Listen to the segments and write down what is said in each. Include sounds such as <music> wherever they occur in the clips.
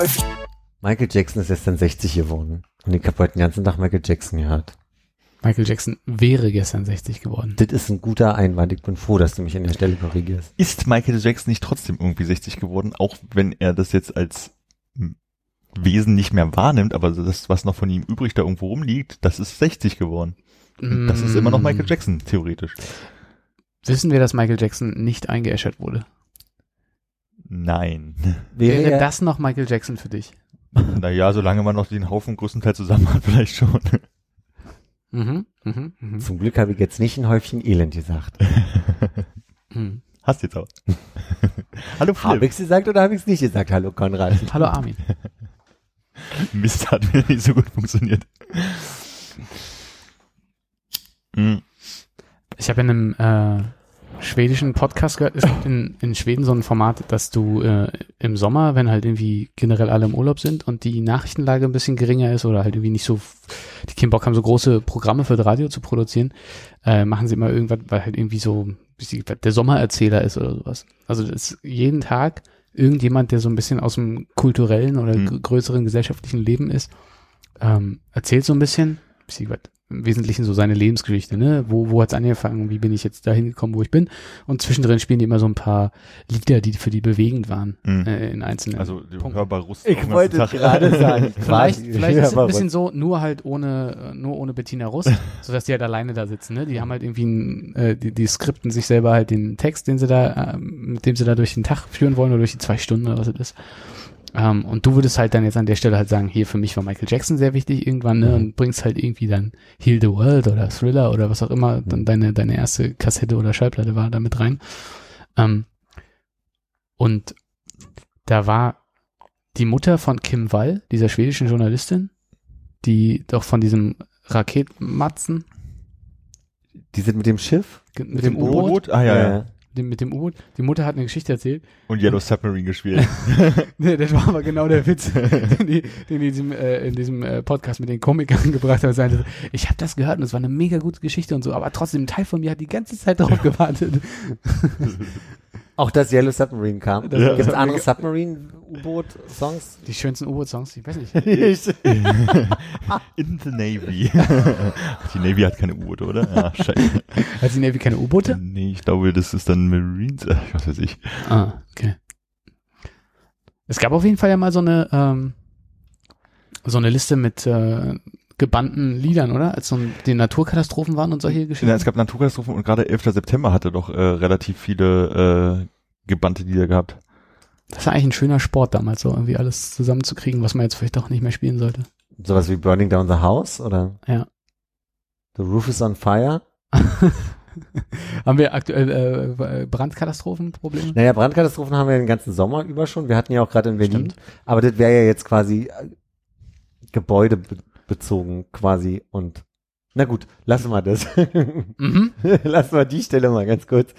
Läuft. Michael Jackson ist gestern 60 geworden. Und ich habe heute den ganzen Tag Michael Jackson gehört. Michael Jackson wäre gestern 60 geworden. Das ist ein guter Einwand. Ich bin froh, dass du mich an der Stelle korrigierst. Ist Michael Jackson nicht trotzdem irgendwie 60 geworden, auch wenn er das jetzt als Wesen nicht mehr wahrnimmt, aber das, was noch von ihm übrig da irgendwo rumliegt, das ist 60 geworden. Und das ist immer noch Michael Jackson, theoretisch. Wissen wir, dass Michael Jackson nicht eingeäschert wurde? Nein. Wäre, er- das noch Michael Jackson für dich? Naja, solange man noch den Haufen größtenteils zusammen hat, <laughs> vielleicht schon. Mhm, mhm, mhm. Zum Glück habe ich jetzt nicht ein Häufchen Elend gesagt. mhm. Hast jetzt auch. <laughs> Hallo Habe Philipp. ich es gesagt oder habe ich es nicht gesagt? Hallo Konrad. Hallo Armin. <laughs> Mist hat wieder nicht so gut funktioniert. Hm. Ich habe in einem äh, schwedischen Podcast gehört, es gibt in, in Schweden so ein Format, dass du äh, im Sommer, wenn halt irgendwie generell alle im Urlaub sind und die Nachrichtenlage ein bisschen geringer ist oder halt irgendwie nicht so, die keinen Bock haben, so große Programme für das Radio zu produzieren, äh, machen sie immer irgendwas, weil halt irgendwie so der Sommererzähler ist oder sowas. Also das ist jeden Tag irgendjemand, der so ein bisschen aus dem kulturellen oder Hm. gr- größeren gesellschaftlichen Leben ist, ähm, erzählt so ein bisschen, bisschen was, im Wesentlichen so seine Lebensgeschichte, ne? Wo, wo hat's angefangen? Wie bin ich jetzt dahin gekommen, wo ich bin? Und zwischendrin spielen die immer so ein paar Lieder, die für die bewegend waren, Hm. äh, in einzelnen. Also die Punkten. hörbar Rust. Ich wollte gerade <laughs> sagen. Vielleicht, vielleicht ist es ein bisschen so, nur halt ohne, äh, nur ohne Bettina Rust, <laughs> sodass die halt alleine da sitzen, ne? Die haben halt irgendwie, ein, äh, die, die skripten sich selber halt den Text, den sie da, ähm, mit dem sie da durch den Tag führen wollen oder durch die zwei Stunden oder was es ist. Ähm, und du würdest halt dann jetzt an der Stelle halt sagen, hier für mich war Michael Jackson sehr wichtig irgendwann, ne? Und bringst halt irgendwie dann Heal the World oder Thriller oder was auch immer dann deine, deine erste Kassette oder Schallplatte war da mit rein. Ähm, und da war die Mutter von Kim Wall, dieser schwedischen Journalistin, die doch von diesem Raketmatzen Die sind mit dem Schiff? ge- mit, dem U-Boot, U-Boot? Ah ja, ja. Dem, mit dem U-Boot, die Mutter hat eine Geschichte erzählt. Und Yellow Submarine gespielt. <laughs> Nee, das war aber genau der Witz, <laughs> den die, den die in diesem, äh, in diesem äh, Podcast mit den Komikern <laughs> gebracht haben. Ich habe das gehört und es war eine mega gute Geschichte und so, aber trotzdem ein Teil von mir hat die ganze Zeit darauf gewartet. Auch das Yellow Submarine kam. Das- Gibt es andere Submarine-U-Boot-Songs? Die schönsten U-Boot-Songs, ich weiß nicht. <laughs> <laughs> In the Navy. <laughs> die Navy hat keine U-Boote, oder? Ja, scheiße. Hat die Navy keine U-Boote? Nee, ich glaube, das ist dann Marines. Äh, Was weiß ich. Ah, okay. Es gab auf jeden Fall ja mal so eine, ähm, so eine Liste mit äh, gebannten Liedern, oder? Als so ein, die Naturkatastrophen waren und solche Geschichten. Ja, es gab Naturkatastrophen und gerade 11. September hatte doch äh, relativ viele äh, gebannte Lieder gehabt. Das war eigentlich ein schöner Sport damals, so irgendwie alles zusammenzukriegen, was man jetzt vielleicht doch nicht mehr spielen sollte. Sowas wie Burning Down the House oder Ja. The Roof is on Fire? <laughs> Haben wir aktuell äh, Brandkatastrophenprobleme? Naja, Brandkatastrophen haben wir den ganzen Sommer über schon. Wir hatten ja auch gerade in Berlin. Stimmt. Aber das wäre ja jetzt quasi äh, gebäudebezogen quasi und na gut, lassen wir das. <laughs> Mhm. lassen wir die Stelle mal ganz kurz.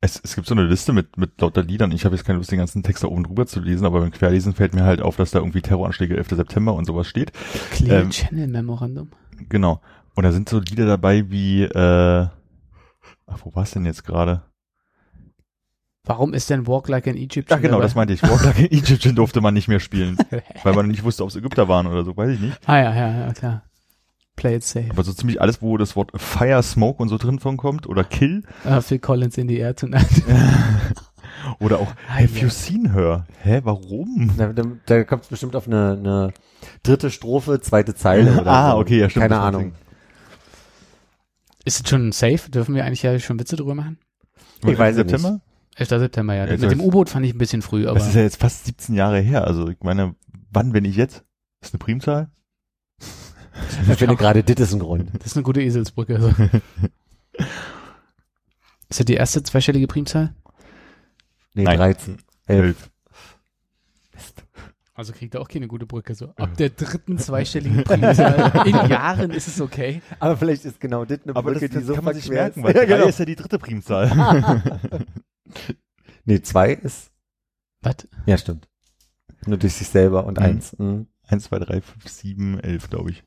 Es, es gibt so eine Liste mit, mit lauter Liedern. Ich habe jetzt keine Lust, den ganzen Text da oben drüber zu lesen, aber beim Querlesen fällt mir halt auf, dass da irgendwie Terroranschläge 11. September und sowas steht. Clear Ähm, Channel Memorandum. Genau. Und da sind so Lieder dabei wie, äh, ach, wo war's denn jetzt gerade? Warum ist denn Walk Like an Egypt? Ach genau, das meinte ich. Walk Like an <laughs> Egyptian durfte man nicht mehr spielen, <laughs> weil man nicht wusste, ob es Ägypter waren oder so, weiß ich nicht. Ah ja, ja, ja, klar. Play it safe. Aber so ziemlich alles, wo das Wort Fire, Smoke und so drin vorkommt oder Kill Uh, Phil Collins in the air tonight. <laughs> oder auch Have you seen her? Hä, warum? Da, da, da kommt es bestimmt auf eine, eine dritte Strophe, zweite Zeile oder Ah, so. okay, ja, stimmt, Keine Ahnung. Ist es schon safe? Dürfen wir eigentlich ja schon Witze drüber machen? Ich weiß es September? 11. September, ja. Ja, Mit dem U-Boot fand ich ein bisschen früh, aber Das ist ja jetzt fast 17 Jahre her. Also ich meine, wann, wenn ich jetzt? Ist eine Primzahl? Ich finde <laughs> gerade, das ist ein Grund. das ist eine gute Eselsbrücke. Also. <laughs> ist das die erste zweistellige Primzahl? Nee, Nein. 13. Elf. Also kriegt er auch keine gute Brücke. So ab der dritten zweistelligen Primzahl <laughs> in Jahren ist es okay. Aber vielleicht ist genau das eine Aber Brücke, das, das die so kann man sich merken, weil ja, genau. ist ja die dritte Primzahl. <laughs> Nee, zwei ist, Was? ja stimmt. Nur durch sich selber und Mhm. eins. Mhm. 1, 2, 3, 5, 7, 11, glaube ich.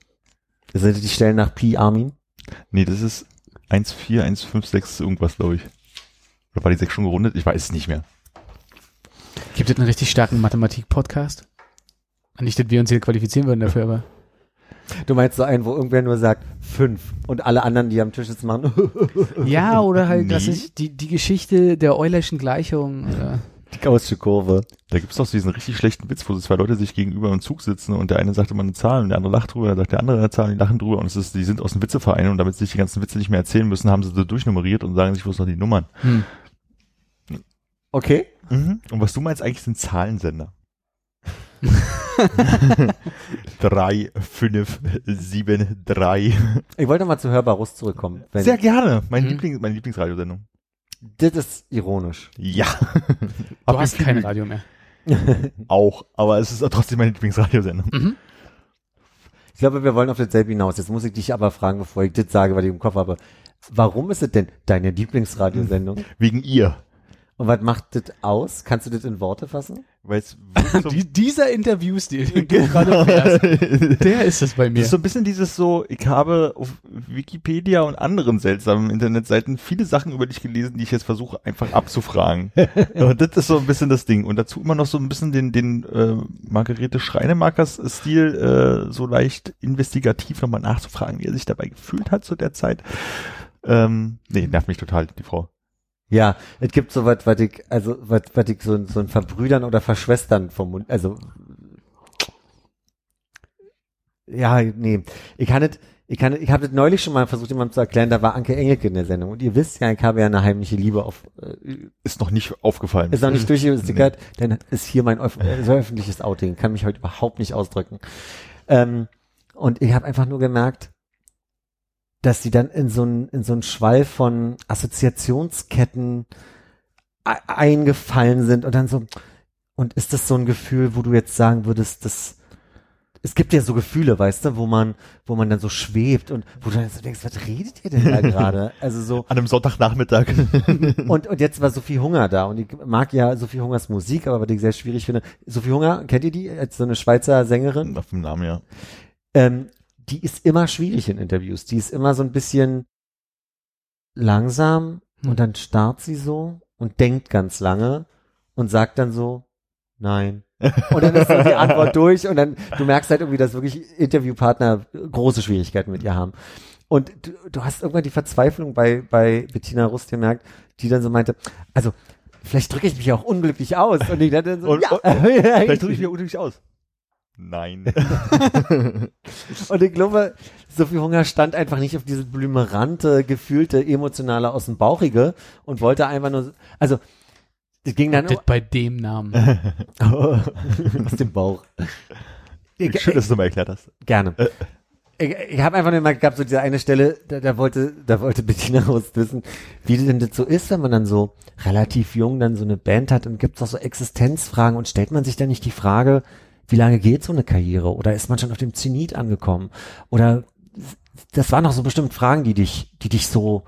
Sind die Stellen nach Pi Armin? Nee, das ist 1, 4, 1, 5, 6, irgendwas, glaube ich. Oder war die 6 schon gerundet? Ich weiß es nicht mehr. Gibt es einen richtig starken Mathematik-Podcast? Nicht, dass wir uns hier qualifizieren würden dafür, aber. Du meinst so einen, wo irgendwer nur sagt fünf und alle anderen, die am Tisch sitzen, machen. <laughs> Ja, oder halt, ich die, die Geschichte der Eulerschen Gleichung. Oder die Gaußsche Kurve. Da gibt's doch diesen richtig schlechten Witz, wo so zwei Leute sich gegenüber im Zug sitzen und der eine sagt immer eine Zahl und der andere lacht drüber, dann sagt der andere eine Zahl und die lachen drüber und es ist, die sind aus dem Witzeverein und damit sie sich die ganzen Witze nicht mehr erzählen müssen, haben sie so durchnummeriert und sagen sich, wo ist noch die Nummern. hm. Okay. Mhm. Und was du meinst eigentlich sind Zahlensender. <laughs> drei, fünf, sieben, drei. Ich wollte mal zu Hörbarus zurückkommen. Wenn, Sehr gerne. Mein Mhm. Liebling, meine Lieblingsradiosendung. das ist ironisch. Ja. Du hast kein Radio mehr. Auch, aber es ist trotzdem meine Lieblingsradiosendung. Mhm. Ich glaube, wir wollen auf dasselbe hinaus. Jetzt muss ich dich aber fragen, bevor ich das sage, was ich im Kopf habe. Warum ist es denn deine Lieblingsradiosendung? Wegen ihr. Und was macht das aus? Kannst du das in Worte fassen? Weil es wirklich <laughs> so- Die, dieser Interviewstil, den du gerade fährst, <laughs> der ist es bei Das mir. ist so ein bisschen dieses so, ich habe auf Wikipedia und anderen seltsamen Internetseiten viele Sachen über dich gelesen, die ich jetzt versuche einfach abzufragen. <laughs> und das ist so ein bisschen das Ding. Und dazu immer noch so ein bisschen den, den äh, Margarete Schreinemakers-Stil, äh, so leicht investigativ nochmal nachzufragen, wie er sich dabei gefühlt hat zu der Zeit. Ähm, nee, nervt mich total, die Frau. Ja, es gibt so was, was ich, also was, was ich so, so ein Verbrüdern oder Verschwestern vom Mund, also ja, nee, ich kann nicht, ich kann, ich habe das neulich schon mal versucht, jemandem zu erklären, da war Anke Engelke in der Sendung und ihr wisst ja, ich habe ja eine heimliche Liebe auf, äh, Ist noch nicht aufgefallen. ist noch nicht <laughs> durchgesickert, denn ist hier mein äh, so öffentliches Outing, kann mich heute überhaupt nicht ausdrücken. Ähm, und ich habe einfach nur gemerkt, dass sie dann in so ein in so ein Schwall von Assoziationsketten e- eingefallen sind und dann so und ist das so ein Gefühl, wo du jetzt sagen würdest, das es gibt ja so Gefühle, weißt du, wo man wo man dann so schwebt und wo du dann so denkst, was redet ihr denn da gerade? <laughs> Also so An einem Sonntagnachmittag. <laughs> und, und jetzt war Sophie Hunger da und ich mag ja Sophie Hungers Musik, aber was ich sehr schwierig finde, Sophie Hunger, kennt ihr die als so eine Schweizer Sängerin? Auf dem Namen, ja. Ähm, die ist immer schwierig in Interviews. Die ist immer so ein bisschen langsam Hm. und dann starrt sie so und denkt ganz lange und sagt dann so, nein. Und dann ist so die Antwort <laughs> durch und dann, du merkst halt irgendwie, dass wirklich Interviewpartner große Schwierigkeiten mit ihr haben. Und du, du hast irgendwann die Verzweiflung bei, bei Bettina Rust gemerkt, die dann so meinte, also, vielleicht drücke ich mich auch unglücklich aus. Und ich dann so, Und- ja. und- <laughs> Vielleicht drücke ich mir unglücklich aus. Nein. <laughs> <laughs> Und ich glaube, Sophie Hunger stand einfach nicht auf diese blümerante, gefühlte, emotionale aus dem Bauchige und wollte einfach nur, also, es ging dann Das bei dem Namen. <laughs> aus dem Bauch. Ich, Schön, dass du mal erklärt hast. gerne. Ich, ich habe einfach nur mal gehabt, so diese eine Stelle, da, da wollte, da wollte Bettina Rust wissen, wie denn das so ist, wenn man dann so relativ jung dann so eine Band hat und gibt's auch so Existenzfragen und stellt man sich dann nicht die Frage, wie lange geht so eine Karriere? Oder ist man schon auf dem Zenit angekommen? Oder das waren noch so bestimmt Fragen, die dich, die dich so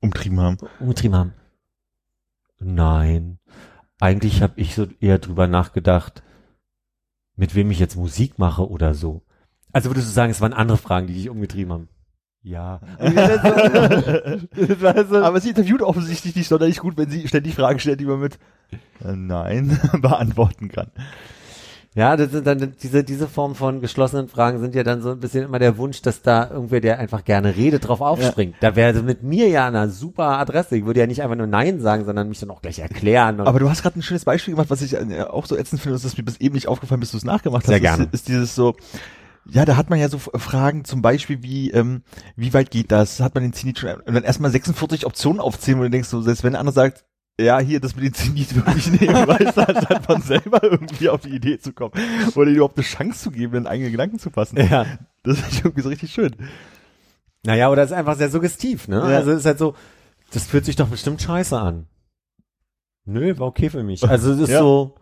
Umtrieben haben. umgetrieben haben. Nein. Eigentlich habe ich so eher drüber nachgedacht, mit wem ich jetzt Musik mache oder so. Also würdest du sagen, es waren andere Fragen, die dich umgetrieben haben? Ja. <laughs> Aber sie interviewt offensichtlich nicht sonderlich gut, wenn sie ständig Fragen stellt, die man mit äh, Nein <laughs> beantworten kann. Ja, das sind dann diese, diese Form von geschlossenen Fragen sind ja dann so ein bisschen immer der Wunsch, dass da irgendwer, der einfach gerne redet, drauf aufspringt. Da wäre mit mir ja eine super Adresse. Ich würde ja nicht einfach nur Nein sagen, sondern mich dann auch gleich erklären. Aber du hast gerade ein schönes Beispiel gemacht, was ich äh, auch so ätzend finde, dass das mir bis eben nicht aufgefallen, bis du es nachgemacht Sehr hast. gerne. Ist, ist dieses so, ja, da hat man ja so Fragen zum Beispiel wie, ähm, wie weit geht das? Hat man den Zenit schon, und dann erstmal 46 Optionen aufzählen, wo du denkst, so, selbst wenn andere sagt, ja, hier, das mit den Zenit wirklich nehmen, weißt du, anstatt von selber irgendwie auf die Idee zu kommen. Oder überhaupt eine Chance zu geben, in eigene Gedanken zu fassen. ja. Das ist irgendwie so richtig schön. Naja, oder ist einfach sehr suggestiv, ne? Ja. Also es ist halt so, das fühlt sich doch bestimmt scheiße an. Nö, war okay für mich. Also es ist Ja. so,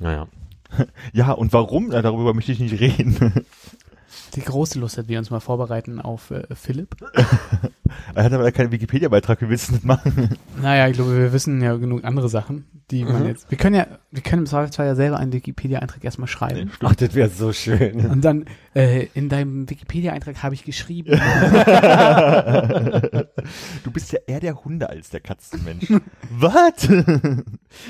naja. <laughs> Ja, und warum? Darüber möchte ich nicht reden. Die große Lust, dass wir uns mal vorbereiten auf äh, Philipp. <laughs> er hat aber keinen Wikipedia-Beitrag, willst du das machen? Naja, ich glaube, wir wissen ja genug andere Sachen, die man Mhm. jetzt. Wir können ja, wir können im Zweifelsfall ja selber einen Wikipedia-Eintrag erstmal schreiben. Ach, das wäre so schön. Und dann, äh, in deinem Wikipedia-Eintrag habe ich geschrieben. <laughs> du bist ja eher der Hunde als der Katzenmensch. <laughs> Was?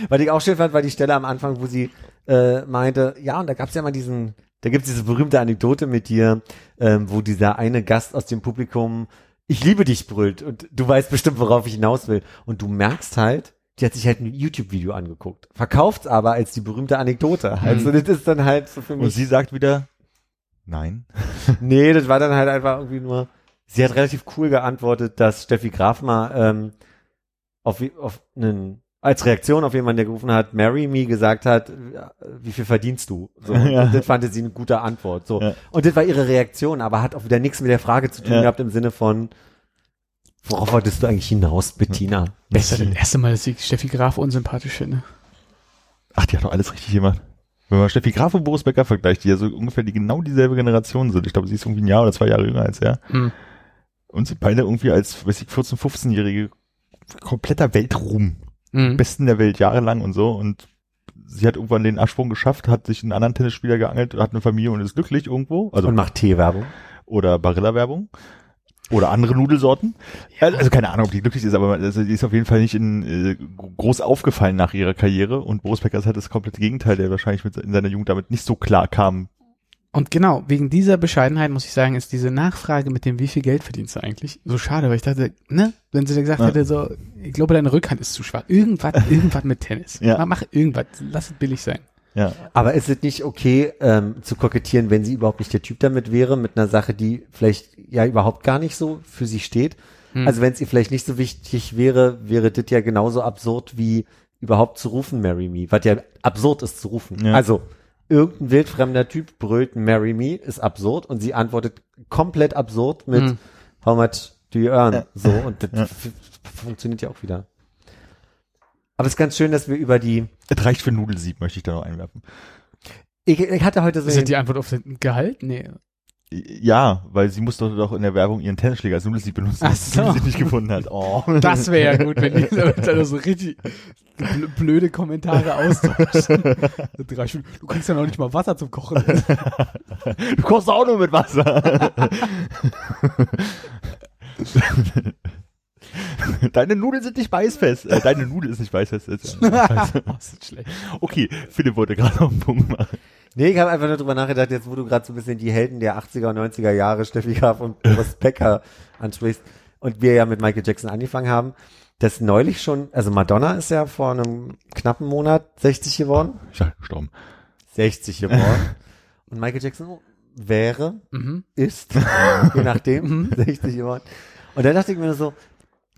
Was ich auch schön fand, war die Stelle am Anfang, wo sie äh, meinte, ja, und da gab's ja mal diesen, da gibt's diese berühmte Anekdote mit dir, ähm, wo dieser eine Gast aus dem Publikum, ich liebe dich brüllt und du weißt bestimmt, worauf ich hinaus will. Und du merkst halt, die hat sich halt ein YouTube-Video angeguckt, verkauft's aber als die berühmte Anekdote. Also das ist dann halt so für Und mich. sie sagt wieder, nein. <laughs> Nee, das war dann halt einfach irgendwie nur. Sie hat relativ cool geantwortet, dass Steffi Graf mal ähm, auf, wie- auf einen als Reaktion auf jemanden, der gerufen hat, Marry Me, gesagt hat, wie viel verdienst du? So, <laughs> und Ja. das fand sie eine gute Antwort. So. Ja. Und das war ihre Reaktion, aber hat auch wieder nichts mit der Frage zu tun Ja. gehabt im Sinne von, worauf wolltest du eigentlich hinaus, Bettina? Das ist ja das erste Mal, dass ich Steffi Graf unsympathisch finde. Ach, die hat doch alles richtig gemacht. Wenn man Steffi Graf und Boris Becker vergleicht, die ja so ungefähr die genau dieselbe Generation sind. Ich glaube, sie ist irgendwie ein Jahr oder zwei Jahre jünger als er. Hm. Und sind beide irgendwie als, weiß ich, 14-, 15-Jährige kompletter Weltruhm. Hm. Besten der Welt jahrelang und so. Und sie hat irgendwann den Absprung geschafft, hat sich einen anderen Tennisspieler geangelt, hat eine Familie und ist glücklich irgendwo. Also, Und macht Teewerbung. oder Barilla-Werbung. Oder andere Nudelsorten. Also, also keine Ahnung, ob die glücklich ist, aber also die ist auf jeden Fall nicht in, äh, groß aufgefallen nach ihrer Karriere. Und Boris Becker ist halt das komplette Gegenteil, der wahrscheinlich mit, in seiner Jugend damit nicht so klar kam. Und genau, wegen dieser Bescheidenheit muss ich sagen, ist diese Nachfrage mit dem, wie viel Geld verdienst du eigentlich, so schade, weil ich dachte, ne, wenn sie da gesagt Ja. hätte, so, ich glaube, deine Rückhand ist zu schwach. Irgendwas, <laughs> irgendwas mit Tennis. Ja. Mach, mach irgendwas, lass es billig sein. Ja. Aber ist es nicht okay, ähm, zu kokettieren, wenn sie überhaupt nicht der Typ damit wäre, mit einer Sache, die vielleicht ja überhaupt gar nicht so für sie steht? Hm. Also wenn es ihr vielleicht nicht so wichtig wäre, wäre das ja genauso absurd wie überhaupt zu rufen, Marry Me, was ja absurd ist zu rufen. Ja. Also irgendein wildfremder Typ brüllt Marry Me, ist absurd und sie antwortet komplett absurd mit Hm. How much do you earn? Ja. So und das Ja. funktioniert ja auch wieder. Aber es ist ganz schön, dass wir über die Es reicht für Nudelsieb, möchte ich da noch einwerfen. ich, ich hatte heute so Ist das den- die Antwort auf das Gehalt? Nee. Ja, weil sie musste doch in der Werbung ihren Tennisschläger als Nudelsieb benutzen, Ach so. sie nicht gefunden hat. Oh. Das wäre ja gut, wenn die <laughs> da so richtig bl- blöde Kommentare austauschen. <laughs> Du kriegst ja noch nicht mal Wasser zum Kochen. Du kochst auch nur mit Wasser. <laughs> <laughs> Deine Nudeln sind nicht beißfest. Äh, deine Nudel ist nicht beißfest. Ist ja-. <laughs> Oh, schlecht. Okay, Philipp wollte gerade noch einen Punkt machen. Nee, ich habe einfach nur drüber nachgedacht, jetzt wo du gerade so ein bisschen die Helden der 80er und 90er Jahre, Steffi Graf und Boris <laughs> Becker ansprichst und wir ja mit Michael Jackson angefangen haben, dass neulich schon, also Madonna ist ja vor einem knappen Monat 60 geworden, Ich sag, gestorben. 60 geworden und Michael Jackson wäre, Mhm. ist, je nachdem, 60 geworden. Und dann dachte ich mir nur so,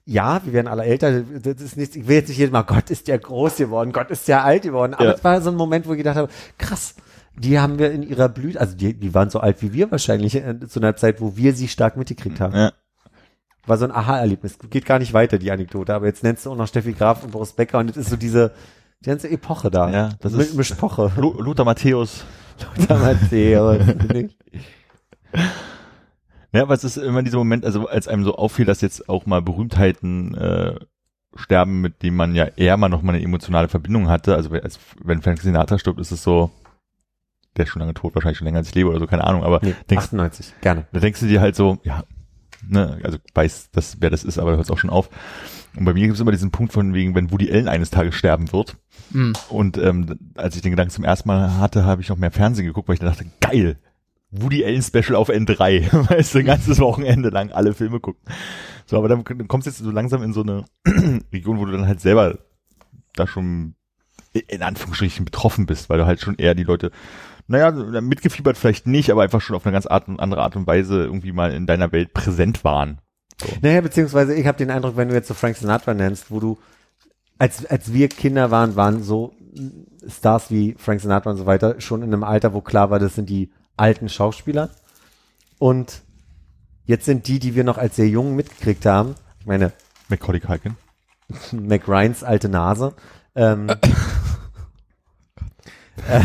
ja, wir werden alle älter, das ist nichts, ich will jetzt nicht jedes Mal, Gott ist der groß geworden, Gott ist der alt geworden, aber Ja. es war so ein Moment, wo ich gedacht habe, krass, die haben wir in ihrer Blüte, also die, die waren so alt wie wir wahrscheinlich, äh, zu einer Zeit, wo wir sie stark mitgekriegt haben. Ja. War so ein Aha-Erlebnis. Geht gar nicht weiter, die Anekdote, aber jetzt nennst du auch noch Steffi Graf und Boris Becker und das ist so diese, die ganze Epoche da. Ja, das Mi- ist- Mischpoche. Lothar Matthäus. Matthäus, <laughs> nicht? Ja, es ist immer dieser Moment, also als einem so auffiel, dass jetzt auch mal Berühmtheiten äh, sterben, mit denen man ja eher mal noch mal eine emotionale Verbindung hatte. Also wenn- als, wenn Frank Sinatra stirbt, ist es so, der ist schon lange tot, wahrscheinlich schon länger als ich lebe oder so, keine Ahnung, aber Nee, denkst, 98, gerne. da denkst du dir halt so, ja, ne, also weiß, dass, wer das ist, aber da hört es auch schon auf. Und bei mir gibt es immer diesen Punkt von wegen, wenn Woody Allen eines Tages sterben wird. Mhm. Und ähm, als ich den Gedanken zum ersten Mal hatte, habe ich noch mehr Fernsehen geguckt, weil ich dachte, geil, Woody Allen Special auf N3. <laughs> Weißt du, ein ganzes Wochenende lang alle Filme gucken. So, aber dann, kommst du jetzt so langsam in so eine <clears throat> Region, wo du dann halt selber da schon in Anführungsstrichen betroffen bist, weil du halt schon eher die Leute, naja, mitgefiebert vielleicht nicht, aber einfach schon auf eine ganz Art, andere Art und Weise irgendwie mal in deiner Welt präsent waren. Naja, beziehungsweise ich habe den Eindruck, wenn du jetzt so Frank Sinatra nennst, wo du, als, als wir Kinder waren, waren so Stars wie Frank Sinatra und so weiter schon in einem Alter, wo klar war, das sind die alten Schauspieler. Und jetzt sind die, die wir noch als sehr jung mitgekriegt haben, ich meine, Macaulay Culkin. <laughs> Mac Ryans alte Nase. Ähm, <coughs> äh,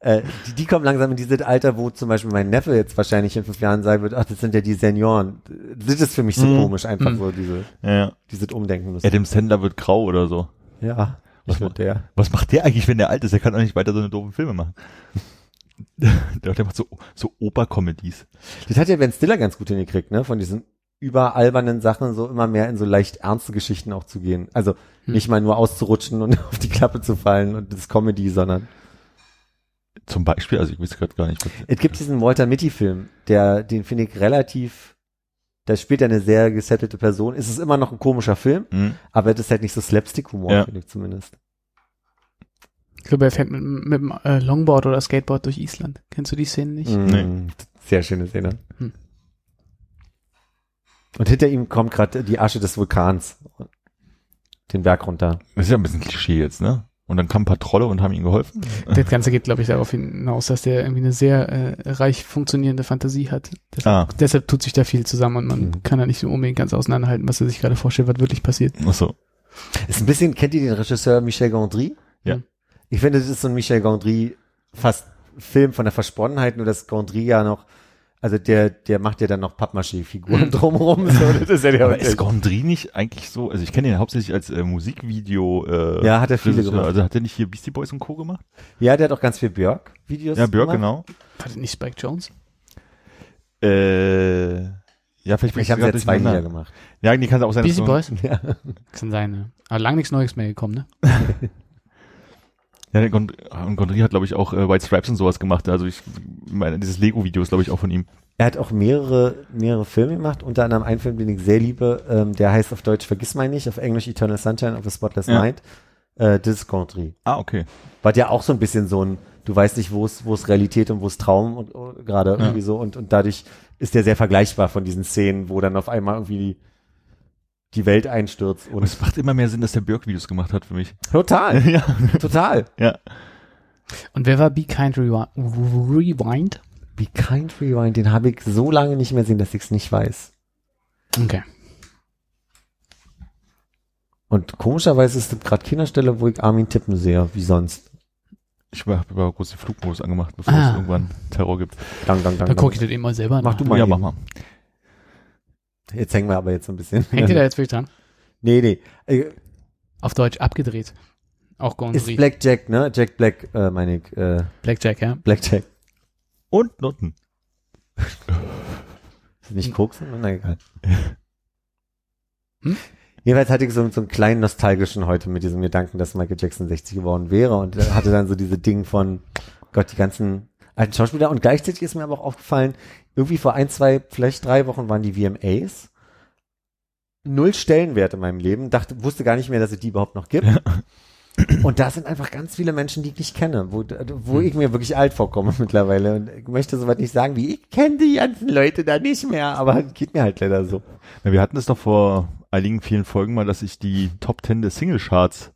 äh, die, die kommen langsam in dieses Alter, wo zum Beispiel mein Neffe jetzt wahrscheinlich in fünf Jahren sagen wird, ach, das sind ja die Senioren. Das ist für mich so Mhm. komisch, einfach Mhm. so diese, Ja, ja. dieses Umdenken müssen. Adam Sandler wird grau oder so. Ja, Was wird der? Was macht der eigentlich, wenn der alt ist? Der kann doch nicht weiter so eine doofe Filme machen. Der, macht so, so Oper-Comedies. Das hat ja Ben Stiller ganz gut hingekriegt, ne? Von diesen überalbernen Sachen so immer mehr in so leicht ernste Geschichten auch zu gehen. Also Hm. nicht mal nur auszurutschen und <laughs> auf die Klappe zu fallen und das Comedy, sondern Zum Beispiel, also ich weiß gerade gar nicht. Es gibt diesen Walter Mitty Film, der, den finde ich relativ, da spielt er eine sehr gesettelte Person. Es ist immer noch ein komischer Film, hm? aber das ist halt nicht so Slapstick-Humor, Ja. finde ich zumindest. Ich glaube, er fährt mit, mit dem äh, Longboard oder Skateboard durch Island. Kennst du die Szene nicht? Mm, Nee. Sehr schöne Szene. Hm. Und hinter ihm kommt gerade die Asche des Vulkans den Berg runter. Das ist ja ein bisschen Klischee jetzt, ne? Und dann kamen ein paar Trolle und haben ihm geholfen. Das Ganze geht, glaube ich, darauf hinaus, dass der irgendwie eine sehr äh, reich funktionierende Fantasie hat. Deshalb, Ah, deshalb tut sich da viel zusammen und man Mhm. kann da nicht so unbedingt ganz auseinanderhalten, was er sich gerade vorstellt, was wirklich passiert. ach so. Ist ein bisschen, kennt ihr den Regisseur Michel Gondry? Ja. Ich finde, das ist so ein Michel Gondry fast Film von der Versponnenheit, nur dass Gondry ja noch, also der, der macht ja dann noch Pappmaché-Figuren Mhm. drumherum, so, das ist ja der Aber ist. Gondry nicht eigentlich so, also ich kenne ihn hauptsächlich als äh, Musikvideo. Äh, Ja, hat er viele gemacht. Also hat er nicht hier Beastie Boys und Co. gemacht? Ja, der hat auch ganz viel Björk-Videos Ja, Björk, gemacht. genau. War das nicht Spike Jones? Äh, ja, vielleicht, Ich habe ja zwei Lieder gemacht. Ja, die kann es auch sein. dass Beastie Boys? <laughs> Ja. Kann sein, ne? Aber lang nichts Neues mehr gekommen, ne? <laughs> Ja, Gond und Gondry hat, glaube ich, auch äh, White Stripes und sowas gemacht. Also ich meine, dieses Lego-Video ist, glaube ich, auch von ihm. Er hat auch mehrere, mehrere Filme gemacht, unter anderem einen Film, den ich sehr liebe, ähm, der heißt auf Deutsch Vergiss mein nicht, auf Englisch Eternal Sunshine of a Spotless Ja. Night. Äh, das ist Gondry. Ah, okay. War ja auch so ein bisschen so ein, du weißt nicht, wo es, wo es Realität und wo es Traum und, und gerade irgendwie so und, und dadurch ist der sehr vergleichbar von diesen Szenen, wo dann auf einmal irgendwie die, die Welt einstürzt Und und es macht immer mehr Sinn, dass der Björk Videos gemacht hat für mich. total, <laughs> ja, total. ja. Und wer war Be Kind Rewi- Rewind? Be Kind Rewind, den habe ich so lange nicht mehr gesehen, dass ich es nicht weiß. Okay. Und komischerweise ist das gerade keine Stelle, wo ich Armin tippen sehe, wie sonst. Ich habe aber kurz den Flugmodus angemacht, bevor Ah. es irgendwann Terror gibt. Dang, dang, dang, Da gucke ich das eben mal selber Mach nach. du mal. ja, eben. mach mal. Jetzt hängen wir aber jetzt so ein bisschen. Hängt ihr da jetzt wirklich dran? Nee, nee. Äh, Auf Deutsch abgedreht. Auch Ist Gondry. Black Jack, ne? Jack Black, äh, meine ich. Äh, Blackjack, ja. Black Jack. Und Noten. Ist nicht Koksen? Na egal. Hm? Jedenfalls hatte ich so, so einen kleinen nostalgischen heute mit diesem Gedanken, dass Michael Jackson 60 geworden wäre und hatte dann so diese Ding von Gott, die ganzen alten Schauspieler und gleichzeitig ist mir aber auch aufgefallen, irgendwie vor ein, zwei, vielleicht drei Wochen waren die VMAs. Null Stellenwert in meinem Leben, dachte, wusste gar nicht mehr, dass es die überhaupt noch gibt. Und da sind einfach ganz viele Menschen, die ich nicht kenne, wo, wo ich mir wirklich alt vorkomme <laughs> mittlerweile. Und ich möchte soweit nicht sagen, wie ich kenne die ganzen Leute da nicht mehr, aber geht mir halt leider so. Ja, wir hatten es doch vor einigen vielen Folgen mal, dass ich die Top 10 des Single-Charts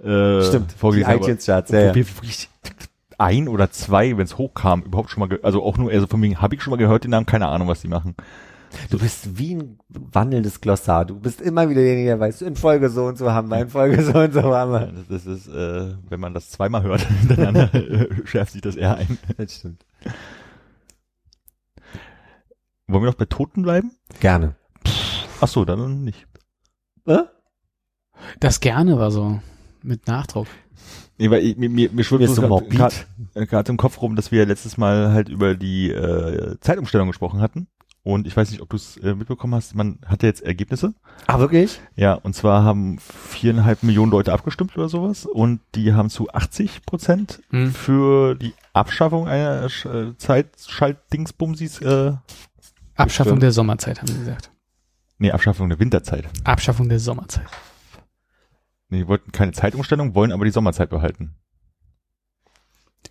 äh, Stimmt, die vorgelesen habe. iTunes-Charts, ja, ja. wir wirklich ein oder zwei, wenn es hochkam, überhaupt schon mal, also auch nur, also von mir habe ich schon mal gehört den Namen, keine Ahnung, was die machen. Du bist wie ein wandelndes Glossar. Du bist immer wieder derjenige, der weiß, in Folge so und so haben wir, in Folge so und so haben Ja, wir. Das, das ist, äh, wenn man das zweimal hört <laughs> hintereinander, äh, schärft sich das eher ein. Das stimmt. Wollen wir noch bei Toten bleiben? Gerne. Ach so, dann nicht. Äh? Das gerne war so. Mit Nachdruck. Nee, weil ich, mir, mir, mir schwirrt Mir so äh, gerade im Kopf rum, dass wir letztes Mal halt über die äh, Zeitumstellung gesprochen hatten. Und ich weiß nicht, ob du es äh, mitbekommen hast, man hatte jetzt Ergebnisse. Ah, wirklich? Ja, und zwar haben viereinhalb Millionen Leute abgestimmt oder sowas und die haben zu 80 Prozent Hm. für die Abschaffung einer Sch- äh, Zeitschaltdingsbumsis, äh, Abschaffung Bestimmt. der Sommerzeit, haben sie gesagt. nee, Abschaffung der Winterzeit. Abschaffung der Sommerzeit. Nee, die wollten keine Zeitumstellung, wollen aber die Sommerzeit behalten.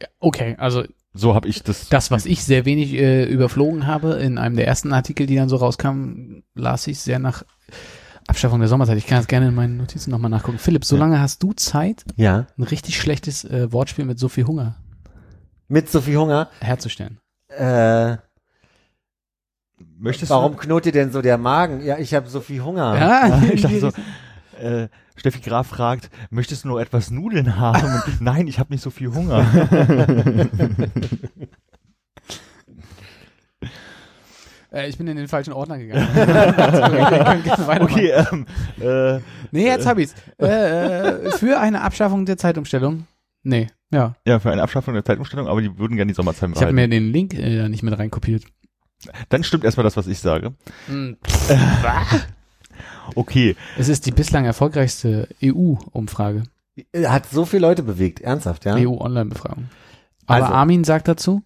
Ja, Okay, also So habe ich das. das, was ich sehr wenig äh, überflogen habe, in einem der ersten Artikel, die dann so rauskamen, las ich sehr nach Abschaffung der Sommerzeit. Ich kann das gerne in meinen Notizen nochmal nachgucken. Philipp, solange hast du Zeit, Ja. ein richtig schlechtes äh, Wortspiel mit so viel Hunger Mit so viel Hunger. herzustellen. Äh, Möchtest warum du? knurrt dir denn so der Magen? Ja, ich habe so viel Hunger. Ja, <laughs> ich dachte so, <laughs> Äh, Steffi Graf fragt, möchtest du noch etwas Nudeln haben? Und, Nein, ich habe nicht so viel Hunger. <laughs> Äh, ich bin in den falschen Ordner gegangen. <laughs> Okay, ähm, äh, Nee, jetzt hab ich's. Äh, äh, für eine Abschaffung der Zeitumstellung. Nee, ja. ja, für eine Abschaffung der Zeitumstellung, aber die würden gerne die Sommerzeit Ich habe mir den Link äh, nicht mit reinkopiert. Dann stimmt erstmal das, was ich sage. Hm. Okay, Es ist die bislang erfolgreichste EU-Umfrage. Hat so viele Leute bewegt, ernsthaft, ja? EU-Online-Befragung. Aber Also- Armin sagt dazu,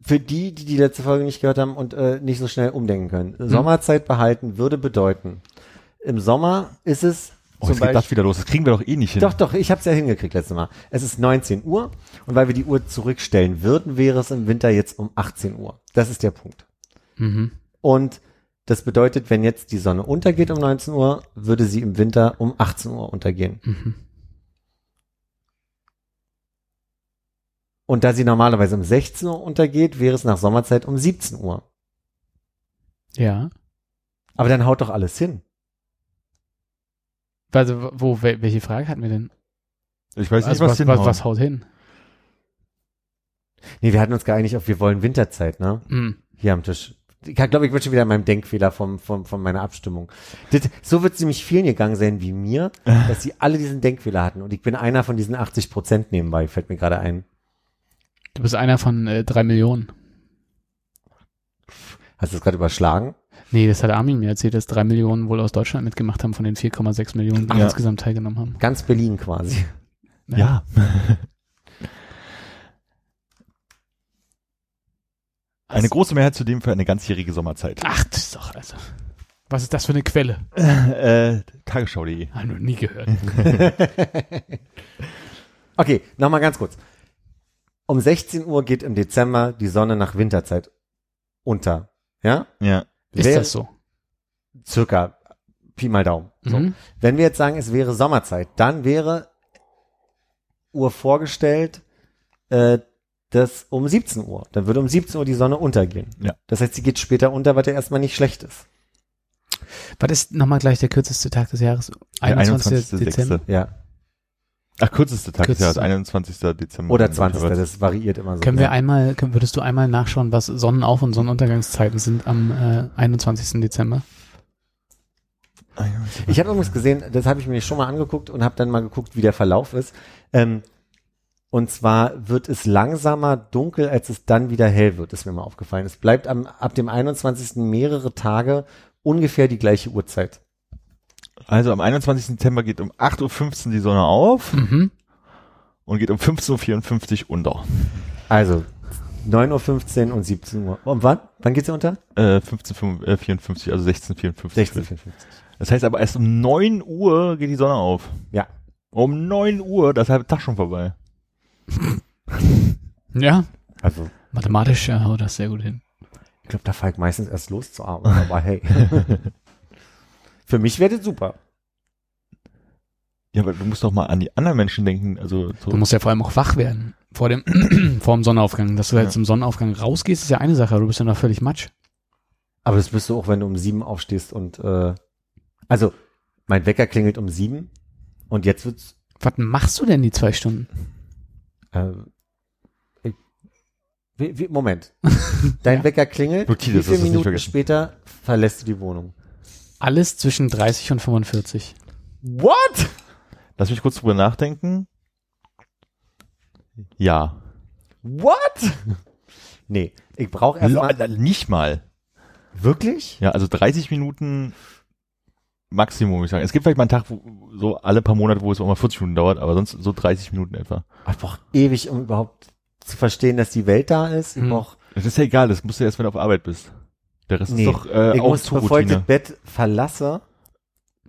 Für die, die die letzte Folge nicht gehört haben und äh, nicht so schnell umdenken können. Sommerzeit behalten würde bedeuten, im Sommer ist es oh, zum jetzt geht das Beispiel... wieder los. Das kriegen wir doch eh nicht hin. Doch, doch, ich habe es ja hingekriegt letztes Mal. Es ist 19 Uhr und weil wir die Uhr zurückstellen würden, wäre es im Winter jetzt um 18 Uhr. Das ist der Punkt. mhm. Und das bedeutet, wenn jetzt die Sonne untergeht um 19 Uhr, würde sie im Winter um 18 Uhr untergehen. Mhm. Und da sie normalerweise um 16 Uhr untergeht, wäre es nach Sommerzeit um 17 Uhr. ja. Aber dann haut doch alles hin. Also, wo, wel- welche Frage hatten wir denn? Ich weiß nicht, Also, was, was, hinhaut. was, was haut hin? Nee, wir hatten uns geeinigt auf, wir wollen Winterzeit, ne? Hm. Hier am Tisch. Ich glaube, ich bin schon wieder in meinem Denkfehler vom, vom, von meiner Abstimmung. Das, so wird es nämlich vielen gegangen sein wie mir, <laughs> dass sie alle diesen Denkfehler hatten. Und ich bin einer von diesen 80 Prozent nebenbei, fällt mir gerade ein. Du bist einer von äh, drei Millionen. Hast du das gerade überschlagen? Nee, das hat Armin mir erzählt, dass drei Millionen wohl aus Deutschland mitgemacht haben von den 4,6 Millionen, die Ja. insgesamt teilgenommen haben. Ganz Berlin quasi. Ja. <laughs> <laughs> Eine Also- große Mehrheit zudem für eine ganzjährige Sommerzeit. Ach, das ist doch, also. Was ist das für eine Quelle? Äh, Tagesschau.de. Hab noch nie gehört. <laughs> Okay, nochmal ganz kurz. Um 16 Uhr geht im Dezember die Sonne nach Winterzeit unter. Ja? Ja. Ist Wer- das so? Circa Pi mal Daumen. So. Mhm. Wenn wir jetzt sagen, es wäre Sommerzeit, dann wäre Uhr vorgestellt, äh, das um 17 Uhr. Dann würde um 17 Uhr die Sonne untergehen. Ja. Das heißt, sie geht später unter, was ja erstmal nicht schlecht ist. Was ist nochmal gleich der kürzeste Tag des Jahres? Der 21. Dezember. 21.06.. Ja. Ach, kürzester Tag des Jahres, Kürzester. 21. Dezember. Oder 20. Das variiert immer so. Können wir ja. einmal, können, würdest du einmal nachschauen, was Sonnenauf- und Sonnenuntergangszeiten sind am äh, 21. Dezember? Ich habe übrigens gesehen, das habe ich mir schon mal angeguckt und habe dann mal geguckt, wie der Verlauf ist. Ähm, und zwar wird es langsamer dunkel, als es dann wieder hell wird, ist mir mal aufgefallen. Es bleibt am, ab dem 21. mehrere Tage ungefähr die gleiche Uhrzeit. Also am 21. Dezember geht um 8.15 Uhr die Sonne auf Mhm. und geht um 15.54 Uhr unter. Also 9.15 Uhr und 17 Uhr. Und wann? Wann geht's hier unter? Äh, 15.54, also 16.54. 16.54. Das heißt aber erst um 9 Uhr geht die Sonne auf. Ja. Um 9 Uhr, das ist halbe Tag schon vorbei. <laughs> Ja, Also mathematisch äh, haut das sehr gut hin. ich glaube, da fahre ich meistens erst los zur Arbeit. Aber hey. <laughs> Für mich wäre das super. Ja, aber du musst doch mal an die anderen Menschen denken. Also so, Du musst ja vor allem auch wach werden vor dem, <clears throat> vor dem Sonnenaufgang. Dass du Ja. jetzt zum Sonnenaufgang rausgehst, ist ja eine Sache, aber du bist ja noch völlig matsch. Aber das bist du auch, wenn du um sieben aufstehst und äh, also mein Wecker klingelt um sieben und jetzt wird's Was machst du denn die zwei Stunden? Äh, ich, wie, wie, Moment. <laughs> Dein Ja. Wecker klingelt, Notiz, wie viele Minuten später verlässt du die Wohnung? Alles zwischen 30 und 45. What? lass mich kurz drüber nachdenken. Ja. What? nee, ich brauche erstmal Lo- nicht mal. wirklich? Ja, also 30 Minuten Maximum, würde ich sagen. Es gibt vielleicht mal einen Tag, wo, so alle paar Monate, wo es auch mal 40 Minuten dauert, aber sonst so 30 Minuten etwa. Ich brauche ewig, um überhaupt zu verstehen, dass die Welt da ist. Ich Hm. brauch, Das ist ja egal, das musst du erst, wenn du auf Arbeit bist. Der Rest Nee, ist doch äh, ich muss, bevor ich das. Bett verlasse,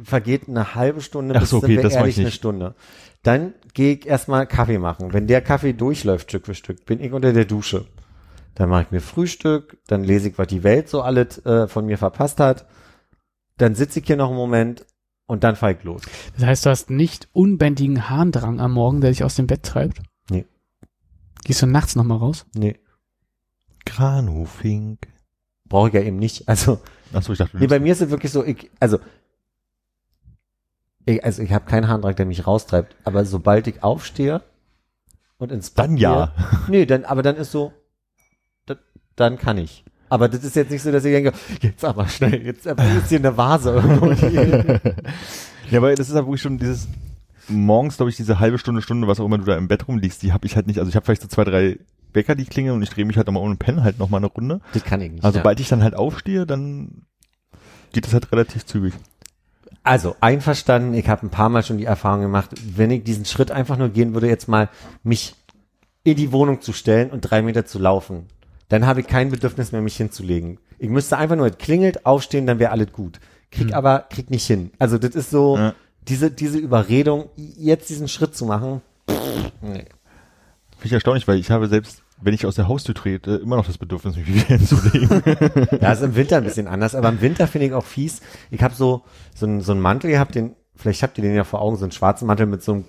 vergeht eine halbe Stunde Ach bis so, okay, das ehrlich ich eine. Stunde. Dann gehe ich erstmal Kaffee machen. Wenn der Kaffee durchläuft Stück für Stück, bin ich unter der Dusche. Dann mache ich mir Frühstück, dann lese ich, was die Welt so alles äh, von mir verpasst hat. Dann sitze ich hier noch einen Moment und dann fahr ich los. Das heißt, du hast nicht unbändigen Harndrang am Morgen, der dich aus dem Bett treibt? Nee. Gehst du nachts nochmal raus? Nee, Granufink. brauche ich ja eben nicht. Also Achso, ich dachte, Nee, bei mir ist es wirklich so, ich, also ich, also ich habe keinen Harndrang, der mich raustreibt, aber sobald ich aufstehe und ins Bett Dann ja. gehe- Nee, dann, aber dann ist so, da, dann kann ich. Aber das ist jetzt nicht so, dass ich denke, jetzt aber schnell, jetzt ist hier eine Vase irgendwo. <laughs> Ja, aber das ist ja wirklich schon dieses morgens, glaube ich, diese halbe Stunde, Stunde, was auch immer du da im Bett rumliegst, die habe ich halt nicht. Also ich habe vielleicht so zwei, drei Wecker, die klingeln und ich drehe mich halt nochmal ohne Pen halt nochmal eine Runde. das kann ich nicht. Also ja. sobald ich dann halt aufstehe, dann geht es halt relativ zügig. Also einverstanden, ich habe ein paar Mal schon die Erfahrung gemacht, wenn ich diesen Schritt einfach nur gehen würde, jetzt mal mich in die Wohnung zu stellen und drei Meter zu laufen, dann habe ich kein Bedürfnis mehr, mich hinzulegen. Ich müsste einfach nur, es klingelt, aufstehen, dann wäre alles gut. Krieg aber, krieg nicht hin. Also das ist so, Ja. diese, diese Überredung, jetzt diesen Schritt zu machen, pff, nee. Finde ich erstaunlich, weil ich habe selbst, wenn ich aus der Haustür trete, immer noch das Bedürfnis, mich wieder <laughs> hinzulegen. Ja, ist im Winter ein bisschen anders, aber im Winter finde ich auch fies. Ich habe so, so, einen- so einen Mantel gehabt, den, vielleicht habt ihr den ja vor Augen, so einen schwarzen Mantel mit so einem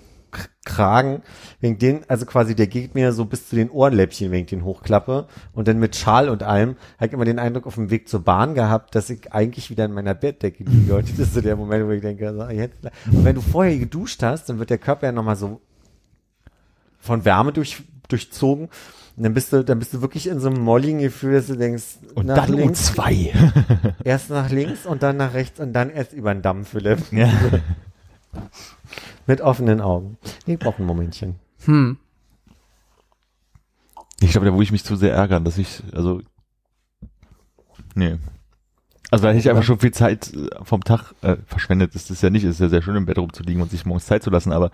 Kragen, wegen den, also quasi, der geht mir so bis zu den Ohrenläppchen, ich den hochklappe. Und dann mit Schal und allem, habe ich immer den Eindruck auf dem Weg zur Bahn gehabt, dass ich eigentlich wieder in meiner Bettdecke liege. Und das ist so der Moment, wo ich denke, also, jetzt, und wenn du vorher geduscht hast, dann wird der Körper ja nochmal so von Wärme durch, durchzogen. Und dann bist du, dann bist du wirklich in so einem molligen Gefühl, dass du denkst, Und nach dann um links, zwei. erst nach links und dann nach rechts und dann erst über den Damm, Philipp. ja. <laughs> Mit offenen Augen. Ich brauche ein Momentchen. Hm. Ich glaube, da würde ich mich zu sehr ärgern, dass ich, also, nee. Also da hätte ich einfach schon viel Zeit äh, vom Tag äh, verschwendet. Das ist ja nicht, es ist ja sehr schön im Bett rumzuliegen und sich morgens Zeit zu lassen, aber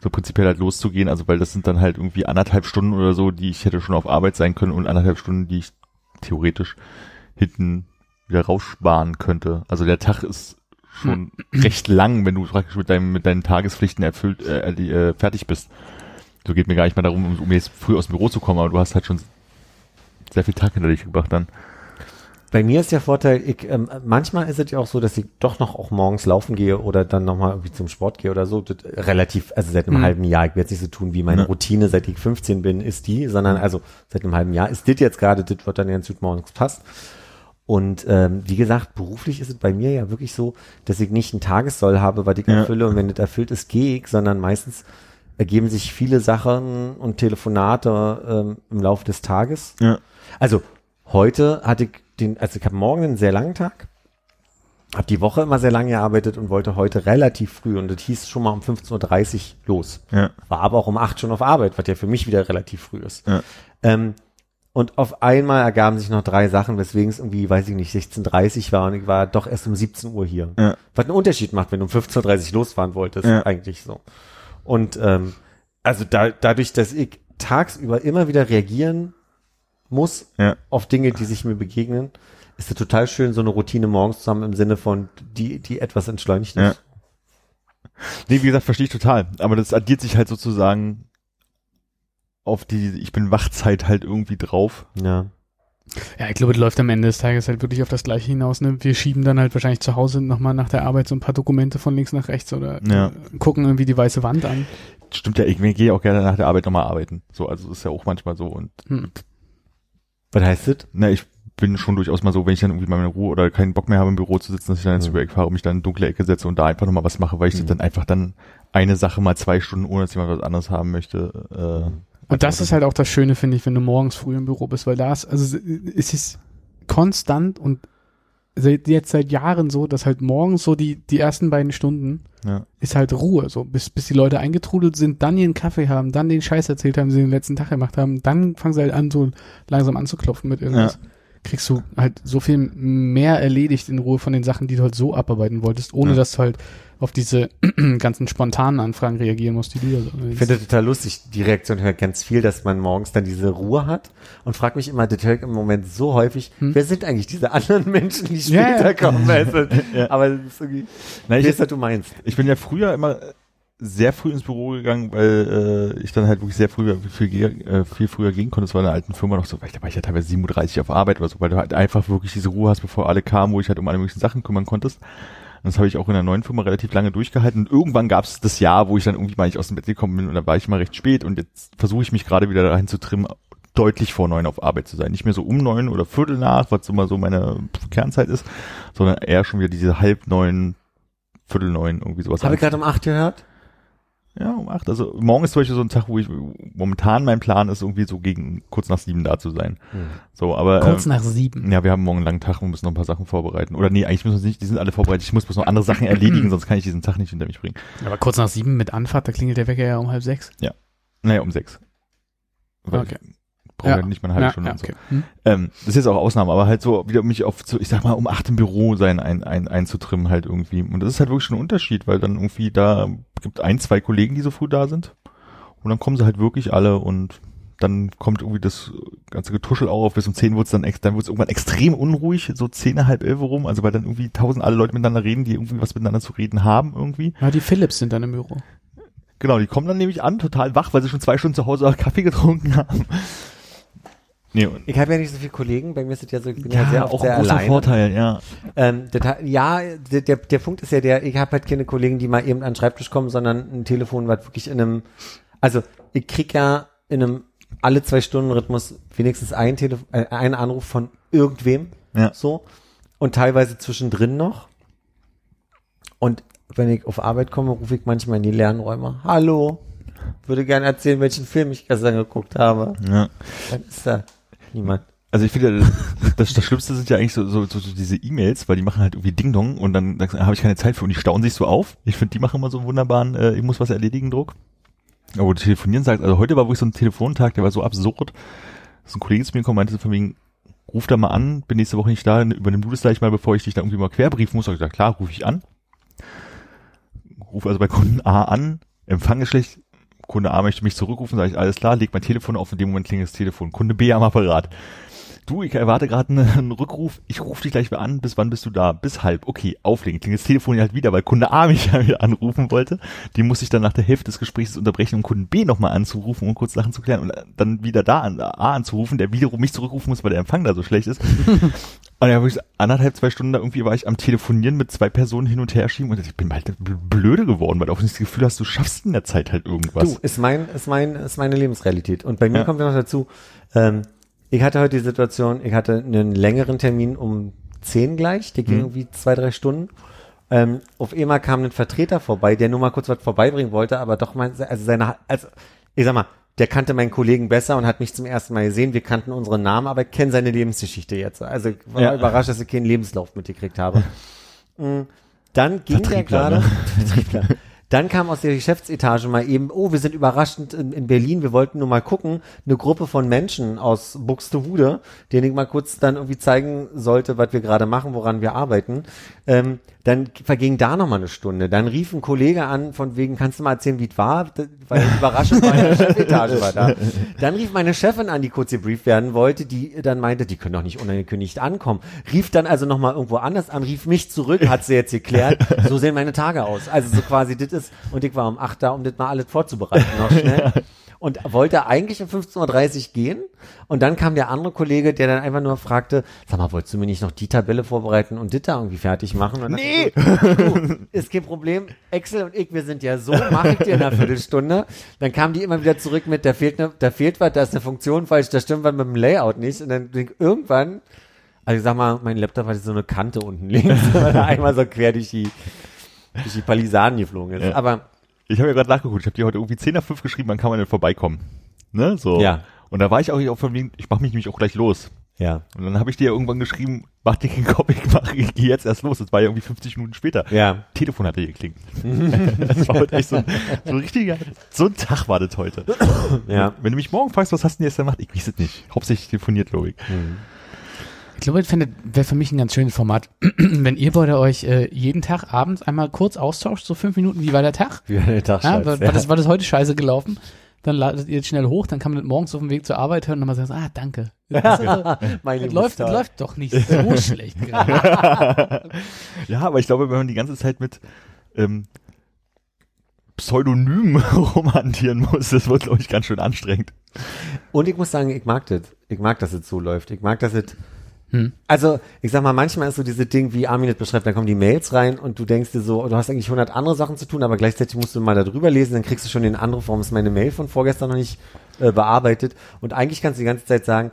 so prinzipiell halt loszugehen, also weil das sind dann halt irgendwie anderthalb Stunden oder so, die ich hätte schon auf Arbeit sein können und anderthalb Stunden, die ich theoretisch hinten wieder raussparen könnte. Also der Tag ist schon recht lang, wenn du praktisch mit deinem, mit deinen Tagespflichten erfüllt, äh, äh, fertig bist. So geht mir gar nicht mehr darum, um, um jetzt früh aus dem Büro zu kommen, aber du hast halt schon sehr viel Tag hinter dich gebracht dann. Bei mir ist der Vorteil, ich, ähm, manchmal ist es ja auch so, dass ich doch noch auch morgens laufen gehe oder dann nochmal irgendwie zum Sport gehe oder so. Das, relativ, also seit einem Mhm. halben Jahr. Ich werde jetzt nicht so tun, wie meine Ja. Routine, seit ich 15 bin, ist die, sondern also seit einem halben Jahr ist das jetzt gerade, das wird dann ganz gut morgens passt. Und ähm, wie gesagt, beruflich ist es bei mir ja wirklich so, dass ich nicht einen Tagessoll habe, was ich Ja. erfülle und wenn das erfüllt ist, gehe ich, sondern meistens ergeben sich viele Sachen und Telefonate ähm, im Laufe des Tages. Ja. Also heute hatte ich den, also ich habe morgen einen sehr langen Tag, habe die Woche immer sehr lange gearbeitet und wollte heute relativ früh und das hieß schon mal um 15.30 Uhr los. Ja. War aber auch um 8 schon auf Arbeit, was ja für mich wieder relativ früh ist. Ja. Ähm, und auf einmal ergaben sich noch drei Sachen, weswegen es irgendwie, weiß ich nicht, 16.30 war und ich war doch erst um 17 Uhr hier. Ja. Was einen Unterschied macht, wenn du um 15.30 Uhr losfahren wolltest, Ja. eigentlich so. Und ähm, also da, dadurch, dass ich tagsüber immer wieder reagieren muss Ja. auf Dinge, die sich mir begegnen, ist es total schön, so eine Routine morgens zu haben im Sinne von, die, die etwas entschleunigt ist. Nee, wie gesagt, verstehe ich total. Aber das addiert sich halt sozusagen auf die Ich bin Wachzeit halt irgendwie drauf. Ja. Ja, ich glaube, das läuft am Ende des Tages halt wirklich auf das Gleiche hinaus. Ne? Wir schieben dann halt wahrscheinlich zu Hause nochmal nach der Arbeit so ein paar Dokumente von links nach rechts oder Ja. äh, gucken irgendwie die weiße Wand an. Stimmt ja, ich gehe auch gerne nach der Arbeit nochmal arbeiten. So, also das ist ja auch manchmal so. Und Hm. Was heißt das? na, ich bin schon durchaus mal so, wenn ich dann irgendwie mal in Ruhe oder keinen Bock mehr habe im Büro zu sitzen, dass ich dann ins Mhm. Übereck fahre und mich dann in eine dunkle Ecke setze und da einfach nochmal was mache, weil ich Mhm. dann einfach dann eine Sache mal zwei Stunden, ohne dass jemand was anderes haben möchte. Äh, Und das ist halt auch das Schöne, finde ich, wenn du morgens früh im Büro bist, weil da ist, also es ist konstant und seit, jetzt seit Jahren so, dass halt morgens so die, die ersten beiden Stunden ja. ist halt Ruhe, so bis, bis die Leute eingetrudelt sind, dann ihren Kaffee haben, dann den Scheiß erzählt haben, den sie den letzten Tag gemacht haben, dann fangen sie halt an, so langsam anzuklopfen mit irgendwas. Kriegst du halt so viel mehr erledigt in Ruhe von den Sachen, die du halt so abarbeiten wolltest, ohne Ja. dass du halt auf diese <clears throat> ganzen spontanen Anfragen reagieren musst, die du ja so Ich finde das total lustig, die Reaktion hört ganz viel, dass man morgens dann diese Ruhe hat und frag mich immer, ich im Moment so häufig, Hm. wer sind eigentlich diese anderen Menschen, die Ja, später ja. kommen? Weißt du? <laughs> Ja. Aber das ist irgendwie, Na, ich ich, weiß, was du meinst. ich bin ja früher immer sehr früh ins Büro gegangen, weil äh, ich dann halt wirklich sehr früh viel, äh, viel früher gehen konnte. Das war in der alten Firma noch so, weil ich, da war ich ja teilweise 37 auf Arbeit oder so, weil du halt einfach wirklich diese Ruhe hast, bevor alle kamen, wo ich halt um alle möglichen Sachen kümmern konntest. Und das habe ich auch in der neuen Firma relativ lange durchgehalten. Und irgendwann gab es das Jahr, wo ich dann irgendwie mal nicht aus dem Bett gekommen bin und da war ich mal recht spät und jetzt versuche ich mich gerade wieder dahin zu trimmen, deutlich vor neun auf Arbeit zu sein. Nicht mehr so um neun oder Viertel nach, was immer so meine Kernzeit ist, sondern eher schon wieder diese halb neun, Viertel neun, irgendwie sowas. Habe ich gerade um acht gehört? Ja, um acht. Also morgen ist zum Beispiel so ein Tag, wo ich momentan mein Plan ist, irgendwie so gegen kurz nach sieben da zu sein. So, aber Kurz ähm, nach sieben. ja, wir haben morgen einen langen Tag und müssen noch ein paar Sachen vorbereiten. Oder nee, eigentlich müssen wir nicht, die sind alle vorbereitet. Ich muss bloß noch andere Sachen erledigen, <clears throat> sonst kann ich diesen Tag nicht hinter mich bringen. Aber kurz nach sieben mit Anfahrt, da klingelt der Wecker ja um halb sechs. Naja, um sechs. Weil Okay. Ich brauche ja. nicht mal eine halbe Stunde ja, und so. okay. Hm? Ähm, das ist jetzt auch Ausnahme, aber halt so wieder mich auf, so, ich sag mal, um acht im Büro sein ein, ein, einzutrimmen halt irgendwie. Und das ist halt wirklich schon ein Unterschied, weil dann irgendwie da gibt ein, zwei Kollegen, die so früh da sind. Und dann kommen sie halt wirklich alle und dann kommt irgendwie das ganze Getuschel auch auf. Bis um zehn wird's dann, dann wird's irgendwann extrem unruhig, so zehn, halb elf rum. Also weil dann irgendwie tausend alle Leute miteinander reden, die irgendwie was miteinander zu reden haben irgendwie. Ja, die Philips sind dann im Büro. Genau, die kommen dann nämlich an, total wach, weil sie schon zwei Stunden zu Hause <laughs> Kaffee getrunken haben. Nee, Ich habe ja nicht so viele Kollegen, bei mir ist es ja so, ich bin ja, sehr oft auch sehr ein großer alleine. Vorteil, ja. Ähm, der, ja, der, der, der Punkt ist ja der, ich habe halt keine Kollegen, die mal eben an den Schreibtisch kommen, sondern ein Telefon, was wirklich in einem, also ich krieg ja in einem alle zwei Stunden Rhythmus wenigstens ein Telefon, äh, einen Anruf von irgendwem, Ja. so und teilweise zwischendrin noch. Und wenn ich auf Arbeit komme, rufe ich manchmal in die Lernräume. Hallo, würde gerne erzählen, welchen Film ich gestern geguckt habe. ja. Dann ist da niemand. Also ich finde, das, das, das Schlimmste sind ja eigentlich so, so, so, so diese E-Mails, weil die machen halt irgendwie Ding-Dong und dann, dann habe ich keine Zeit für und die stauen sich so auf. Ich finde, die machen immer so einen wunderbaren, äh, ich muss was erledigen Druck. Aber wo telefonieren sagst, also heute war wirklich so ein Telefontag, der war so absurd. Ist ein Kollege zu mir gekommen, meinte so von wegen, ruf da mal an, bin nächste Woche nicht da, übernimm du das gleich mal, bevor ich dich da irgendwie mal querbriefen muss. Da ich gesagt, klar, rufe ich an. Ruf also bei Kunden A an, Empfang ist schlecht, Kunde A möchte mich zurückrufen, sage ich, alles klar, leg mein Telefon auf, in dem Moment klingelt das Telefon. Kunde B am Apparat. Du, ich erwarte gerade <laughs> einen, Rückruf, ich rufe dich gleich mal an, bis wann bist du da? Bis halb, okay, auflegen. Klingelt das Telefon halt wieder, weil Kunde A <laughs> mich ja wieder anrufen wollte. Die muss ich dann nach der Hälfte des Gesprächs unterbrechen, um Kunden B nochmal anzurufen, um kurz Sachen zu klären und dann wieder da an, A anzurufen, der wiederum mich zurückrufen muss, weil der Empfang da so schlecht ist. <laughs> Und ja, wirklich anderthalb, zwei Stunden da irgendwie war ich am Telefonieren mit zwei Personen hin und her schieben und ich bin halt blöde geworden, weil du auch nicht das Gefühl hast, du schaffst in der Zeit halt irgendwas. Du, ist mein, ist mein, ist meine Lebensrealität. Und bei mir Ja. kommt ja noch dazu, ähm, ich hatte heute die Situation, ich hatte einen längeren Termin um 10 gleich, der ging Mhm. irgendwie zwei, drei Stunden. Ähm, auf einmal kam ein Vertreter vorbei, der nur mal kurz was vorbeibringen wollte, aber doch mein, also seine, also, ich sag mal, der kannte meinen Kollegen besser und hat mich zum ersten Mal gesehen. Wir kannten unsere Namen, aber ich kenne seine Lebensgeschichte jetzt. Also ich war Ja. überrascht, dass ich keinen Lebenslauf mitgekriegt habe. <laughs> Mm, Dann ging der gerade, ne? <laughs> Dann kam aus der Geschäftsetage mal eben, oh, wir sind überraschend in, in Berlin, wir wollten nur mal gucken, eine Gruppe von Menschen aus Buxtehude, denen ich mal kurz dann irgendwie zeigen sollte, was wir gerade machen, woran wir arbeiten. Ähm, dann verging da noch mal eine Stunde. Dann rief ein Kollege an, von wegen, kannst du mal erzählen, wie es war? Weil <laughs> überraschend meine Chefetage war da. Dann rief meine Chefin an, die kurz gebrieft werden wollte, die dann meinte, die können doch nicht unangekündigt ankommen. Rief dann also noch mal irgendwo anders an, rief mich zurück, hat sie jetzt geklärt. So sehen meine Tage aus. Also so quasi, das ist, und ich war um 8 da, um das mal alles vorzubereiten noch schnell. Und wollte eigentlich um 15.30 Uhr gehen. Und dann kam der andere Kollege, der dann einfach nur fragte, sag mal, wolltest du mir nicht noch die Tabelle vorbereiten und da irgendwie fertig machen? Und Nee! So, du, ist kein Problem. Excel und ich, wir sind ja so, mache ich dir in einer Viertelstunde. Dann kam die immer wieder zurück mit, da fehlt ne, da fehlt was, da ist eine Funktion falsch, da stimmt was mit dem Layout nicht. Und dann irgendwann, also ich sag mal, mein Laptop hatte so eine Kante unten links, <laughs> weil er einmal so quer durch die, durch die Palisaden geflogen ist. Ja. Aber Ich habe ja gerade nachgeguckt, ich habe dir heute irgendwie 10 nach 5 geschrieben, wann kann man denn vorbeikommen? Ne, so. Ja. Und da war ich auch von wegen, ich mache mich nämlich auch gleich los. ja, Und dann habe ich dir ja irgendwann geschrieben, mach dir keinen Kopf, ich, mach, ich gehe jetzt erst los. Das war ja irgendwie 50 Minuten später. ja. Telefon hatte geklingelt. <laughs> das war heute echt so ein, so ein richtiger, so ein Tag war das heute. Ja. Wenn du mich morgen fragst, was hast du denn jetzt gemacht? Ich weiß es nicht. Hauptsächlich telefoniert, glaube ich. Ich glaube, das wäre für mich ein ganz schönes Format, <clears throat> wenn ihr beide euch äh, jeden Tag abends einmal kurz austauscht, so fünf Minuten, wie war der Tag? Wie der Tag Ja, scheiß, war, war, das, war das heute scheiße gelaufen? Dann ladet ihr schnell hoch, dann kann man das morgens auf dem Weg zur Arbeit hören und dann mal sagen, ah, danke. <laughs> Das, also, mein das, läuft, das läuft doch nicht so <laughs> schlecht gerade. Ja, aber ich glaube, wenn man die ganze Zeit mit ähm, Pseudonymen <laughs> rumhantieren muss, das wird, glaube ich, ganz schön anstrengend. Und ich muss sagen, ich mag das. Ich mag, dass es so läuft. Ich mag, dass es. Hm. Also, ich sag mal, manchmal ist so diese Ding, wie Armin das beschreibt, dann kommen die Mails rein und du denkst dir so, du hast eigentlich 100 andere Sachen zu tun, aber gleichzeitig musst du mal da drüber lesen, dann kriegst du schon den Anruf, warum ist meine Mail von vorgestern noch nicht äh, bearbeitet. Und eigentlich kannst du die ganze Zeit sagen,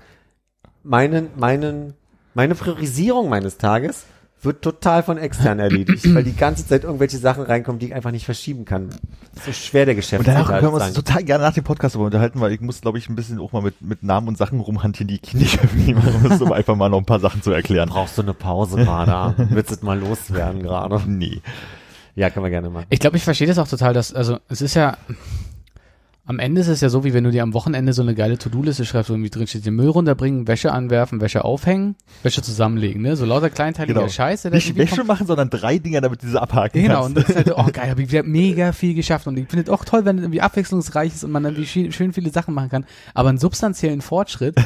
meinen, meinen, meine Priorisierung meines Tages wird total von extern erledigt, <clears throat> weil die ganze Zeit irgendwelche Sachen reinkommen, die ich einfach nicht verschieben kann. Das ist so schwer der Und Geschäftsführer. danach können wir uns sein. total gerne nach dem Podcast aber unterhalten, weil ich muss, glaube ich, ein bisschen auch mal mit, mit Namen und Sachen rumhantieren, die ich nicht <laughs> öffentlich machen muss, um einfach mal noch ein paar Sachen zu erklären. Brauchst du eine Pause gerade? <laughs> Willst du es mal loswerden gerade? Nee. Ja, kann man gerne machen. Ich glaube, ich verstehe das auch total, dass, also es ist ja, am Ende ist es ja so, wie wenn du dir am Wochenende so eine geile To-Do-Liste schreibst, wo irgendwie drin steht, den Müll runterbringen, Wäsche anwerfen, Wäsche aufhängen, Wäsche zusammenlegen, ne? So lauter kleinteilige Genau. Scheiße. der Nicht Wäsche kommt. machen, sondern drei Dinger, damit diese abhaken Genau, kannst. und das ist halt, oh geil, hab ich wieder <laughs> mega viel geschafft und ich finde es auch toll, wenn es irgendwie abwechslungsreich ist und man dann wie schön, schön viele Sachen machen kann, aber einen substanziellen Fortschritt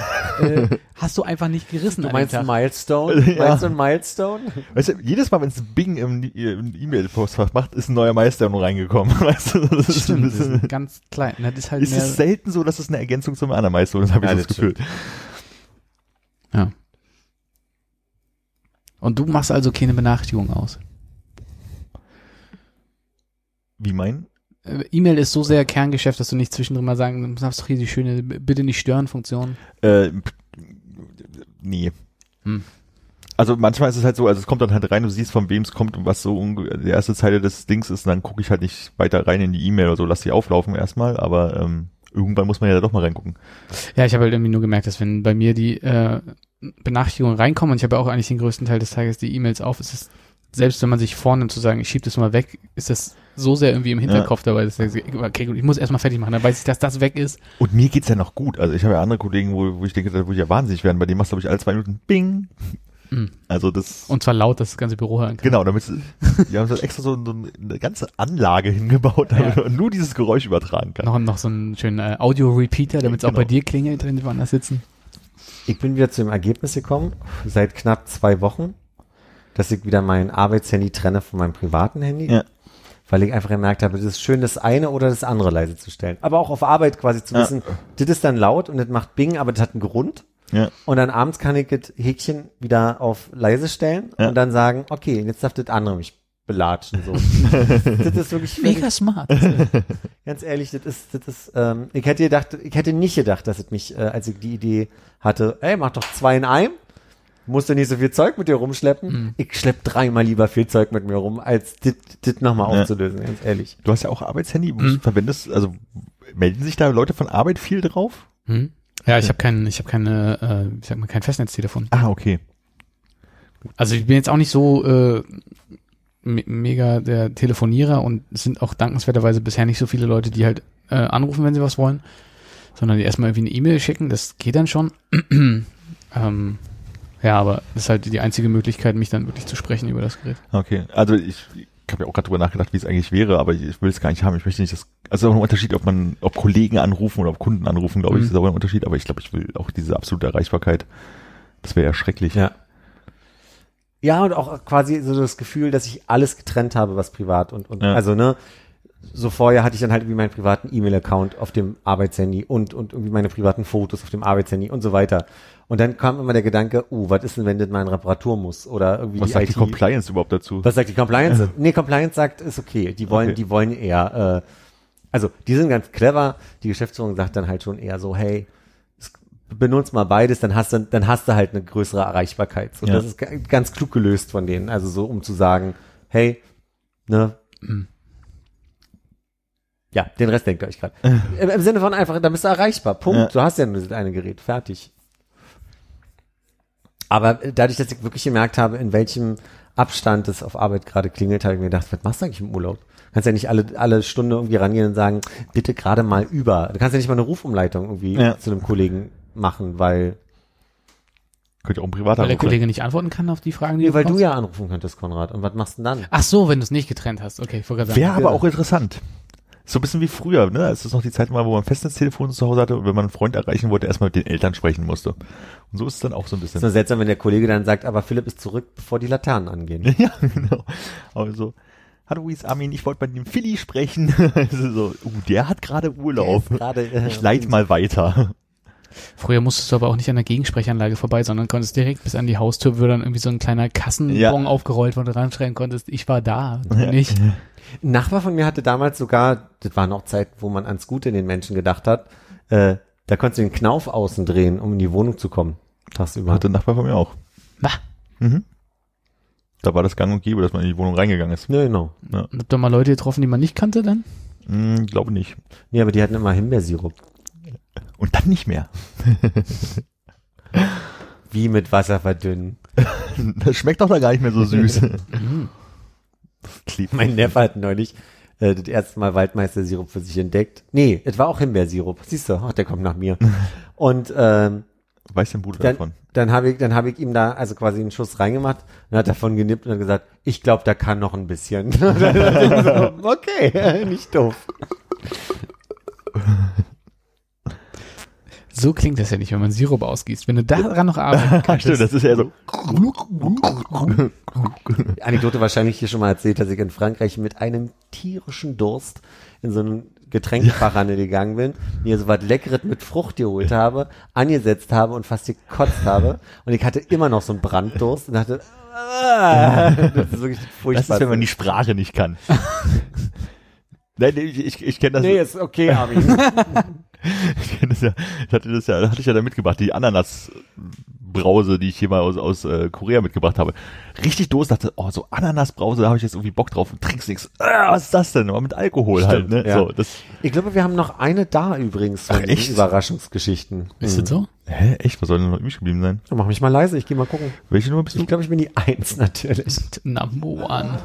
äh, <laughs> hast du einfach nicht gerissen Du meinst dem ein Tag. Milestone? Ja. Meinst du ein Milestone? Weißt du, jedes Mal, wenn es Bing im, im E-Mail-Postfach macht, ist ein neuer Meister nur reingekommen. <laughs> Weißt du, das ist ein Stimmt, das bisschen, ist ganz klein. Das ist halt ist es selten so, dass es eine Ergänzung zum anderen ist, habe ich Ja, so das das Gefühl. ja. Und du machst also keine Benachrichtigung aus. Wie mein? Äh, E-Mail ist so sehr Kerngeschäft, dass du nicht zwischendrin mal sagen, du hast doch hier die schöne Bitte nicht stören Funktion. Äh, nee. Hm. Also manchmal ist es halt so, also es kommt dann halt rein, du siehst von wem es kommt und was so die erste Zeile des Dings ist, und dann gucke ich halt nicht weiter rein in die E-Mail oder so, lass die auflaufen erstmal, aber ähm, irgendwann muss man ja da doch mal reingucken. Ja, ich habe halt irgendwie nur gemerkt, dass wenn bei mir die äh, Benachrichtigungen reinkommen und ich habe ja auch eigentlich den größten Teil des Tages die E-Mails auf, ist es, selbst wenn man sich vornimmt zu sagen, ich schiebe das mal weg, ist das so sehr irgendwie im Hinterkopf dabei, dass ich okay, gut, ich muss erstmal fertig machen, dann weiß ich, dass das weg ist. Und mir geht's ja noch gut. Also ich habe ja andere Kollegen, wo, wo ich denke, da würde ich ja wahnsinnig werden. Bei dem machst du, glaube ich, alle zwei Minuten Bing. Mhm. Also das. Und zwar laut, dass das ganze Büro hören kann. Genau, damit die haben so extra so, so eine ganze Anlage hingebaut, damit Ja. man nur dieses Geräusch übertragen kann. Noch, noch so einen schönen äh, Audio-Repeater, damit es auch Genau. bei dir klingelt, wenn wir woanders sitzen. Ich bin wieder zu dem Ergebnis gekommen, seit knapp zwei Wochen, dass ich wieder mein Arbeitshandy trenne von meinem privaten Handy. Ja. Weil ich einfach gemerkt habe, es ist schön, das eine oder das andere leise zu stellen. Aber auch auf Arbeit quasi zu Ja. wissen, das ist dann laut und das macht Bing, aber das hat einen Grund. Ja. Und dann abends kann ich das Häkchen wieder auf leise stellen Ja. und dann sagen, okay, jetzt darf das andere mich belatschen. So. <laughs> das ist wirklich Mega smart. <laughs> Ganz ehrlich, das ist, das ist, ähm, ich hätte gedacht, ich hätte nicht gedacht, dass es mich, äh, als ich die Idee hatte, ey, mach doch zwei in einem, musst du nicht so viel Zeug mit dir rumschleppen. Mhm. Ich schlepp dreimal lieber viel Zeug mit mir rum, als das das nochmal Ja. aufzulösen, ganz ehrlich. Du hast ja auch Arbeitshandy, Mhm. du verwendest, also melden sich da Leute von Arbeit viel drauf? Hm? Ja, ich habe kein, ich habe keine, äh, ich sag mal, kein Festnetztelefon. Ah, okay. Also ich bin jetzt auch nicht so äh, me mega der Telefonierer und es sind auch dankenswerterweise bisher nicht so viele Leute, die halt äh, anrufen, wenn sie was wollen, sondern die erstmal irgendwie eine E-Mail schicken, das geht dann schon. <clears throat> ähm, ja, aber das ist halt die einzige Möglichkeit, mich dann wirklich zu sprechen über das Gerät. Okay. Also ich, ich habe ja auch gerade drüber nachgedacht, wie es eigentlich wäre, aber ich, ich will es gar nicht haben. Ich möchte nicht das. Also auch ein Unterschied, ob man, ob Kollegen anrufen oder ob Kunden anrufen, glaube ich, Mhm. ist auch ein Unterschied, aber ich glaube, ich will auch diese absolute Erreichbarkeit. Das wäre ja schrecklich. Ja. Ja, und auch quasi so das Gefühl, dass ich alles getrennt habe, was privat und, und Ja. also, ne, so vorher hatte ich dann halt irgendwie meinen privaten E-Mail-Account auf dem Arbeitshandy und, und irgendwie meine privaten Fotos auf dem Arbeitshandy und so weiter. Und dann kam immer der Gedanke, uh, was ist denn, wenn das mal in Reparatur muss? Oder irgendwie Was die sagt IT, die Compliance überhaupt dazu? Was sagt die Compliance? <laughs> nee, Compliance sagt, ist okay. Die wollen, Okay. die wollen eher, äh, also die sind ganz clever. Die Geschäftsführung sagt dann halt schon eher so, hey, benutzt mal beides, dann hast du, dann hast du halt eine größere Erreichbarkeit. So, Ja. Das ist ga- ganz klug gelöst von denen. Also so, um zu sagen, hey, ne, Mhm. ja, den Rest denkt ihr euch gerade. <laughs> Im, Im Sinne von einfach, da bist du erreichbar. Punkt. Ja. Du hast ja nur das eine Gerät. Fertig. Aber dadurch, dass ich wirklich gemerkt habe, in welchem Abstand es auf Arbeit gerade klingelt, habe ich mir gedacht, was machst du eigentlich im Urlaub? Du kannst ja nicht alle, alle Stunde irgendwie rangehen und sagen, bitte gerade mal über. Du kannst ja nicht mal eine Rufumleitung irgendwie Ja. zu einem Kollegen machen, weil, Könnte auch ein privater Weil der. Kollege nicht antworten kann auf die Fragen, die nee, weil du bekommst? ja anrufen könntest, Konrad. Und was machst du denn dann? Ach so, wenn du es nicht getrennt hast. Okay, ich wollte gerade sagen. Wäre aber auch interessant. So ein bisschen wie früher, ne? Es noch die Zeit war, wo man Festnetztelefon zu Hause hatte und wenn man einen Freund erreichen wollte, erstmal mit den Eltern sprechen musste. Und so ist es dann auch so ein ist bisschen. nur seltsam, wenn der Kollege dann sagt, aber Philipp ist zurück, bevor die Laternen angehen. <laughs> ja, genau. Also, hallo, wie ist Armin? Ich wollte bei dem Philly sprechen. <laughs> also so, uh, der hat gerade Urlaub. Ist gerade, äh, ich leite mal weiter. Früher musstest du aber auch nicht an der Gegensprechanlage vorbei, sondern konntest direkt bis an die Haustür, wo dann irgendwie so ein kleiner Kassenbon Ja. aufgerollt wurde, ranschreien konntest, ich war da, du nicht. Ein Nachbar von mir hatte damals sogar, das war noch Zeit, wo man ans Gute in den Menschen gedacht hat, äh, da konntest du den Knauf außen drehen, um in die Wohnung zu kommen. Tagsüber. Hatte ein Nachbar von mir auch. Na, Mhm. Da war das gang und gäbe, dass man in die Wohnung reingegangen ist. Ja, genau. Und habt ihr mal Leute getroffen, die man nicht kannte dann? Hm, glaube nicht. Nee, aber die hatten immer Himbeersirup. Und dann nicht mehr. <laughs> Wie mit Wasser verdünnen. Das schmeckt doch da gar nicht mehr so süß. <laughs> Mein Neffe hat neulich äh, das erste Mal Waldmeister-Sirup für sich entdeckt. Nee, es war auch Himbeersirup. Siehst du, ach, der kommt nach mir. <laughs> Und ähm, Weiß dein Bruder dann, davon? dann habe ich, dann habe ich ihm da also quasi einen Schuss reingemacht und hat davon genippt und hat gesagt, ich glaube, da kann noch ein bisschen. So, okay, nicht doof. So klingt das ja nicht, wenn man Sirup ausgießt. Wenn du daran noch arbeiten <laughs> kannst. stimmt, das ist ja so. Die <laughs> Anekdote wahrscheinlich hier schon mal erzählt, dass ich in Frankreich mit einem tierischen Durst in so einen Getränkefachhandel gegangen bin, mir so was Leckeres mit Frucht geholt habe, angesetzt habe und fast gekotzt habe. Und ich hatte immer noch so einen Branddurst und dachte, ah, das ist wirklich furchtbar. <laughs> Das ist, wenn man die Sprache nicht kann. Nein, nee, ich, ich, ich kenne das. Nee, ist okay, Armin. Das ja. Ich hatte das ja, hatte ich ja da mitgebracht, die Ananasbrause, die ich hier mal aus, aus äh, Korea mitgebracht habe. Richtig Durst, dachte, oh, so Ananasbrause, da habe ich jetzt irgendwie Bock drauf und trinkst nichts. Ah, was ist das denn? Aber mit Alkohol halt, Stimmt, ne? ja. So, das, Ich glaube, wir haben noch eine da übrigens von Ach, echt? Überraschungsgeschichten. Ist das so? hä, echt, was soll denn noch übrig geblieben sein? Hm. Mach mich mal leise, ich gehe mal gucken. Welche Nummer bist du? Ich glaube, ich bin die Eins <laughs> natürlich. Number one.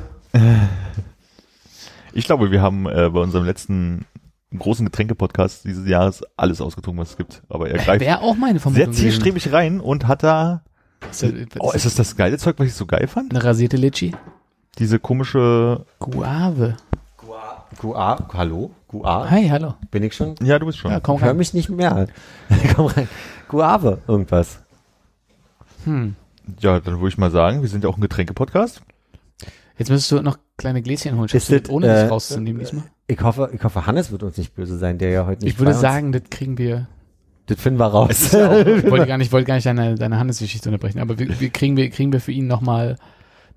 Ich glaube, wir haben äh, bei unserem letzten großen Getränke-Podcast dieses Jahres alles ausgetrunken, was es gibt. Aber er greift Wäre auch meine Vermutung. sehr zielstrebig rein und hat da. Ist das, oh, ist das das geile Zeug, was ich so geil fand? eine rasierte Litschi? Diese komische, Guave. QA, hallo? QA? Hi, hallo. Bin ich schon? ja, du bist schon. Ja, komm Hör rein. mich nicht mehr. <laughs> Komm rein. Guave, irgendwas. Hm. Ja, dann würde ich mal sagen, wir sind ja auch ein Getränke-Podcast. Jetzt müsstest du noch kleine Gläschen holen. Schaffst Ist das, ohne äh, dich rauszunehmen diesmal? Ich hoffe, ich hoffe, Hannes wird uns nicht böse sein, der ja heute nicht Ich würde bei uns- sagen, das kriegen wir. das finden wir raus. Ja auch, <laughs> Ich wollte gar nicht, wollte gar nicht deine, deine Handelsgeschichte unterbrechen, aber wir, wir kriegen wir, kriegen wir für ihn nochmal,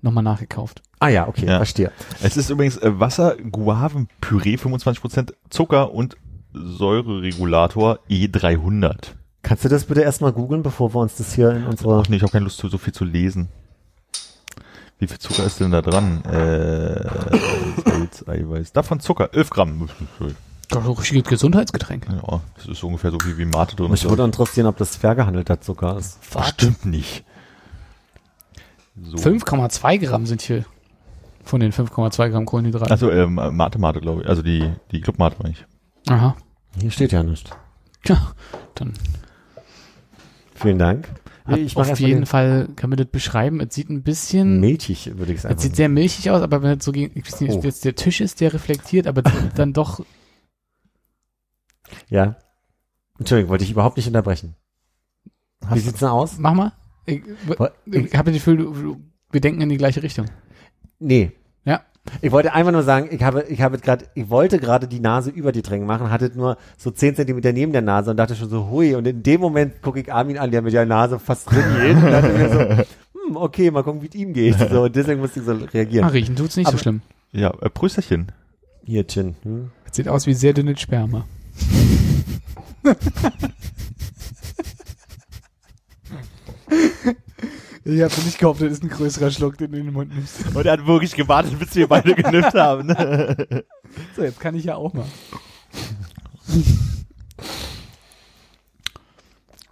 noch mal nachgekauft. ah ja, okay, Ja. verstehe. es ist übrigens äh, Wasser, Guavenpüree, 25% Zucker und Säureregulator E300. Kannst du das bitte erstmal googeln, bevor wir uns das hier in unserer Ach nee, ich habe keine Lust, so viel zu lesen. Wie viel Zucker ist denn da dran? Äh, Salz, Eiweiß. Davon Zucker, 11 Gramm. Doch, so richtiges Gesundheitsgetränk. Ja, das ist ungefähr so viel wie Mate drin Mich ist. würde interessieren, ob das fair gehandelter Zucker ist. Bestimmt nicht. So. 5,2 Gramm sind hier von den 5,2 Gramm Kohlenhydraten. Also ähm, Mate Mate, glaube ich. Also die, die Club Mate meine ich. Aha. Hier steht ja nichts. Tja, dann Vielen Dank. Ich auf jeden Fall, kann man das beschreiben, es sieht ein bisschen, milchig, würde ich sagen. es sieht sehr milchig aus, aber wenn es so gegen, ich weiß nicht, Oh. jetzt der Tisch ist, der reflektiert, aber <laughs> dann doch, ja. Entschuldigung, wollte ich überhaupt nicht unterbrechen. Wie Hast- sieht's denn aus? mach mal. Ich, ich habe das Gefühl, wir denken in die gleiche Richtung. Nee. Ich wollte einfach nur sagen, ich habe, ich habe gerade, ich wollte gerade die Nase über die Tränke machen, hatte nur so 10 Zentimeter neben der Nase und dachte schon so, hui. Und in dem Moment gucke ich Armin an, der mit der Nase fast drin geht. Und dachte mir so, hm, okay, mal gucken, wie es ihm geht. So, und deswegen musste ich so Ah, reagieren. riechen tut's nicht so Aber- schlimm. Ja, äh, Prösterchen. Hier, Chin. Hm? Es sieht aus wie sehr dünnes Sperma. <laughs> Ich habe nicht gehofft, das ist ein größerer Schluck, den du in den Mund nimmst. Und er hat wirklich gewartet, bis wir beide genippt haben. Ne? <laughs> So, jetzt kann ich ja auch mal.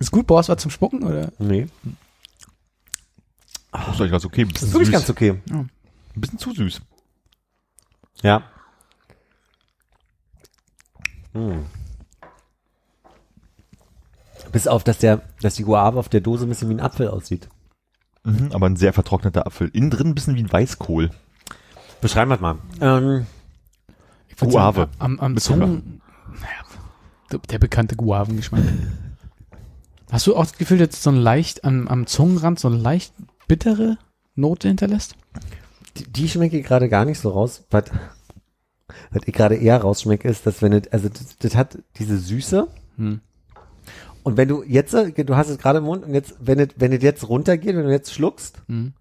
Ist gut, brauchst du was zum Spucken, oder? Nee. Das ist eigentlich ganz okay. Ein Das bisschen ist wirklich ganz okay. Ein bisschen zu süß. Ja. Hm. Bis auf, dass der, dass die Guave auf der Dose ein bisschen wie ein Apfel aussieht. Mhm, aber ein sehr vertrockneter Apfel. Innen drin ein bisschen wie ein Weißkohl. Beschreiben wir es mal. Ähm, Guave. Am, am. Zungen, naja, der bekannte Guavengeschmack. Hast du auch das Gefühl, dass so ein leicht am, am Zungenrand so eine leicht bittere Note hinterlässt? die, die schmecke ich gerade gar nicht so raus. Was, was ich gerade eher rausschmecke, ist, dass wenn es, also das, das hat diese Süße. Hm. Und wenn du jetzt, du hast es gerade im Mund und jetzt, wenn es, wenn es jetzt runtergeht, wenn du jetzt schluckst, Hm.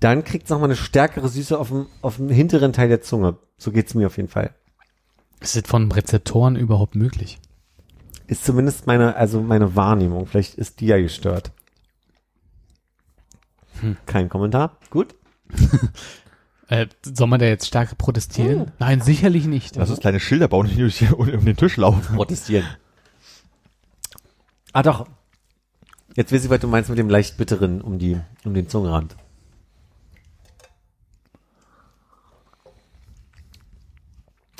dann kriegt es nochmal eine stärkere Süße auf dem, auf dem hinteren Teil der Zunge. So geht's mir auf jeden Fall. Ist das von Rezeptoren überhaupt möglich? Ist zumindest meine, also meine Wahrnehmung. Vielleicht ist die ja gestört. Hm. Kein Kommentar. Gut. <laughs> Äh, soll man da jetzt stark protestieren? Nein, sicherlich nicht. Lass uns kleine Schilder bauen und nicht durch- <laughs> um den Tisch laufen. Protestieren. Ah doch. Jetzt weiß ich, was du meinst mit dem leicht bitteren um die, um den Zungenrand.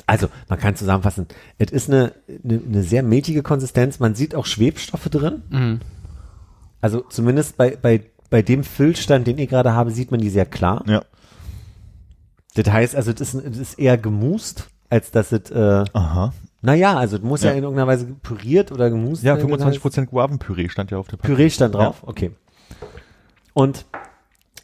Also, man kann zusammenfassen, es ist eine, eine, eine sehr milchige Konsistenz, man sieht auch Schwebstoffe drin. Mhm. Also zumindest bei, bei, bei dem Füllstand, den ich gerade habe, sieht man die sehr klar. Ja. Das heißt, also, das ist, es ist eher gemust, als dass es, äh, Aha. Naja, also, muss ja. Ja. in irgendeiner Weise püriert oder gemust Ja, werden. 25% Guavenpüree stand ja auf der Packung. Püree stand drauf, okay. Und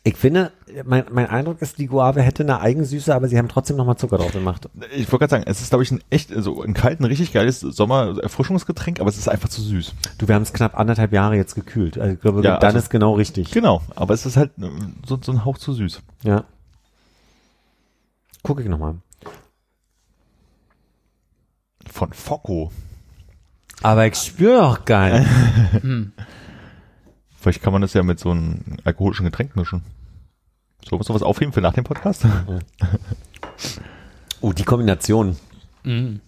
ich finde, mein, mein Eindruck ist, die Guave hätte eine Eigensüße, aber sie haben trotzdem nochmal Zucker drauf gemacht. Ich wollte gerade sagen, es ist, glaube ich, ein echt, so ein kalten, richtig geiles Sommer-Erfrischungsgetränk, aber es ist einfach zu süß. Du, wir haben es knapp anderthalb Jahre jetzt gekühlt. Also ich glaube, Ja, dann also- ist genau richtig. Genau, aber es ist halt äh, so, so ein Hauch zu süß. Ja. Gucke ich nochmal. Von Focco. Aber ich spüre doch geil. Vielleicht kann man das ja mit so einem alkoholischen Getränk mischen. So, muss noch was aufheben für nach dem Podcast? oh, die Kombination. Mhm.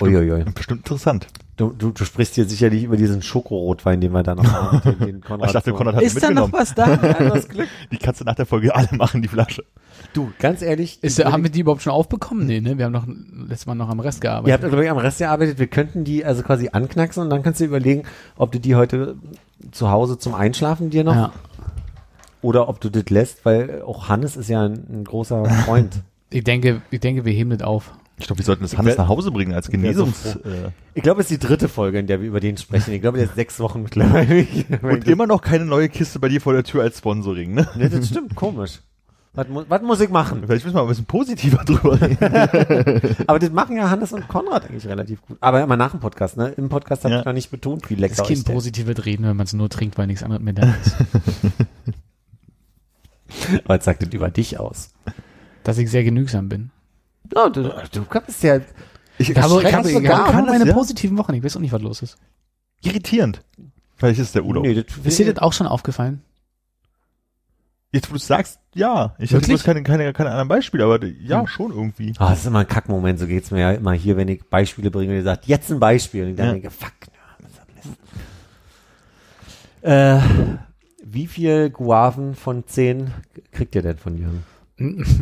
Uiuiui. Bestimmt interessant. Du, du, du sprichst hier sicherlich über diesen Schokorotwein, den wir da noch haben. Den, den Konrad <laughs> Ich dachte, Konrad hat Ist da noch was da? Glück. <laughs> Die kannst du nach der Folge alle machen, die Flasche. Du, ganz ehrlich. Ist, haben wir die überhaupt schon aufbekommen? Nee, ne? Wir haben noch letztes Mal noch am Rest Ihr habt, gearbeitet. glaube ich, am Rest gearbeitet. Wir könnten die also quasi anknacksen und dann kannst du überlegen, ob du die heute zu Hause zum Einschlafen dir noch Ja. oder ob du das lässt, weil auch Hannes ist ja ein, ein großer Freund. <laughs> Ich denke, ich denke, wir heben das auf. Ich glaube, wir sollten das Hannes nach Hause bringen als Genesungs... froh. äh, Ich glaube, es ist die dritte Folge, in der wir über den sprechen. Ich glaube, der ist sechs Wochen mittlerweile. <laughs> und immer noch keine neue Kiste bei dir vor der Tür als Sponsoring, ne? Ne, das stimmt, komisch. Was, mu was muss ich machen? Vielleicht müssen wir mal ein bisschen positiver drüber reden. <laughs> Aber das machen ja Hannes und Konrad eigentlich relativ gut. Aber immer nach dem Podcast, ne? Im Podcast habe Ja. ich noch nicht betont, wie Das lecker ist kein ist der. positives Reden, wenn man es nur trinkt, weil nichts anderes mehr da ist. <laughs> Was sagt das über dich aus? Dass ich sehr genügsam bin. Oh, du, du kannst ja, Ich, Ich habe, ich habe, kann das, meine ja? positiven Wochen. Ich weiß auch nicht, was los ist. irritierend. Vielleicht ist es der Urlaub. nee, das, Ist dir das auch schon aufgefallen? Jetzt, wo du es sagst, ja. Ich habe Wirklich? bloß keine, keine, keine anderen Beispiele, aber ja, schon irgendwie. Ah, das ist immer ein Kackmoment, so geht's mir ja immer hier, wenn ich Beispiele bringe und ihr sagt, jetzt ein Beispiel. Und ich dann Ja. denke, fuck, ja, das? Äh, wie viel Guaven von zehn kriegt ihr denn von Jürgen?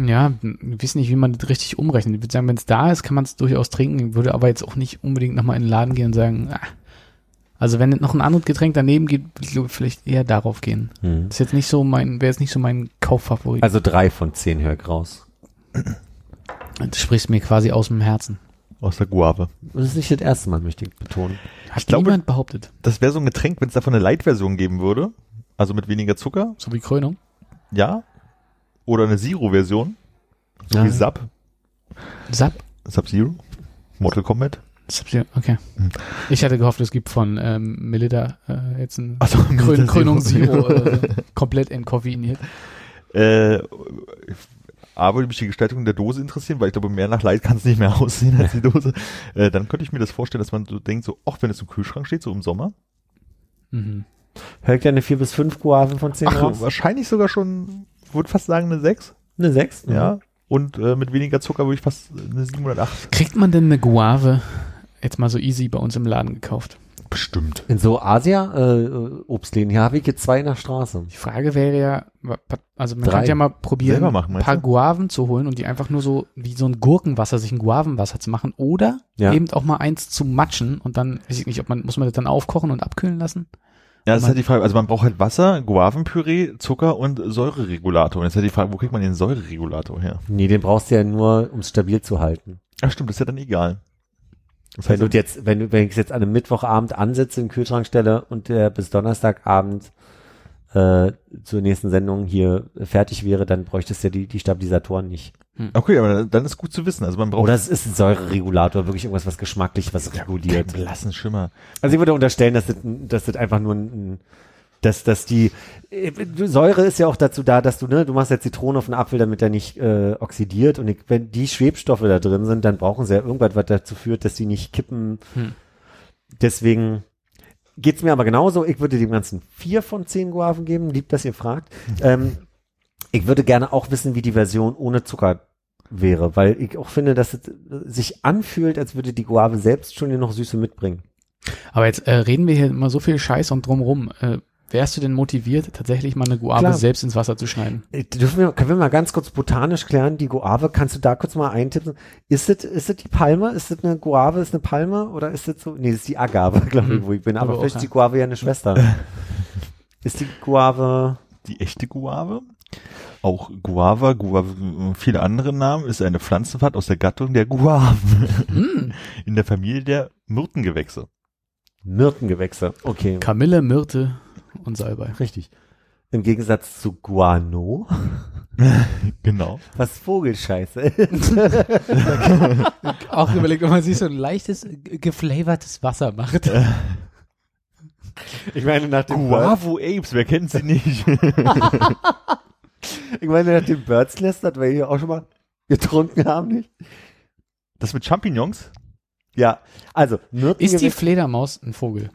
Ja, ich weiß nicht, wie man das richtig umrechnet. Ich würde sagen, wenn es da ist, kann man es durchaus trinken. Ich würde aber jetzt auch nicht unbedingt nochmal in den Laden gehen und sagen, ah. also wenn noch ein anderes Getränk daneben geht, würde ich vielleicht eher darauf gehen. Hm. Das ist jetzt nicht so mein, wäre jetzt nicht so mein Kauffavorit. Also drei von zehn höre ich raus. das sprichst mir quasi aus dem Herzen. Aus der Guave. Das ist nicht das erste Mal, möchte ich betonen. Hat glaube- niemand behauptet. Das wäre so ein Getränk, wenn es davon eine Light-Version geben würde. Also mit weniger Zucker, So wie Krönung. ja. Oder eine Zero-Version. So Ja. wie Sub. Sub. Sub-Zero. Mortal Kombat. Sub okay. Hm. Ich hatte gehofft, es gibt von ähm, Melita äh, jetzt ein Also Krön Krönung Zero. Zero. äh, <laughs> komplett entkoffeiniert. Äh, A, würde mich die Gestaltung der Dose interessieren, weil ich glaube, mehr nach Light kann es nicht mehr <laughs> aussehen als die Dose. Äh, dann könnte ich mir das vorstellen, dass man so denkt, so, ach, wenn es im Kühlschrank steht, so im Sommer. Mhm. Hör ich ja eine vier bis fünf Guaven von zehn Ach, raus? wahrscheinlich sogar schon, würde fast sagen, eine 6. Eine sechs? Ja. Und äh, mit weniger Zucker würde ich fast eine 7 oder 8. Kriegt man denn eine Guave jetzt mal so easy bei uns im Laden gekauft? Bestimmt. In so Asia-Obstläden, hier habe ich jetzt zwei in der Straße. Die Frage wäre ja, also man Drei. könnte ja mal probieren, machen, ein paar du? Guaven zu holen und die einfach nur so wie so ein Gurkenwasser, sich ein Guavenwasser zu machen oder Ja. eben auch mal eins zu matschen und dann, weiß ich nicht, ob man, muss man das dann aufkochen und abkühlen lassen? Ja, das ist halt die Frage. Also man braucht halt Wasser, Guavenpüree, Zucker und Säureregulator. Und jetzt ist halt die Frage, wo kriegt man den Säureregulator her? Nee, den brauchst du ja nur, um es stabil zu halten. Ach stimmt, das ist ja dann egal. Das Wenn heißt, du jetzt, wenn wenn ich es jetzt an einem Mittwochabend ansetze, in den Kühlschrank stelle und der bis Donnerstagabend äh, zur nächsten Sendung hier fertig wäre, dann bräuchtest du ja die, die Stabilisatoren nicht. okay, aber dann ist gut zu wissen. Also man braucht Oder es ist ein Säureregulator, wirklich irgendwas, was geschmacklich was reguliert. keinen blassen Schimmer. Also ich würde unterstellen, dass das, dass das einfach nur ein, dass, dass die äh, Säure ist ja auch dazu da, dass du, ne, du machst ja Zitrone auf den Apfel, damit er nicht äh, oxidiert und ich, wenn die Schwebstoffe da drin sind, dann brauchen sie ja irgendwas, was dazu führt, dass die nicht kippen. Hm. Deswegen geht's mir aber genauso. Ich würde dem Ganzen vier von zehn Guaven geben. Lieb, dass ihr fragt. Ähm, Ich würde gerne auch wissen, wie die Version ohne Zucker wäre, weil ich auch finde, dass es sich anfühlt, als würde die Guave selbst schon hier noch Süße mitbringen. Aber jetzt äh, reden wir hier immer so viel Scheiß und drumrum. Äh, wärst du denn motiviert, tatsächlich mal eine Guave Klar. selbst ins Wasser zu schneiden? Äh, Dürfen wir, können wir mal ganz kurz botanisch klären, die Guave, kannst du da kurz mal eintippen? Ist es, ist es die Palme? Ist es eine Guave, ist eine Palme? Oder ist es so? Nee, das ist die Agave, <laughs> glaube ich, Mhm. wo ich bin. Aber Aber vielleicht ist die Guave ja eine Schwester. <laughs> ist die Guave, Die echte Guave, auch Guava, Guave, viele andere Namen, ist eine Pflanzenart aus der Gattung der Guaven Hm. in der Familie der Myrtengewächse. Myrtengewächse. Okay. Kamille, Myrte und Salbei. Richtig. Im Gegensatz zu Guano, <laughs> Genau. was Vogelscheiße ist. <laughs> Auch überlegt, ob man sich so ein leichtes, geflavortes Wasser macht. Ich meine, nach dem, Bird, Guavo Apes, wer kennt sie nicht? <laughs> ich meine, nach dem Birds Nest, das wir hier auch schon mal getrunken haben, nicht? Das mit Champignons? Ja. Also, Ist die Fledermaus ein Vogel?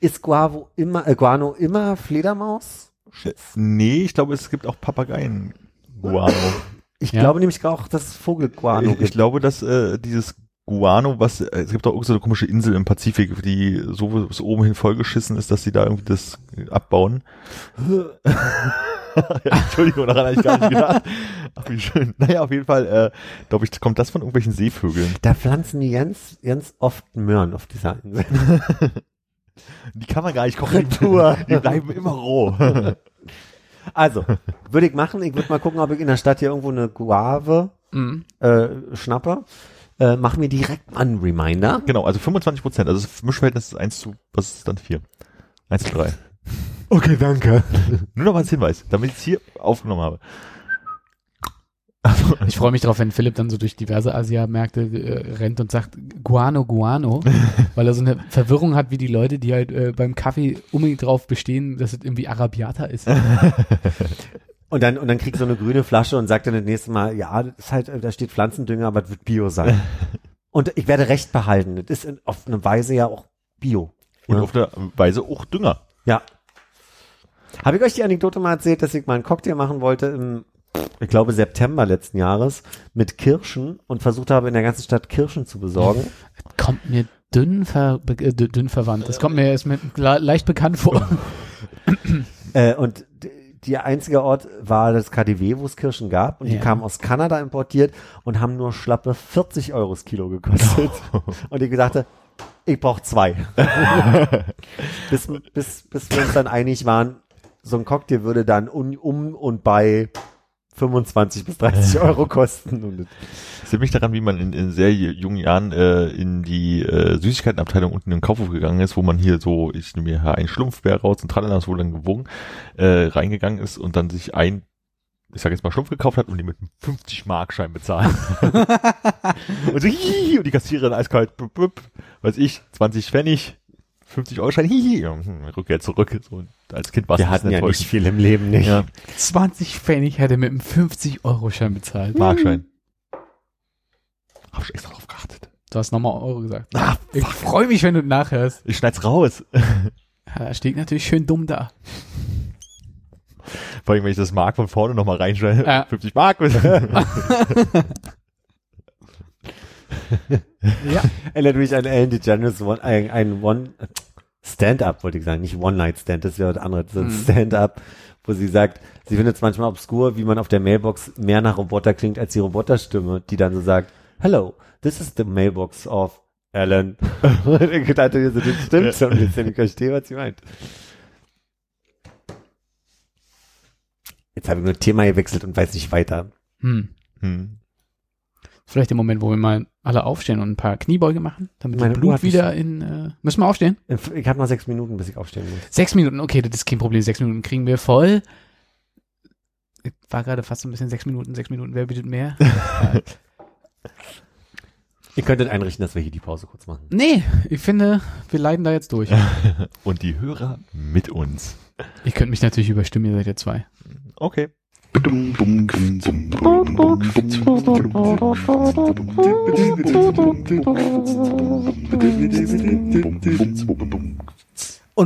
Ist Guavo immer, äh, Guano immer Fledermaus? Nee, ich glaube, es gibt auch Papageien. Guano. Ich Ja. glaube nämlich auch, dass es Vogel-Guano ich, ich gibt. glaube, dass äh, dieses Guano, was äh, es gibt auch irgendeine so eine komische Insel im Pazifik, die so bis oben hin vollgeschissen ist, dass sie da irgendwie das äh, abbauen. <laughs> ja, Entschuldigung, daran habe ich gar nicht gedacht. Ach, wie schön. Naja, auf jeden Fall, äh, glaube ich, kommt das von irgendwelchen Seevögeln. Da pflanzen die ganz, ganz oft Möhren auf dieser Insel. <laughs> Die kann man gar nicht kochen. Retour. Die bleiben immer roh. <laughs> Also, würde ich machen. Ich würde mal gucken, ob ich in der Stadt hier irgendwo eine Guave Mhm. äh, schnappe. Äh, mach mir direkt mal einen Reminder. genau, also 25 Prozent. Also das Mischverhältnis ist 1 zu, was ist dann 4? 1 zu 3. Okay, danke. Nur noch mal als Hinweis, damit ich es hier aufgenommen habe. <laughs> Ich freue mich drauf, wenn Philipp dann so durch diverse Asiamärkte äh, rennt und sagt Guano, Guano, <laughs> weil er so eine Verwirrung hat, wie die Leute, die halt äh, beim Kaffee unbedingt drauf bestehen, dass es irgendwie Arabiata ist. <laughs> Und dann, und dann krieg ich so eine grüne Flasche und sagt dann das nächste Mal, ja, das ist halt, da steht Pflanzendünger, aber es wird Bio sein. und ich werde Recht behalten. Das ist in, auf eine Weise ja auch Bio. Und Ja. auf der Weise auch Dünger. Ja. Habe ich euch die Anekdote mal erzählt, dass ich mal einen Cocktail machen wollte im, ich glaube, September letzten Jahres mit Kirschen und versucht habe, in der ganzen Stadt Kirschen zu besorgen? Kommt mir dünn, ver äh, dünn verwandt. Das kommt mir erst mit le leicht bekannt vor. <laughs> Äh, und der einzige Ort war das KDW, wo es Kirschen gab. Und die Ja. kamen aus Kanada importiert und haben nur schlappe 40 Euro das Kilo gekostet. <laughs> und ich gesagt, ich brauche zwei. <laughs> bis, bis, bis wir uns dann einig waren, so ein Cocktail würde dann um, um und bei 25 bis 30 <laughs> Euro kosten. Und Ich sehe mich daran, wie man in, in sehr jungen Jahren äh, in die äh, Süßigkeitenabteilung unten im Kaufhof gegangen ist, wo man hier so, ich nehme mir hier einen Schlumpfbär raus und tralala, das wurde dann gewogen, äh, reingegangen ist und dann sich ein, ich sage jetzt mal Schlumpf gekauft hat und die mit einem 50 Markschein bezahlt. <laughs> und so, hihi, und die Kassiererin eiskalt, bup, bup, weiß ich, 20 Pfennig, 50 Euro Schein, hihi, ja, hm, Rückkehr zurück. So, und als Kind war es wir hatten ja nicht viel im Leben, nicht? Ja, 20 Pfennig hätte mit einem 50-Euro-Schein bezahlt. Markschein. Hab ich extra drauf geachtet. Du hast nochmal Euro gesagt. Ah, Ich freue mich, wenn du nachhörst. ich schneid's raus. <laughs> Ja, da steht natürlich schön dumm da. Vor allem, wenn ich das Mark von vorne nochmal reinschneide. Ja. 50 Mark. <laughs> <laughs> Ja. <laughs> Erinnert mich an Ellen DeGeneres One, ein, ein One Stand-up, wollte ich sagen, nicht One-Night-Stand, das wäre was anderes, so ein Mhm. Stand-up, wo sie sagt, sie findet es manchmal obskur, wie man auf der Mailbox mehr nach Roboter klingt als die Roboterstimme, die dann so sagt, Hello, this is the mailbox of Ellen. Und <laughs> ich dachte, so, das stimmt schon ein bisschen, ich verstehe, was sie meint. Jetzt habe ich nur Thema gewechselt und weiß nicht weiter. Hm. hm. Vielleicht der Moment, wo wir mal alle aufstehen und ein paar Kniebeuge machen, damit Meine das Uhr Blut wieder in. Äh, müssen wir aufstehen? Ich habe noch sechs Minuten, bis ich aufstehen muss. Sechs Minuten, okay, das ist kein Problem. Sechs Minuten kriegen wir voll. Ich war gerade fast so ein bisschen sechs Minuten, sechs Minuten, wer bietet mehr? <laughs> Ihr könntet einrichten, dass wir hier die Pause kurz machen. nee, ich finde, wir leiden da jetzt durch. <laughs> Und die Hörer mit uns. Ihr könnt mich natürlich überstimmen, ihr seid ja zwei. Okay. Und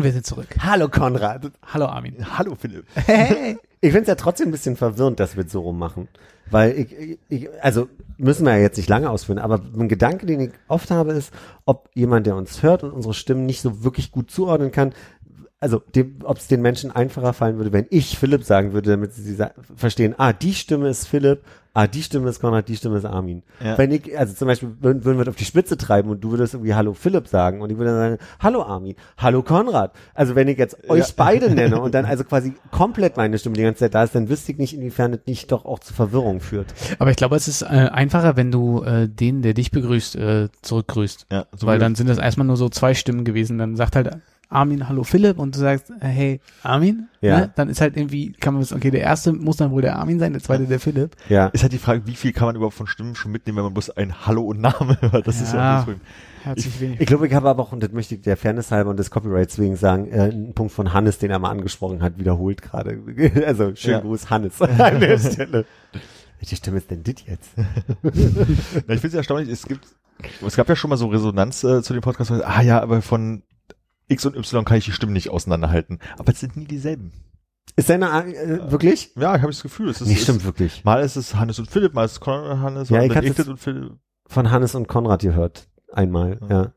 wir sind zurück. Hallo Konrad. Hallo Armin. Hallo Philipp. Hey. Ich finde es ja trotzdem ein bisschen verwirrend, dass wir es so rummachen. Weil ich, ich, ich, also müssen wir ja jetzt nicht lange ausführen, aber ein Gedanke, den ich oft habe, ist, ob jemand, der uns hört und unsere Stimmen nicht so wirklich gut zuordnen kann, also ob es den Menschen einfacher fallen würde, wenn ich Philipp sagen würde, damit sie sa- verstehen, ah, die Stimme ist Philipp, ah, die Stimme ist Konrad, die Stimme ist Armin. Ja. Wenn ich, also zum Beispiel, würden, würden wir das auf die Spitze treiben und du würdest irgendwie Hallo Philipp sagen und ich würde dann sagen, Hallo Armin, Hallo Konrad. Also wenn ich jetzt euch <laughs> beide nenne und dann also quasi komplett meine Stimme die ganze Zeit da ist, dann wüsste ich nicht, inwiefern das nicht doch auch zu Verwirrung führt. Aber ich glaube, es ist äh, einfacher, wenn du äh, den, der dich begrüßt, äh, zurückgrüßt. Ja, so Weil dann sind das erstmal nur so zwei Stimmen gewesen. Dann sagt halt Armin, hallo Philipp und du sagst, äh, hey, Armin. Ja. Ne? Dann ist halt irgendwie, kann man wissen, okay, der erste muss dann wohl der Armin sein, der zweite der Philipp. Ja. ist halt die Frage, wie viel kann man überhaupt von Stimmen schon mitnehmen, wenn man bloß ein Hallo und Name <laughs> hört. Das ist ja Ja. auch das Problem. Herzlich wenig. Ich glaube, ich habe aber auch, und das möchte ich der Fairness halber und des Copyrights wegen sagen, äh, einen Punkt von Hannes, den er mal angesprochen hat, wiederholt gerade. <laughs> Also schönen Ja. Gruß, Hannes, <laughs> an der Stelle. Welche Stimme ist denn das jetzt? Na, ich finde es erstaunlich, es gibt, es gab ja schon mal so Resonanz äh, zu dem Podcast, ah ja, aber von X und Y kann ich die Stimmen nicht auseinanderhalten. Aber es sind nie dieselben. Ist deine, äh, wirklich? Ja, ich habe das Gefühl, es ist, Nee, es, stimmt wirklich. mal ist es Hannes und Philipp, mal ist es Konrad und Hannes, Ja, mal ich Edith und Philipp. Von Hannes und Konrad gehört. Einmal, ja.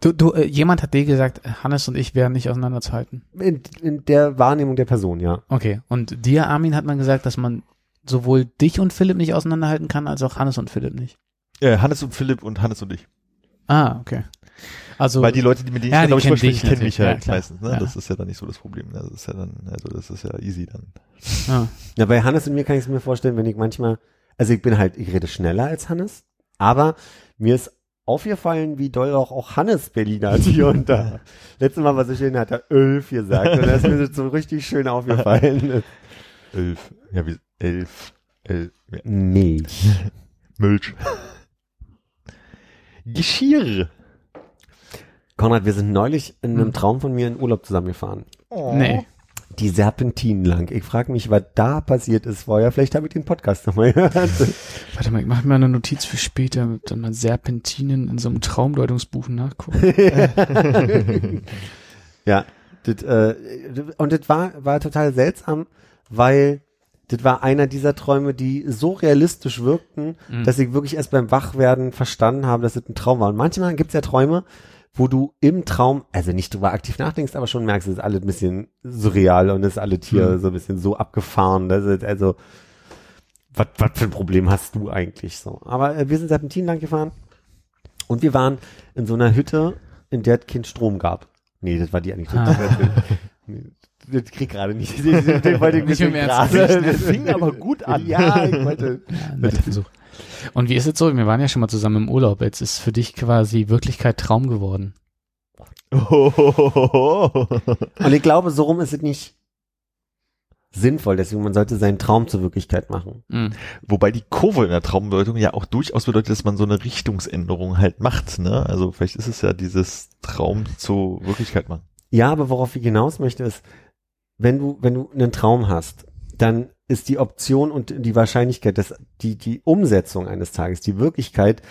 Du, du, äh, jemand hat dir gesagt, Hannes und ich wären nicht auseinanderzuhalten. In, in der Wahrnehmung der Person, ja. Okay. Und dir, Armin, hat man gesagt, dass man sowohl dich und Philipp nicht auseinanderhalten kann, als auch Hannes und Philipp nicht. Äh, Hannes und Philipp und Hannes und ich. Ah, okay. Also, Weil die Leute, die mit denen Ja, ich die glaube ich spreche, dich kennen mich halt ja, meistens. Ne? Ja. Das ist ja dann nicht so das Problem. Ne? Das ist ja dann, also das ist ja easy dann. ah, Ja, bei Hannes und mir kann ich es mir vorstellen, wenn ich manchmal, also ich bin halt, ich rede schneller als Hannes, aber mir ist aufgefallen, wie doll auch, auch Hannes Berliner hat hier und da. <laughs> Letztes Mal war so schön, hat er Ölf gesagt und das ist mir so richtig schön aufgefallen. <laughs> Elf. Ja, wie, elf. Elf. Ja. Milch. Milch. Geschirr. Konrad, wir sind neulich in einem Traum von mir in Urlaub zusammengefahren. nee. Die Serpentinen lang. Ich frage mich, was da passiert ist vorher. Vielleicht habe ich den Podcast nochmal <laughs> gehört. Warte mal, ich mache mir eine Notiz für später, dann mal Serpentinen in so einem Traumdeutungsbuch nachgucken. <laughs> Ja, das, äh, und das war, war total seltsam, weil das war einer dieser Träume, die so realistisch wirkten, Mhm. dass ich wirklich erst beim Wachwerden verstanden habe, dass das ein Traum war. Und manchmal gibt's ja Träume, wo du im Traum, also nicht drüber aktiv nachdenkst, aber schon merkst, es ist alles ein bisschen surreal und es ist alles hier Mhm. so ein bisschen so abgefahren. Das ist also, was was für ein Problem hast du eigentlich so? Aber äh, wir sind Serpentin lang gefahren und wir waren in so einer Hütte, in der es keinen Strom gab. Nee, das war die Anekdote. <laughs> Nee, Das krieg gerade nicht. Den, wollte ich Nicht gerade. Das fing aber gut an. Ja, ich wollte. Ja. Und wie ist es so? Wir waren ja schon mal zusammen im Urlaub. Jetzt ist für dich quasi Wirklichkeit Traum geworden. Und ich glaube, so rum ist es nicht sinnvoll. Deswegen, man sollte seinen Traum zur Wirklichkeit machen. Mhm. Wobei die Kurve in der Traumbedeutung ja auch durchaus bedeutet, dass man so eine Richtungsänderung halt macht. Ne? Also vielleicht ist es ja dieses Traum zur Wirklichkeit machen. Ja, aber worauf ich hinaus möchte, ist, wenn du, wenn du einen Traum hast, dann ist die Option und die Wahrscheinlichkeit, dass die, die Umsetzung eines Tages, die Wirklichkeit,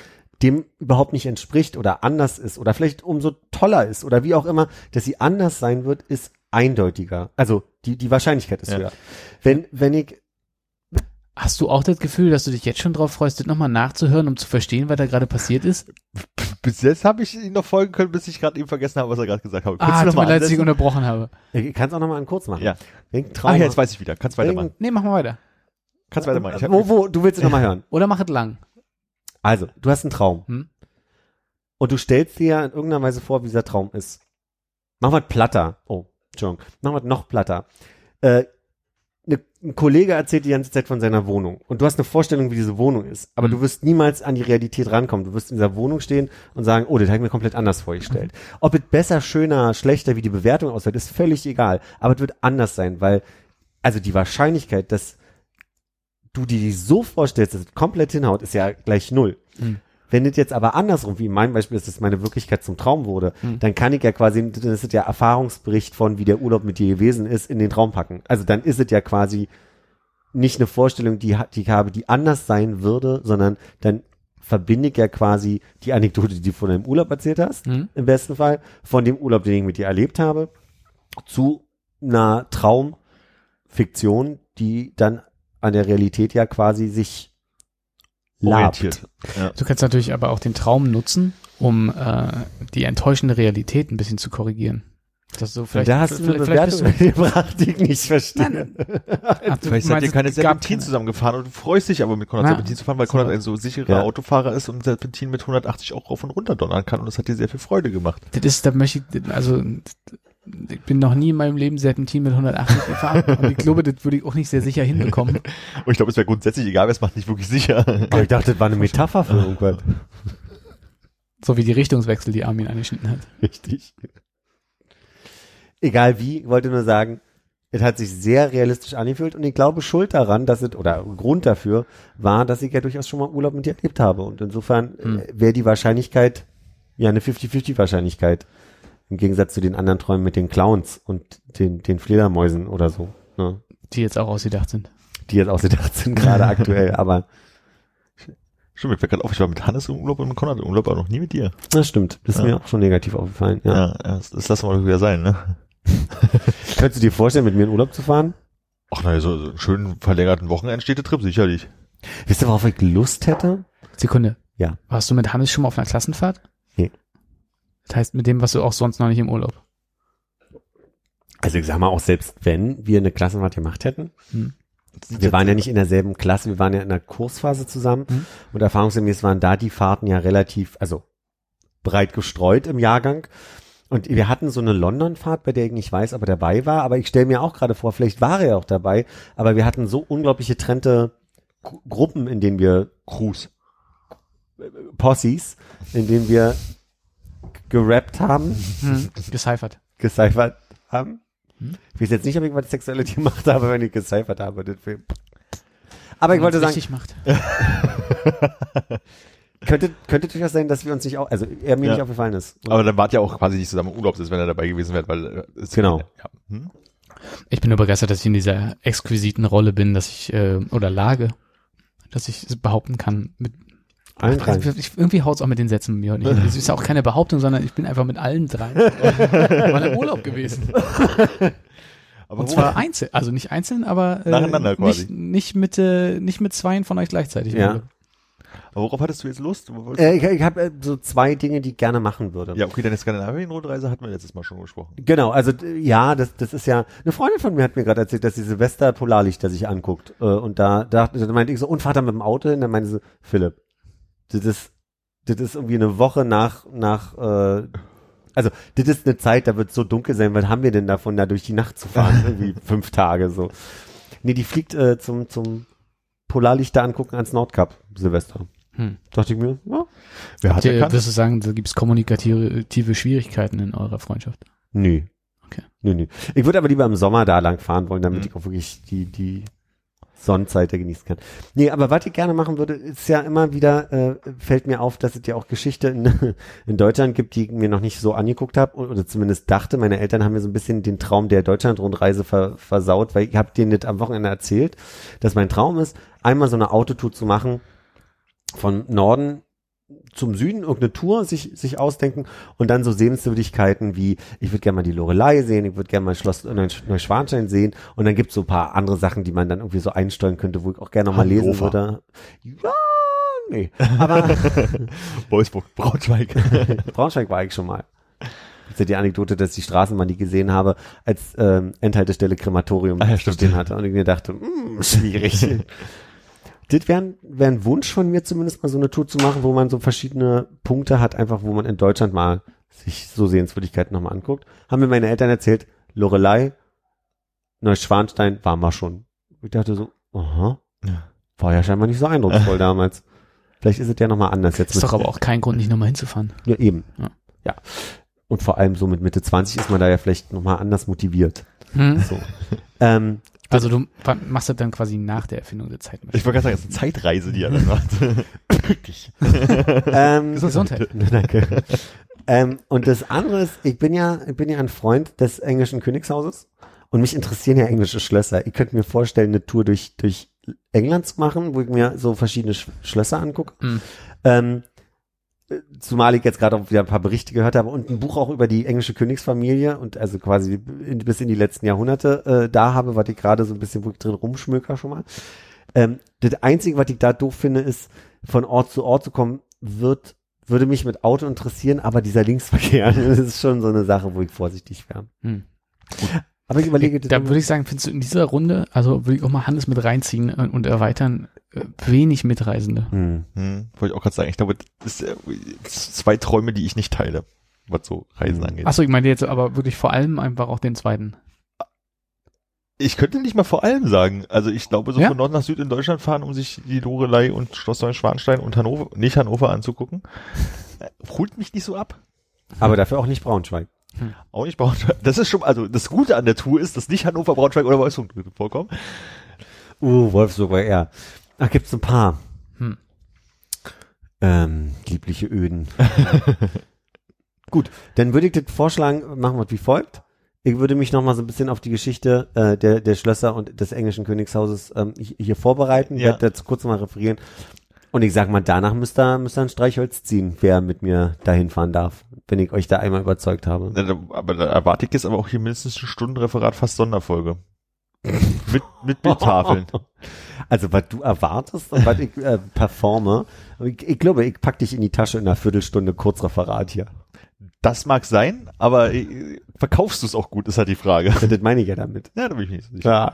dem überhaupt nicht entspricht oder anders ist oder vielleicht umso toller ist oder wie auch immer, dass sie anders sein wird, ist eindeutiger. Also die, die Wahrscheinlichkeit ist Ja. höher. Wenn, wenn ich, Hast du auch das Gefühl, dass du dich jetzt schon drauf freust, das nochmal nachzuhören, um zu verstehen, was da gerade passiert ist? Bis jetzt habe ich ihn noch folgen können, bis ich gerade eben vergessen habe, was er gerade gesagt hat. Ah, tut mir leid, dass ich unterbrochen habe. ich kann es auch nochmal an kurz machen. Ja. Einen Traum Ah ja, jetzt weiß ich wieder. Kannst weitermachen. Nee, mach mal weiter. Kannst weitermachen. Ich hab, wo, wo, du willst es nochmal hören. <laughs> Oder mach es lang. Also, du hast einen Traum. Hm? Und du stellst dir in irgendeiner Weise vor, wie dieser Traum ist. Machen wir es platter. Oh, Entschuldigung. Machen wir es noch platter. Äh, ne, ein Kollege erzählt die ganze Zeit von seiner Wohnung. Und du hast eine Vorstellung, wie diese Wohnung ist. Aber Hm. du wirst niemals an die Realität rankommen. Du wirst in dieser Wohnung stehen und sagen, oh, das habe ich mir komplett anders vorgestellt. Ob es besser, schöner, schlechter, wie die Bewertung aussieht, ist völlig egal. Aber es wird anders sein, weil, also die Wahrscheinlichkeit, dass du dir die so vorstellst, dass es komplett hinhaut, ist ja gleich null. Hm. Wenn es jetzt aber andersrum, wie in meinem Beispiel ist, dass meine Wirklichkeit zum Traum wurde, Hm. dann kann ich ja quasi, das ist ja Erfahrungsbericht von, wie der Urlaub mit dir gewesen ist, in den Traum packen. Also dann ist es ja quasi nicht eine Vorstellung, die, die ich habe, die anders sein würde, sondern dann verbinde ich ja quasi die Anekdote, die du von deinem Urlaub erzählt hast, Hm? im besten Fall, von dem Urlaub, den ich mit dir erlebt habe, zu einer Fiktion, die dann an der Realität ja quasi sich labt. Ja. Du kannst natürlich aber auch den Traum nutzen, um äh, die enttäuschende Realität ein bisschen zu korrigieren. Das so vielleicht, da hast du eine Bewertung <laughs> gebracht, die ich nicht verstehe. <laughs> Ach, Vielleicht seid ihr keine Serpentin zusammengefahren und du freust dich aber mit Konrad Ja. Serpentin zu fahren, weil. Konrad ein so sicherer Ja. Autofahrer ist und Serpentin mit 180 auch rauf und runter donnern kann und das hat dir sehr viel Freude gemacht. Das ist, da möchte ich, also ich bin noch nie in meinem Leben Serpentin mit 180 <laughs> gefahren und ich glaube, das würde ich auch nicht sehr sicher hinbekommen. Und ich glaube, es wäre grundsätzlich egal, wer es macht, nicht wirklich sicher. Aber ich dachte, das war eine Metapher für irgendwas. So wie die Richtungswechsel, die Armin angeschnitten hat. Richtig. Egal wie, ich wollte nur sagen, es hat sich sehr realistisch angefühlt und ich glaube Schuld daran, dass es, oder Grund dafür war, dass ich ja durchaus schon mal Urlaub mit dir erlebt habe und insofern Hm. äh, wäre die Wahrscheinlichkeit ja eine 50-50 Wahrscheinlichkeit im Gegensatz zu den anderen Träumen mit den Clowns und den, den Fledermäusen oder so, ne? Die jetzt auch ausgedacht sind. die jetzt ausgedacht sind <laughs> gerade aktuell, aber Stimmt, ich war gerade auf, ich war mit Hannes im Urlaub und mit Konrad im Urlaub, aber noch nie mit dir. das stimmt, das ist Ja. mir auch schon negativ aufgefallen, ja. Ja, das, das lassen wir doch wieder sein, ne? <laughs> Könntest du dir vorstellen, mit mir in Urlaub zu fahren? Ach nein, so, so einen schönen verlängerten Wochenendstädtetrip, sicherlich. Wisst ihr, worauf ich Lust hätte? Sekunde. Ja. Warst du mit Hannes schon mal auf einer Klassenfahrt? Nee. Das heißt, mit dem warst du auch sonst noch nicht im Urlaub. Also ich sag mal auch, selbst wenn wir eine Klassenfahrt gemacht hätten, Hm. wir waren ja nicht in derselben Klasse, wir waren ja in der Kursphase zusammen Mhm. und erfahrungsgemäß waren da die Fahrten ja relativ, also breit gestreut im Jahrgang. Und wir hatten so eine London-Fahrt, bei der ich nicht weiß, ob er dabei war, aber ich stelle mir auch gerade vor, vielleicht war er auch dabei, aber wir hatten so unglaublich getrennte Gru- Gruppen, in denen wir Cruise. Possis, in denen wir gerappt haben, Hm. Gecyphert. gecyphert haben. Hm? Ich weiß jetzt nicht, ob ich was Sexuelles <laughs> gemacht habe, wenn ich gecyphert habe. Das will- Aber ich wollte sagen, Richtig macht. <laughs> könnte, könnte durchaus sein, dass wir uns nicht auch, also er mir Ja. nicht aufgefallen ist. Aber dann wart ihr auch quasi nicht zusammen im Urlaub, wenn er dabei gewesen wäre, weil äh, es Genau. Ja. Hm? Ich bin nur begeistert, dass ich in dieser exquisiten Rolle bin, dass ich, äh, oder Lage, dass ich es behaupten kann. Mit, Allen dreien. ich, irgendwie haut's auch mit den Sätzen mir nicht. Es <laughs> ist auch keine Behauptung, sondern ich bin einfach mit allen drei <laughs> mal im Urlaub gewesen. <laughs> Aber Und zwar einzeln, also nicht einzeln, aber äh, Nacheinander quasi. Nicht, nicht mit äh, nicht mit zweien von euch gleichzeitig. Ja. Urlaub. aber worauf hattest du jetzt Lust? Äh, ich ich habe äh, so zwei Dinge, die ich gerne machen würde. ja, okay, deine Skandinavien-Rundreise hatten wir letztes Mal schon gesprochen. Genau, also ja, das, das ist ja, eine Freundin von mir hat mir gerade erzählt, dass sie Silvester Polarlichter sich anguckt. Äh, und da, da, da meinte ich so, und fahrt er mit dem Auto hin? Dann meinte sie, Philipp, das ist, das ist irgendwie eine Woche nach, nach, äh, also das ist eine Zeit, da wird so dunkel sein, was haben wir denn davon, da durch die Nacht zu fahren? <laughs> irgendwie fünf Tage so. Nee, die fliegt äh, zum, zum Polarlichter angucken ans Nordkap, Silvester. Hm. Dachte ich mir, ja, Wer hat ihr, erkannt? wirst du sagen, da gibt's kommunikative Schwierigkeiten in eurer Freundschaft? nö. Okay. Nö, nö. Ich würde aber lieber im Sommer da lang fahren wollen, damit Mhm. ich auch wirklich die, die Sonnenzeit genießen kann. Nee, aber was ich gerne machen würde, ist ja immer wieder, äh, fällt mir auf, dass es ja auch Geschichte in, <laughs> in Deutschland gibt, die ich mir noch nicht so angeguckt habe oder zumindest dachte. Meine Eltern haben mir so ein bisschen den Traum der Deutschlandrundreise ver, versaut, weil ich habe denen das am Wochenende erzählt, dass mein Traum ist, einmal so eine Autotour zu machen von Norden zum Süden irgendeine Tour sich, sich ausdenken und dann so Sehenswürdigkeiten wie, ich würde gerne mal die Lorelei sehen, ich würde gerne mal Schloss Neusch- Neuschwanstein sehen und dann gibt's so ein paar andere Sachen, die man dann irgendwie so einsteuern könnte, wo ich auch gerne noch mal lesen würde. Ja, nee. Aber <laughs> Wolfsburg, Braunschweig. <laughs> Braunschweig war ich schon mal. Das ist ja die Anekdote, dass ich die Straßenbahn die gesehen habe, als ähm, Endhaltestelle Krematorium Ah ja, stehen hatte und ich mir dachte, hm, schwierig. <laughs> das wäre wär ein Wunsch von mir zumindest mal so eine Tour zu machen, wo man so verschiedene Punkte hat, einfach wo man in Deutschland mal sich so Sehenswürdigkeiten nochmal anguckt. Haben mir meine Eltern erzählt, Lorelei, Neuschwanstein waren wir schon. Ich dachte so, aha, war ja scheinbar nicht so eindrucksvoll <laughs> damals. Vielleicht ist es ja nochmal anders jetzt. Ist doch aber auch kein Grund, nicht nochmal hinzufahren. ja, eben. Ja. Ja. Und vor allem so mit Mitte 20 ist man da ja vielleicht nochmal anders motiviert. So. ähm, Also du machst das dann quasi nach der Erfindung der Zeitmaschine. Ich wollte gerade sagen, es ist eine Zeitreise, die er dann macht. Wirklich. <laughs> ähm, Gesundheit. <laughs> Danke. ähm, und das andere ist, ich bin ja, ich bin ja ein Freund des englischen Königshauses und mich interessieren ja englische Schlösser. Ich könnte mir vorstellen, eine Tour durch, durch England zu machen, wo ich mir so verschiedene Sch Schlösser angucke. Mhm. Ähm, äh, zumal ich jetzt gerade auch wieder ein paar Berichte gehört habe und ein Buch auch über die englische Königsfamilie und also quasi in, bis in die letzten Jahrhunderte äh, da habe, was ich gerade so ein bisschen wirklich drin rumschmöker schon mal. Ähm, das Einzige, was ich da doof finde, ist, von Ort zu Ort zu kommen, wird, würde mich mit Auto interessieren, aber dieser Linksverkehr, <laughs> das ist schon so eine Sache, wo ich vorsichtig wäre. Hm. Aber ich überlege, Da würde ich sagen, findest du in dieser Runde, also würde ich auch mal Hannes mit reinziehen und, erweitern, äh, wenig Mitreisende. hm. Hm, wollte ich auch gerade sagen. Ich glaube, das ist äh, zwei Träume, die ich nicht teile, was so Reisen Hm. angeht. Achso, ich meine jetzt aber wirklich vor allem einfach auch den zweiten. Ich könnte nicht mal vor allem sagen. Also ich glaube, so Ja? von Nord nach Süd in Deutschland fahren, um sich die Lorelei und Schloss Neuschwanstein und Hannover, nicht Hannover anzugucken, äh, holt mich nicht so ab. Aber dafür auch nicht Braunschweig. Auch nicht Braunschweig. Das ist schon, also das Gute an der Tour ist, dass nicht Hannover, Braunschweig oder Wolfsburg vorkommen. Uh, Wolfsburg war eher. Ach, gibt's ein paar. Hm. Ähm, liebliche Öden. <laughs> Gut, dann würde ich das vorschlagen, machen wir es wie folgt. Ich würde mich noch mal so ein bisschen auf die Geschichte äh, der, der Schlösser und des englischen Königshauses ähm, hi- hier vorbereiten, Ja. werde das kurz mal referieren. Und ich sag mal, danach müsst ihr, müsst ihr ein Streichholz ziehen, wer mit mir dahin fahren darf, wenn ich euch da einmal überzeugt habe. Aber da erwarte ich jetzt aber auch hier mindestens eine Stundenreferat, fast Sonderfolge. mit, mit Bildtafeln. <laughs> Also, was du erwartest und was ich äh, performe, ich, ich glaube, ich pack dich in die Tasche in einer Viertelstunde Kurzreferat hier. Das mag sein, aber äh, verkaufst du es auch gut, ist halt die Frage. Das meine ich ja damit. Ja, da bin ich nicht so sicher. Ja.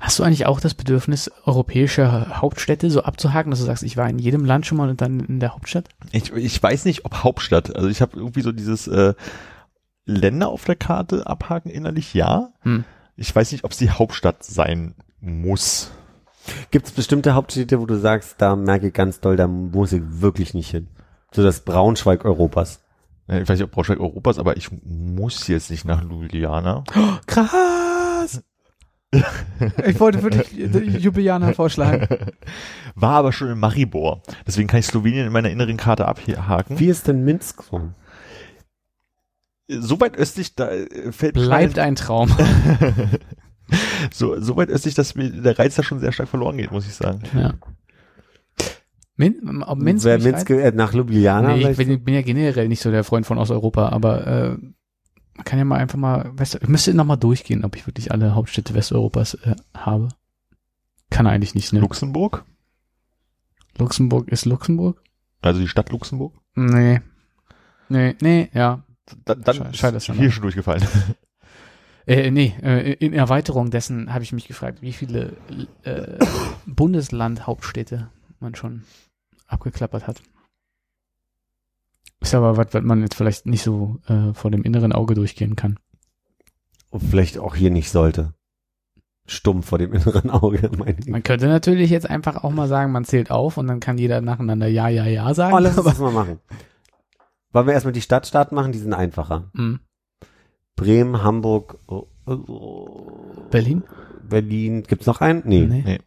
Hast du eigentlich auch das Bedürfnis, europäische Hauptstädte so abzuhaken, dass du sagst, ich war in jedem Land schon mal und dann in der Hauptstadt? Ich, ich weiß nicht, ob Hauptstadt. Also ich habe irgendwie so dieses äh, Länder auf der Karte abhaken innerlich, ja. Hm. Ich weiß nicht, ob es die Hauptstadt sein muss. Gibt es bestimmte Hauptstädte, wo du sagst, da merke ich ganz doll, da muss ich wirklich nicht hin. So das Braunschweig Europas. Ich weiß nicht, ob Braunschweig Europas, aber ich muss jetzt nicht nach Ljubljana. <gasps> Krass! <laughs> ich wollte wirklich Jubilianer vorschlagen. <laughs> War aber schon in Maribor. Deswegen kann ich Slowenien in meiner inneren Karte abhaken. Wie ist denn Minsk so? So weit östlich, da äh, fällt mir Bleibt ein Traum. <laughs> so, so weit östlich, dass mir der Reiz da schon sehr stark verloren geht, muss ich sagen. Ja. Min ob Minsk, Wer Minsk äh, nach Ljubljana? nee, ich bin, bin ja generell nicht so der Freund von Osteuropa, aber äh, man kann ja mal einfach mal, du, ich müsste noch mal durchgehen, ob ich wirklich alle Hauptstädte Westeuropas äh, habe. Kann eigentlich nicht, ne? Luxemburg? Luxemburg ist Luxemburg? Also die Stadt Luxemburg? Nee. Nee, nee, ja. Dann, dann Schei- scheiße, ist schon hier schon durchgefallen. <laughs> Äh, nee, äh, in Erweiterung dessen habe ich mich gefragt, wie viele äh, Bundesland-Hauptstädte man schon abgeklappert hat. Ist aber was, was man jetzt vielleicht nicht so äh, vor dem inneren Auge durchgehen kann. Und vielleicht auch hier nicht sollte. Stumm vor dem <laughs> inneren Auge, meine ich. Man könnte natürlich jetzt einfach auch mal sagen, man zählt auf und dann kann jeder nacheinander Ja, Ja, Ja sagen. Oh, lass uns das mal machen. Wollen wir erstmal die Stadtstaaten machen? Die sind einfacher. Hm. Bremen, Hamburg, oh, oh, Berlin? Berlin. Gibt's noch einen? Nee. Nee.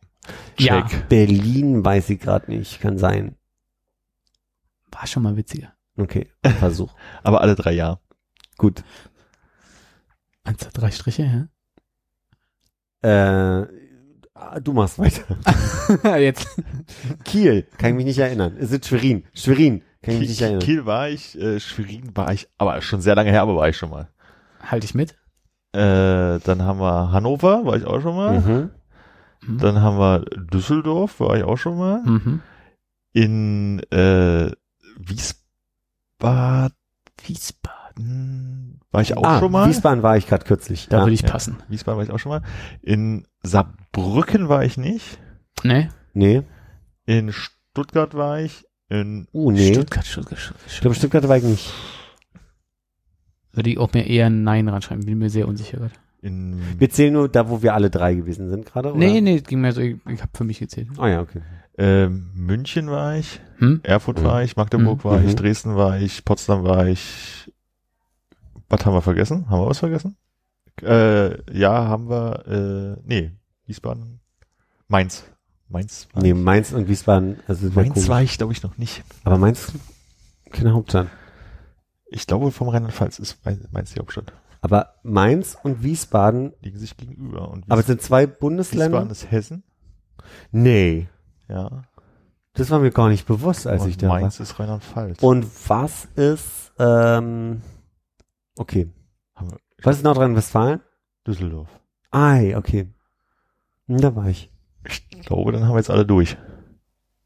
Ja. Berlin weiß ich gerade nicht. Kann sein. war schon mal witziger. Okay, <laughs> Versuch. Aber alle drei Jahre. Gut. Eins, zwei, drei Striche, Äh, du machst weiter. ja? <laughs> jetzt. Kiel, kann ich mich nicht erinnern. Es ist Schwerin. Schwerin, kann ich mich nicht Kiel, erinnern. Kiel war ich, äh, Schwerin war ich, aber schon sehr lange her, aber war ich schon mal. Halte ich mit. Äh, dann haben wir Hannover, war ich auch schon mal. Mhm. Mhm. Dann haben wir Düsseldorf, war ich auch schon mal. Mhm. In äh, Wiesbaden Wiesbaden. war ich auch ah, schon mal. Wiesbaden war ich gerade kürzlich. Da ja. würde ich Ja. passen. Wiesbaden war ich auch schon mal. In Saarbrücken war ich nicht. Ne? Nee. In Stuttgart war ich. In Uh, nee. Stuttgart, Stuttgart, Stuttgart. Ich glaube, Stuttgart war ich nicht. Würde ich auch mir eher ein Nein ranschreiben. Bin mir sehr unsicher gerade. In Wir zählen nur da, wo wir alle drei gewesen sind gerade, oder? Nee, nee, ging mir so, ich, ich habe für mich gezählt. Ah ja, okay. ähm, München war ich. Hm? Erfurt Mhm. war ich, Magdeburg Mhm. war ich, Mhm. Dresden war ich, Potsdam war ich. Was haben wir vergessen? Haben wir was vergessen? Äh, ja, haben wir, äh, nee, Wiesbaden. Mainz. Mainz war Nee, ich. Mainz und Wiesbaden, also Mainz komisch. war ich, glaube ich, noch nicht. Aber Mainz, keine Hauptstadt. Ich glaube, vom Rheinland-Pfalz ist Mainz die Hauptstadt. Aber Mainz und Wiesbaden, Liegen sich gegenüber. Und aber es sind zwei Wiesbaden Bundesländer? ist Hessen. Nee. Ja. Das war mir gar nicht bewusst, als ich Und da war. Mainz ist Rheinland-Pfalz. Und was ist, ähm, okay. Was ist Nordrhein-Westfalen? Düsseldorf. Ei, okay. Hm, Da war ich. Ich glaube, dann haben wir jetzt alle durch.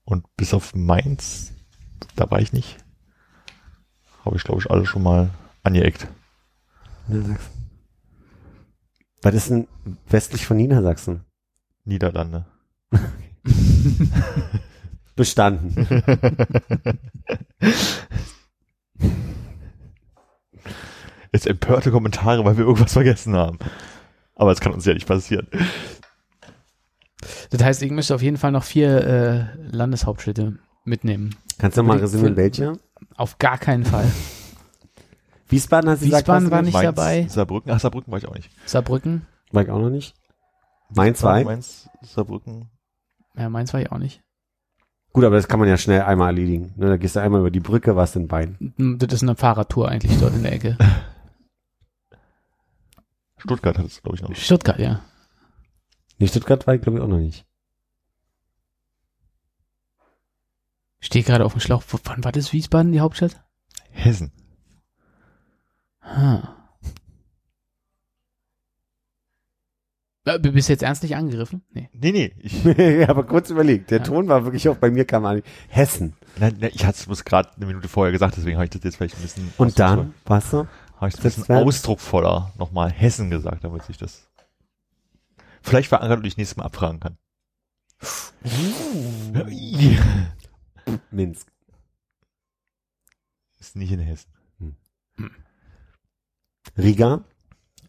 Und bis auf Mainz, da war ich nicht. Habe ich, glaube ich, alle schon mal angeeckt. Niedersachsen. Was ist denn westlich von Niedersachsen? Niederlande. <laughs> Bestanden. Jetzt empörte Kommentare, weil wir irgendwas vergessen haben. Aber das kann uns ja nicht passieren. Das heißt, ich müsste auf jeden Fall noch vier äh, Landeshauptstädte mitnehmen. Kannst du mal resümieren, welche? Auf gar keinen Fall. <laughs> Wiesbaden hast du gesagt, Wiesbaden war nicht? nicht dabei. Saarbrücken, ach, Saarbrücken war ich auch nicht. Saarbrücken. War ich auch noch nicht. Mainz zwei. Mainz, Saarbrücken. Ja, Mainz war ich auch nicht. Gut, aber das kann man ja schnell einmal erledigen. Ne, da gehst du einmal über die Brücke, was in Bein. Das ist eine Fahrradtour eigentlich dort in der Ecke. <laughs> Stuttgart hat es, glaube ich, noch. Stuttgart, ja. Nee, Stuttgart war ich, glaube ich, auch noch nicht. Stehe gerade auf dem Schlauch. Wann war das Wiesbaden, die Hauptstadt? Hessen. Ha. Äh, Bist du jetzt ernstlich angegriffen? Nee. Nee, nee, ich, <laughs> habe kurz überlegt. Der Ja. Ton war wirklich auch bei mir kam an. Hessen. nein, nein, ich hatte es gerade eine Minute vorher gesagt, deswegen habe ich das jetzt vielleicht ein bisschen, Und dann, was du? habe ich es ein bisschen Sitzwert? ausdrucksvoller nochmal Hessen gesagt, damit ich das vielleicht verankert und ich nächstes Mal abfragen kann. Minsk. Ist nicht in Hessen. Riga.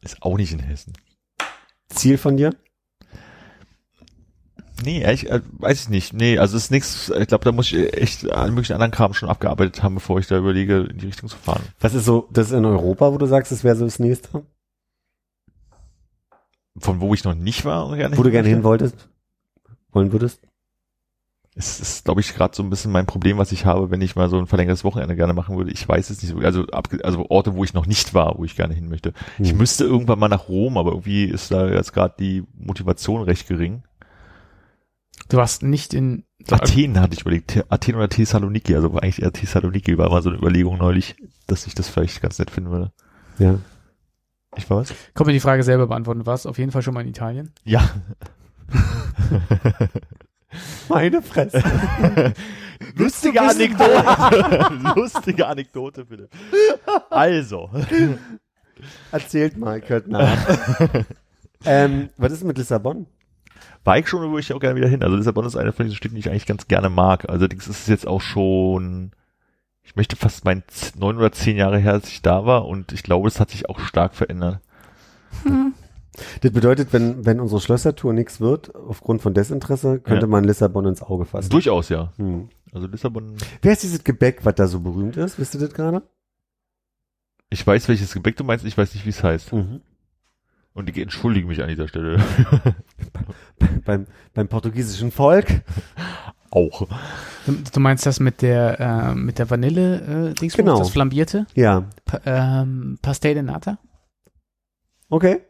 Ist auch nicht in Hessen. Ziel von dir? Nee, ehrlich, äh, weiß ich nicht. Nee, also ist nichts, ich glaube, da muss ich echt allen möglichen anderen Kram schon abgearbeitet haben, bevor ich da überlege, in die Richtung zu fahren. Was ist so, das in Europa, wo du sagst, das wäre so das nächste? Von wo ich noch nicht war und gerne Wo du gerne hin wolltest? Wollen würdest? Es ist, glaube ich, gerade so ein bisschen mein Problem, was ich habe, wenn ich mal so ein verlängertes Wochenende gerne machen würde. Ich weiß es nicht so, also, also Orte, wo ich noch nicht war, wo ich gerne hin möchte. Ich Hm. müsste irgendwann mal nach Rom, aber irgendwie ist da jetzt gerade die Motivation recht gering. Du warst nicht in. Athen hatte ich überlegt, The- Athen oder Thessaloniki, also eigentlich eher Thessaloniki war mal so eine Überlegung neulich, dass ich das vielleicht ganz nett finden würde. Ja. Ich weiß. Komm mir die Frage selber beantworten. Du warst auf jeden Fall schon mal in Italien. Ja. <laughs> Meine Fresse. <laughs> <laughs> Lustige Anekdote. Lustige Anekdote, bitte. Also. Erzählt mal, Kurt nach. ähm, was ist mit Lissabon? War ich schon, wo ich auch gerne wieder hin. Also Lissabon ist eine von diesen Städten, die ich eigentlich ganz gerne mag. Also das ist jetzt auch schon, ich möchte fast mein neun oder zehn Jahre her, als ich da war und ich glaube, es hat sich auch stark verändert. Das bedeutet, wenn, wenn unsere Schlössertour nichts wird, aufgrund von Desinteresse, könnte Ja. man Lissabon ins Auge fassen. Durchaus, ja. Hm. Also Lissabon, Wer ist dieses Gebäck, was da so berühmt ist? Wisst ihr das gerade? ich weiß, welches Gebäck du meinst, ich weiß nicht, wie es heißt. Mhm. Und ich entschuldige mich an dieser Stelle. <laughs> Beim, beim portugiesischen Volk. auch. Du, du meinst das mit der äh, mit der Vanille äh, Dingsbums, Genau. das flambierte Ja. pa ähm, Pastel de Nata? Okay.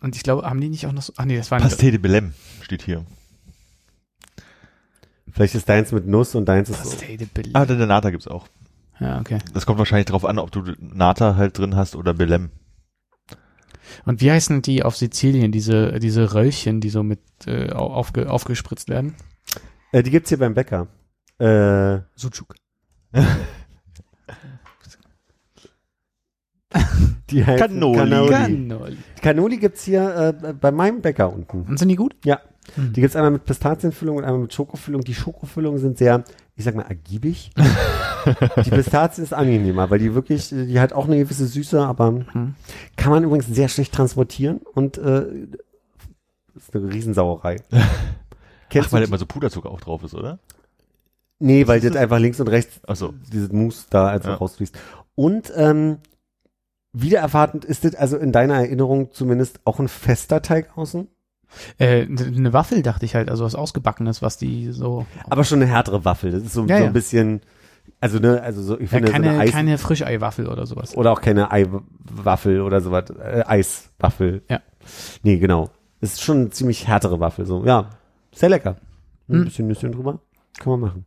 Und ich glaube, haben die nicht auch noch so, ach nee, das war Pastel de Belém steht hier. Vielleicht ist deins mit Nuss und deins ist so. Pastel de Belém. Ah, der Nata gibt's auch. Ja, okay. Das kommt wahrscheinlich drauf an, ob du Nata halt drin hast oder Belém. Und wie heißen die auf Sizilien, diese, diese Röllchen, die so mit äh, au- aufge, aufgespritzt werden? Äh, die gibt's hier beim Bäcker. Äh, Sucuk. <laughs> die heißen Cannoli. Cannoli. Cannoli. Cannoli gibt's hier äh, bei meinem Bäcker unten. Und sind die gut? Ja. Hm. Die gibt's einmal mit Pistazienfüllung und einmal mit Schokofüllung. Die Schokofüllungen sind sehr, ich sag mal, ergiebig. <laughs> die Pistazien ist angenehmer, weil die wirklich, die hat auch eine gewisse Süße, aber Hm. kann man übrigens sehr schlecht transportieren und äh, ist eine Riesensauerei. <laughs> Kennst Ach, weil da immer so Puderzucker auch drauf ist, oder? Nee, weil ist das das? einfach links und rechts Ach so. dieses Mousse da also Ja. rausfließt. Und ähm, wieder erwartend ist das also in deiner Erinnerung zumindest auch ein fester Teig außen, Äh, eine Waffel dachte ich halt, also was Ausgebackenes, was die so. aber schon eine härtere Waffel. Das ist so, Ja, so ja. ein bisschen, also ne, also so, ich Ja, finde so keine, eine Eis keine Frischeiwaffel oder sowas. oder auch keine Eiwaffel oder sowas, äh, Eiswaffel. Ja. Nee, genau. Das ist schon eine ziemlich härtere Waffel, so ja, sehr lecker. ein Hm. bisschen Nüsschen drüber. Kann man machen.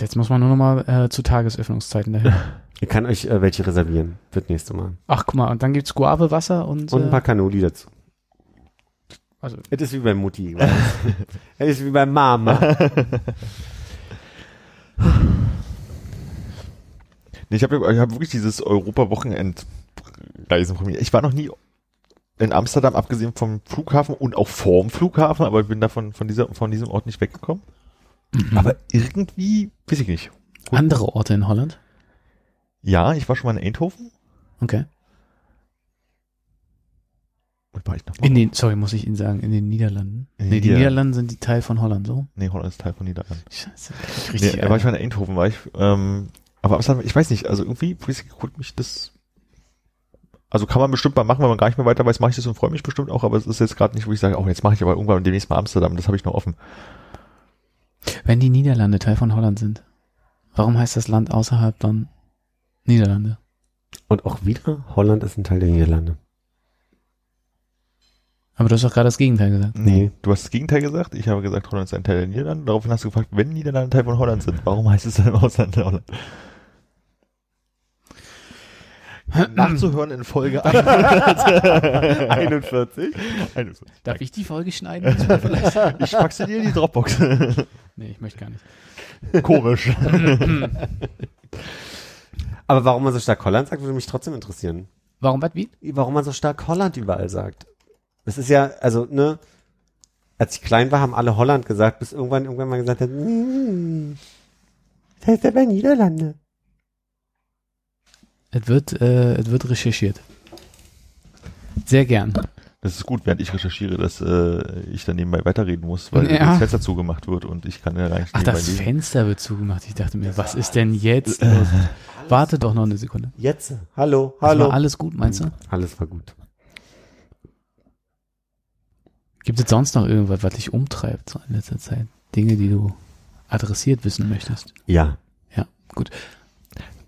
Jetzt muss man nur noch mal äh, zu Tagesöffnungszeiten dahin. <laughs> Ihr kann euch äh, welche reservieren. Wird nächste Mal. Ach, guck mal, und dann gibt's Guave-Wasser und, Und ein äh, paar Cannoli dazu. also, Es ist wie bei Mutti. <laughs> Es ist wie bei Mama. <laughs> Nee, ich habe ich hab wirklich dieses Europa-Wochenend-Reisen von mir. Ich war noch nie in Amsterdam, abgesehen vom Flughafen und auch vorm Flughafen, aber ich bin davon von dieser von diesem Ort nicht weggekommen. Aber irgendwie, weiß ich nicht. andere Orte in Holland? Ja, ich war schon mal in Eindhoven. Okay. Und war ich noch mal? In den, sorry, muss ich Ihnen sagen, in den Niederlanden. In den nee, die Nieder- Niederlande sind die Teil von Holland, so? nee, Holland ist Teil von Niederlanden. Scheiße. Nee, Richtig. da war ich mal in Eindhoven, war ich. Ähm, aber Amsterdam, ich weiß nicht, also irgendwie weiß ich, holt mich das. Also kann man bestimmt mal machen, wenn man gar nicht mehr weiter weiß, mache ich das und freue mich bestimmt auch, aber es ist jetzt gerade nicht, wo ich sage, oh, jetzt mache ich aber irgendwann demnächst mal Amsterdam, das habe ich noch offen. Wenn die Niederlande Teil von Holland sind, warum heißt das Land außerhalb dann Niederlande? Und auch wieder, Holland ist ein Teil der Niederlande. Aber du hast doch gerade das Gegenteil gesagt. Nee. Du hast das Gegenteil gesagt, ich habe gesagt, Holland ist ein Teil der Niederlande. Daraufhin hast du gefragt, wenn Niederlande Teil von Holland sind, warum heißt es dann im Ausland Holland? Nachzuhören in Folge <laughs> 41. 41. Darf ich die Folge schneiden? Vielleicht? <laughs> Ich pack sie dir in die Dropbox. <laughs> nee, ich möchte gar nicht. Komisch. Aber warum man so stark Holland sagt, würde mich trotzdem interessieren. Warum, was, wie? Warum man so stark Holland überall sagt. Das ist ja, also, ne, als ich klein war, haben alle Holland gesagt, bis irgendwann irgendwann mal gesagt hat, "Mm, das heißt aber Niederlande. Es wird, äh, es wird recherchiert. Sehr gern. Das ist gut, während ich recherchiere, dass äh, ich dann nebenbei weiterreden muss, weil Ja. das Fenster zugemacht wird und ich kann ja gar nicht Ach, das lesen. Fenster wird zugemacht. Ich dachte mir, was ist denn jetzt los? Warte doch noch eine Sekunde. Jetzt, hallo, Das hallo. war alles gut, meinst du? Alles war gut. Gibt es sonst noch irgendwas, was dich umtreibt so in letzter Zeit? Dinge, die du adressiert wissen möchtest? Ja. Ja, gut.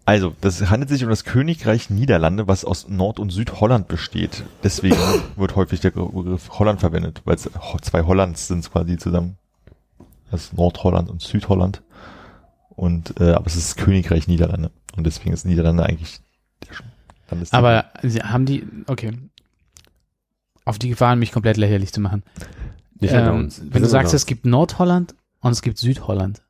Also, das handelt sich um das Königreich Niederlande, was aus Nord- und Südholland besteht. Deswegen <coughs> wird häufig der Begriff Holland verwendet, weil es zwei Hollands sind quasi zusammen. Das ist Nordholland und Südholland. Und äh, aber es ist das Königreich Niederlande. Und deswegen ist Niederlande eigentlich der Landestitel. Aber sie haben die, okay. Auf die Gefahren, mich komplett lächerlich zu machen. Ähm, wenn du sagst, es gibt Nordholland und es gibt Südholland.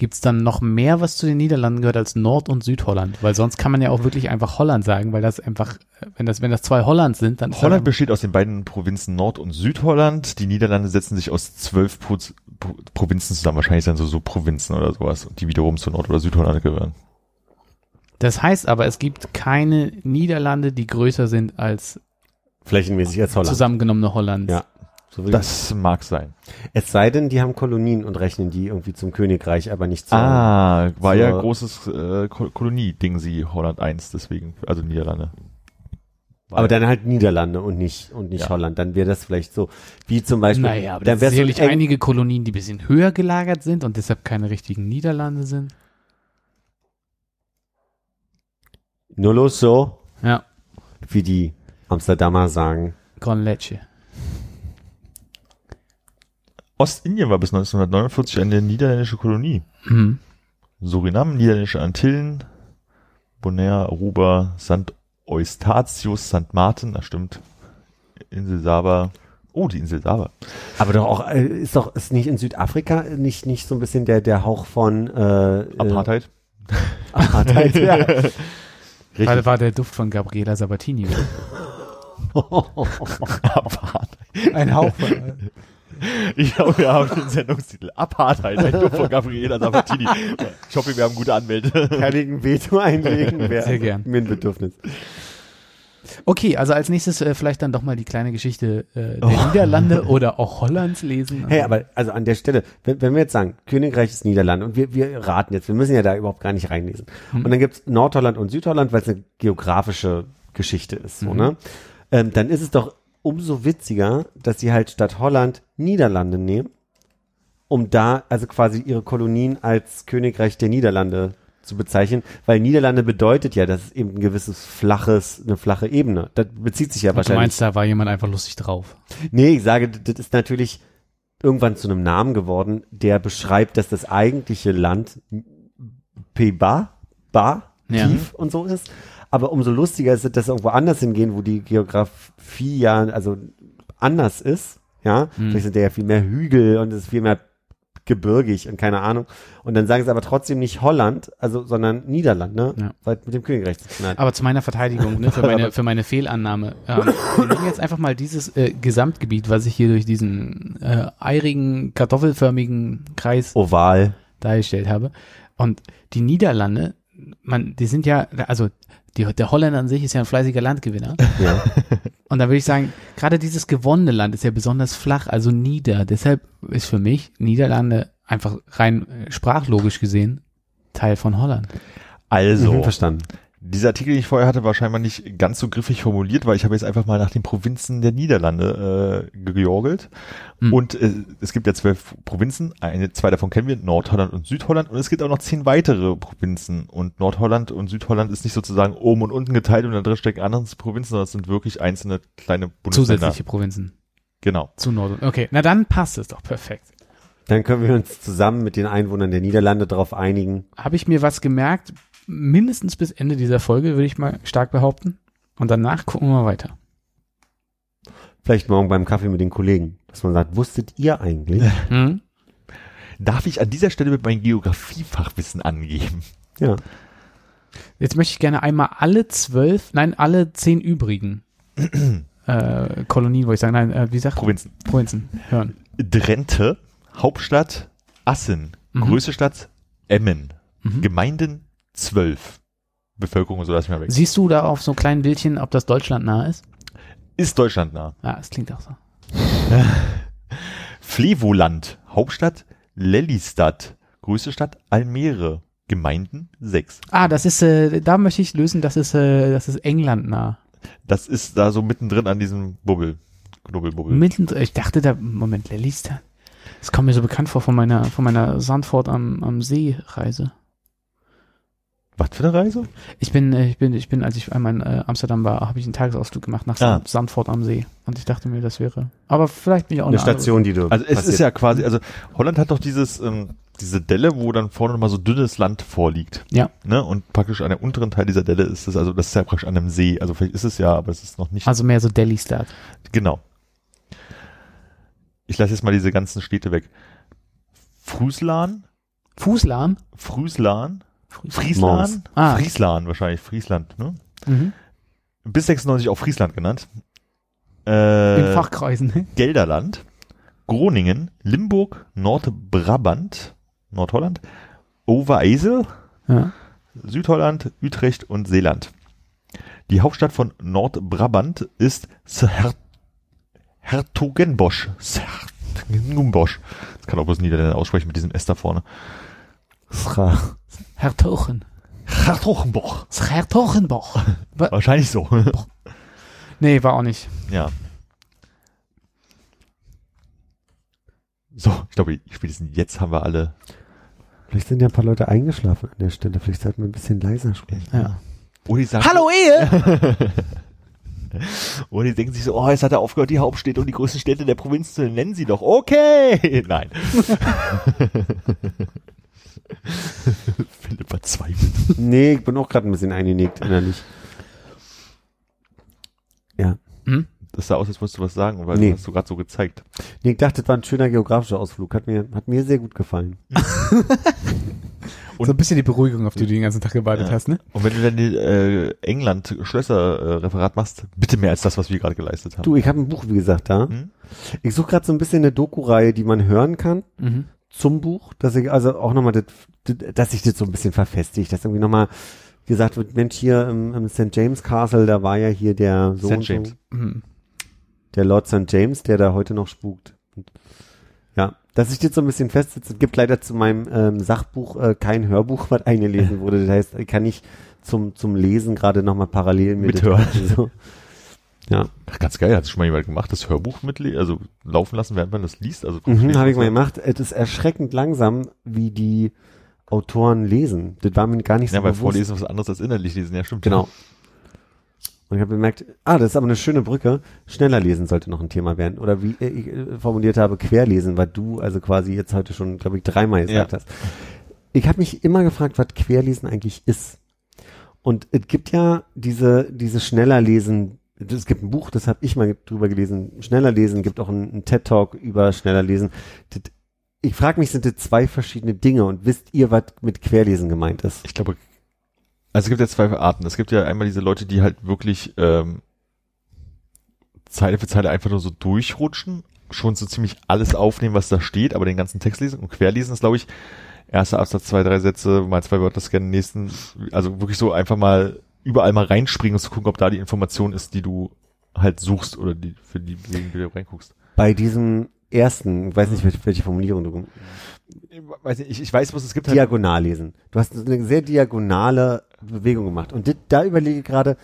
Gibt es dann noch mehr, was zu den Niederlanden gehört als Nord- und Südholland? Weil sonst kann man ja auch wirklich einfach Holland sagen, weil das einfach, äh, wenn das, wenn das zwei Hollands sind, dann ist Holland das besteht aus den beiden Provinzen Nord- und Südholland. Die Niederlande setzen sich aus zwölf Pro Pro Provinzen zusammen. Wahrscheinlich sind so, so Provinzen oder sowas, die wiederum zu Nord- oder Südholland gehören. Das heißt aber, es gibt keine Niederlande, die größer sind als Flächenmäßig als Holland. zusammengenommene Hollands. Ja. So Das mag sein. es sei denn, die haben Kolonien und rechnen die irgendwie zum Königreich, aber nicht zu. Ah, war ja großes äh, Ko- Kolonie-Ding sie, Holland 1, deswegen, also Niederlande. aber dann halt Niederlande und nicht und nicht Ja. Holland. Dann wäre das vielleicht so, wie zum Beispiel. Naja, aber dann so sicherlich eng- einige Kolonien, die ein bisschen höher gelagert sind und deshalb keine richtigen Niederlande sind. Nur los so, Ja, wie die Amsterdamer sagen. con leche. Ostindien war bis 1949 eine niederländische Kolonie. Mhm. Surinam, niederländische Antillen, Bonaire, Aruba, St. Eustatius, St. Martin, das stimmt. Insel Saba. Oh, die Insel Saba. Aber doch auch, äh, ist doch, ist nicht in Südafrika nicht, nicht so ein bisschen der, der Hauch von, äh, Apartheid. Äh, Apartheid, <laughs> ja. War, Richtig. war der Duft von Gabriela Sabatini. <laughs> Apartheid. Ein Hauch von. <laughs> Ich glaube, wir haben den Sendungstitel. Apartheid, ein Duft von Gabriela Sabatini. Ich hoffe, wir haben gute Anwälte. Kann ich ein Veto einlegen? <laughs> Wäre Sehr gern. Mir ein Bedürfnis. Okay, also als nächstes äh, vielleicht dann doch mal die kleine Geschichte äh, der Oh. Niederlande oder auch Hollands lesen. Hey, aber also an der Stelle, wenn, wenn wir jetzt sagen, Königreich ist Niederlande und wir, wir raten jetzt, wir müssen ja da überhaupt gar nicht reinlesen. Mhm. Und dann gibt's Nordholland und Südholland, weil es eine geografische Geschichte ist, so, Mhm. ne? Ähm, dann ist es doch umso witziger, dass sie halt statt Holland Niederlande nehmen, um da also quasi ihre Kolonien als Königreich der Niederlande zu bezeichnen, weil Niederlande bedeutet ja, dass es eben ein gewisses flaches, eine flache Ebene. Das bezieht sich ja Und du wahrscheinlich meinst, da war jemand einfach lustig drauf. Nee, ich sage, das ist natürlich irgendwann zu einem Namen geworden, der beschreibt, dass das eigentliche Land P-Bar, Bar, Ja. tief und so ist. Aber umso lustiger ist es, dass irgendwo anders hingehen, wo die Geografie ja, also anders ist. Ja, Hm. vielleicht sind da ja viel mehr Hügel und es ist viel mehr gebirgig und keine Ahnung. Und dann sagen sie aber trotzdem nicht Holland, also, sondern Niederland, ne? Ja. Weil mit dem Königreich zu tun hat. Aber zu meiner Verteidigung, ne, für meine, für meine Fehlannahme. Ähm, <laughs> wir nehmen jetzt einfach mal dieses äh, Gesamtgebiet, was ich hier durch diesen äh, eirigen, kartoffelförmigen Kreis Oval. dargestellt habe. Und die Niederlande, man, die sind ja, also die, der Holländer an sich ist ja ein fleißiger Landgewinner. Ja. Und da würde ich sagen, gerade dieses gewonnene Land ist ja besonders flach, also nieder. Deshalb ist für mich Niederlande einfach rein äh, sprachlogisch gesehen Teil von Holland. Also, Mhm, verstanden. Dieser Artikel, den ich vorher hatte, war scheinbar nicht ganz so griffig formuliert, weil ich habe jetzt einfach mal nach den Provinzen der Niederlande äh, georgelt. Hm. Und äh, es gibt ja zwölf Provinzen, eine, zwei davon kennen wir, Nordholland und Südholland. Und es gibt auch noch zehn weitere Provinzen. Und Nordholland und Südholland ist nicht sozusagen oben und unten geteilt und da drin stecken andere Provinzen, sondern es sind wirklich einzelne kleine Bundesländer. Zusätzliche Provinzen Genau. zu Nord. Okay, na dann passt es doch perfekt. Dann können wir uns zusammen mit den Einwohnern der Niederlande darauf einigen. Habe ich mir was gemerkt, mindestens bis Ende dieser Folge, würde ich mal stark behaupten. Und danach gucken wir mal weiter. Vielleicht morgen beim Kaffee mit den Kollegen. Dass man sagt, wusstet ihr eigentlich? <laughs> Hm? Darf ich an dieser Stelle mit meinem Geografiefachwissen angeben? ja. Jetzt möchte ich gerne einmal alle zwölf, nein, alle zehn übrigen <clears throat> äh, Kolonien, wollte ich sagen, nein, äh, wie sagt Provinzen. Provinzen hören. Drenthe, Hauptstadt Assen, Mhm. größte Stadt Emmen, Mhm. Gemeinden zwölf. Bevölkerung, so lass ich mal weg. Siehst du da auf so einem kleinen Bildchen, ob das Deutschland nah ist? Ist Deutschland nah. Ja, es klingt auch so. <laughs> Flevoland, Hauptstadt Lelystad, größte Stadt Almere, Gemeinden sechs. Ah, das ist, äh, da möchte ich lösen, das ist, äh, das ist England nah. Das ist da so mittendrin an diesem Bubbel. Knubbelbubbel. Mitten, ich dachte da, Moment, Lelystad. Das kommt mir so bekannt vor von meiner, von meiner Sandford am, am See Reise. Was für eine Reise? Ich bin, äh, ich bin, ich bin, als ich einmal in äh, Amsterdam war, habe ich einen Tagesausflug gemacht nach Ah. Sand, Sandford am See. Und ich dachte mir, das wäre, aber vielleicht bin ich auch Eine andere- Station, die du. Also es passiert. ist ja quasi, also Holland hat doch dieses, ähm, diese Delle, wo dann vorne nochmal so dünnes Land vorliegt. Ja. Ne? Und praktisch an der unteren Teil dieser Delle ist es, also das ist ja praktisch an einem See. Also vielleicht ist es ja, aber es ist noch nicht. Also mehr so Delhi-Start. Genau. Ich lasse jetzt mal diese ganzen Städte weg. Früslan, Fußlahm? Früslan, Mons. Friesland, Ah. Friesland wahrscheinlich, Friesland, ne? Mhm. Bis 96 auch Friesland genannt. In Äh, Fachkreisen. ne? Gelderland, Groningen, Limburg, Nordbrabant, Nordholland, Overijssel, Ja. Südholland, Utrecht und Seeland. Die Hauptstadt von Nordbrabant ist Her Hertogenbosch. Hertogenbosch. Das kann auch bloß Niederländer aussprechen mit diesem S da vorne. Scha. Hertogen. Hertogenbosch. Hertogenboch. Wa- <laughs> Wahrscheinlich so. <laughs> nee, war auch nicht. ja. So, ich glaube, spätestens jetzt haben wir alle. Vielleicht sind ja ein paar Leute eingeschlafen an der Stelle. Vielleicht sollten wir ein bisschen leiser sprechen. Ja. Oder die sagen, Hallo Ehe! <laughs> <laughs> Oder die denken sich so, oh, jetzt hat er aufgehört, die Hauptstädte und die größten Städte der Provinz zu nennen. Nennen sie doch. Okay. <laughs> Nein. <laughs> Philipp verzweifelt. Nee, ich bin auch gerade ein bisschen eingenickt innerlich. Ja. Hm? Das sah aus, als wolltest du was sagen, weil Nee. du hast du gerade so gezeigt. Nee, ich dachte, das war ein schöner geografischer Ausflug. Hat mir, hat mir sehr gut gefallen. So ein bisschen die Beruhigung, auf die du den ganzen Tag gewartet Ja. hast, ne? Und wenn du dann die äh, England-Schlösser-Referat machst, bitte mehr als das, was wir gerade geleistet haben. Du, ich habe ein Buch, wie gesagt, da. Hm? Ich suche gerade so ein bisschen eine Doku-Reihe, die man hören kann Mhm. zum Buch, dass ich also auch nochmal, das, das- dass sich das so ein bisschen verfestigt, dass irgendwie nochmal gesagt wird, Mensch, hier im, im St. James Castle, da war ja hier der so St. und so, James. Mhm. der Lord St. James, der da heute noch spukt. Ja, dass das so ein bisschen festsitzt. Es gibt leider zu meinem ähm, Sachbuch äh, kein Hörbuch, was eingelesen wurde. Das heißt, ich kann nicht zum, zum Lesen gerade nochmal parallel das- Mithören. So. Ja, Ach, ganz geil, hat schon mal jemand gemacht, das Hörbuch mit, also laufen lassen, während man das liest. Also mhm, habe ich mal gemacht. Es ist erschreckend langsam, wie die Autoren lesen. Das war mir gar nicht Ja, so weil bewusst. Vorlesen was anderes als innerlich lesen, ja stimmt. Genau. Und ich habe bemerkt, ah, das ist aber eine schöne Brücke. Schneller lesen sollte noch ein Thema werden. Oder wie ich äh, formuliert habe, querlesen, weil du also quasi jetzt heute schon, glaube ich, dreimal gesagt Ja. hast. Ich habe mich immer gefragt, was Querlesen eigentlich ist. Und es gibt ja diese, diese schneller lesen, es gibt ein Buch, das habe ich mal drüber gelesen, schneller lesen, gibt auch einen, einen TED-Talk über schneller lesen. Das, ich frage mich, sind das zwei verschiedene Dinge und wisst ihr, was mit Querlesen gemeint ist? Ich glaube, also es gibt ja zwei Arten. Es gibt ja einmal diese Leute, die halt wirklich ähm, Zeile für Zeile einfach nur so durchrutschen, schon so ziemlich alles aufnehmen, was da steht, aber den ganzen Text lesen und querlesen ist, glaube ich, erster Absatz, zwei, drei Sätze, mal zwei Wörter scannen, nächsten, also wirklich so einfach mal überall mal reinspringen und zu gucken, ob da die Information ist, die du halt suchst oder die, für die, wegen du reinguckst. Bei diesem ersten, ich weiß nicht, welche, Formulierung du weiß, nicht, ich, ich weiß, was es gibt. Halt, diagonal lesen. Du hast eine sehr diagonale Bewegung gemacht. Und dit, da überlege ich gerade,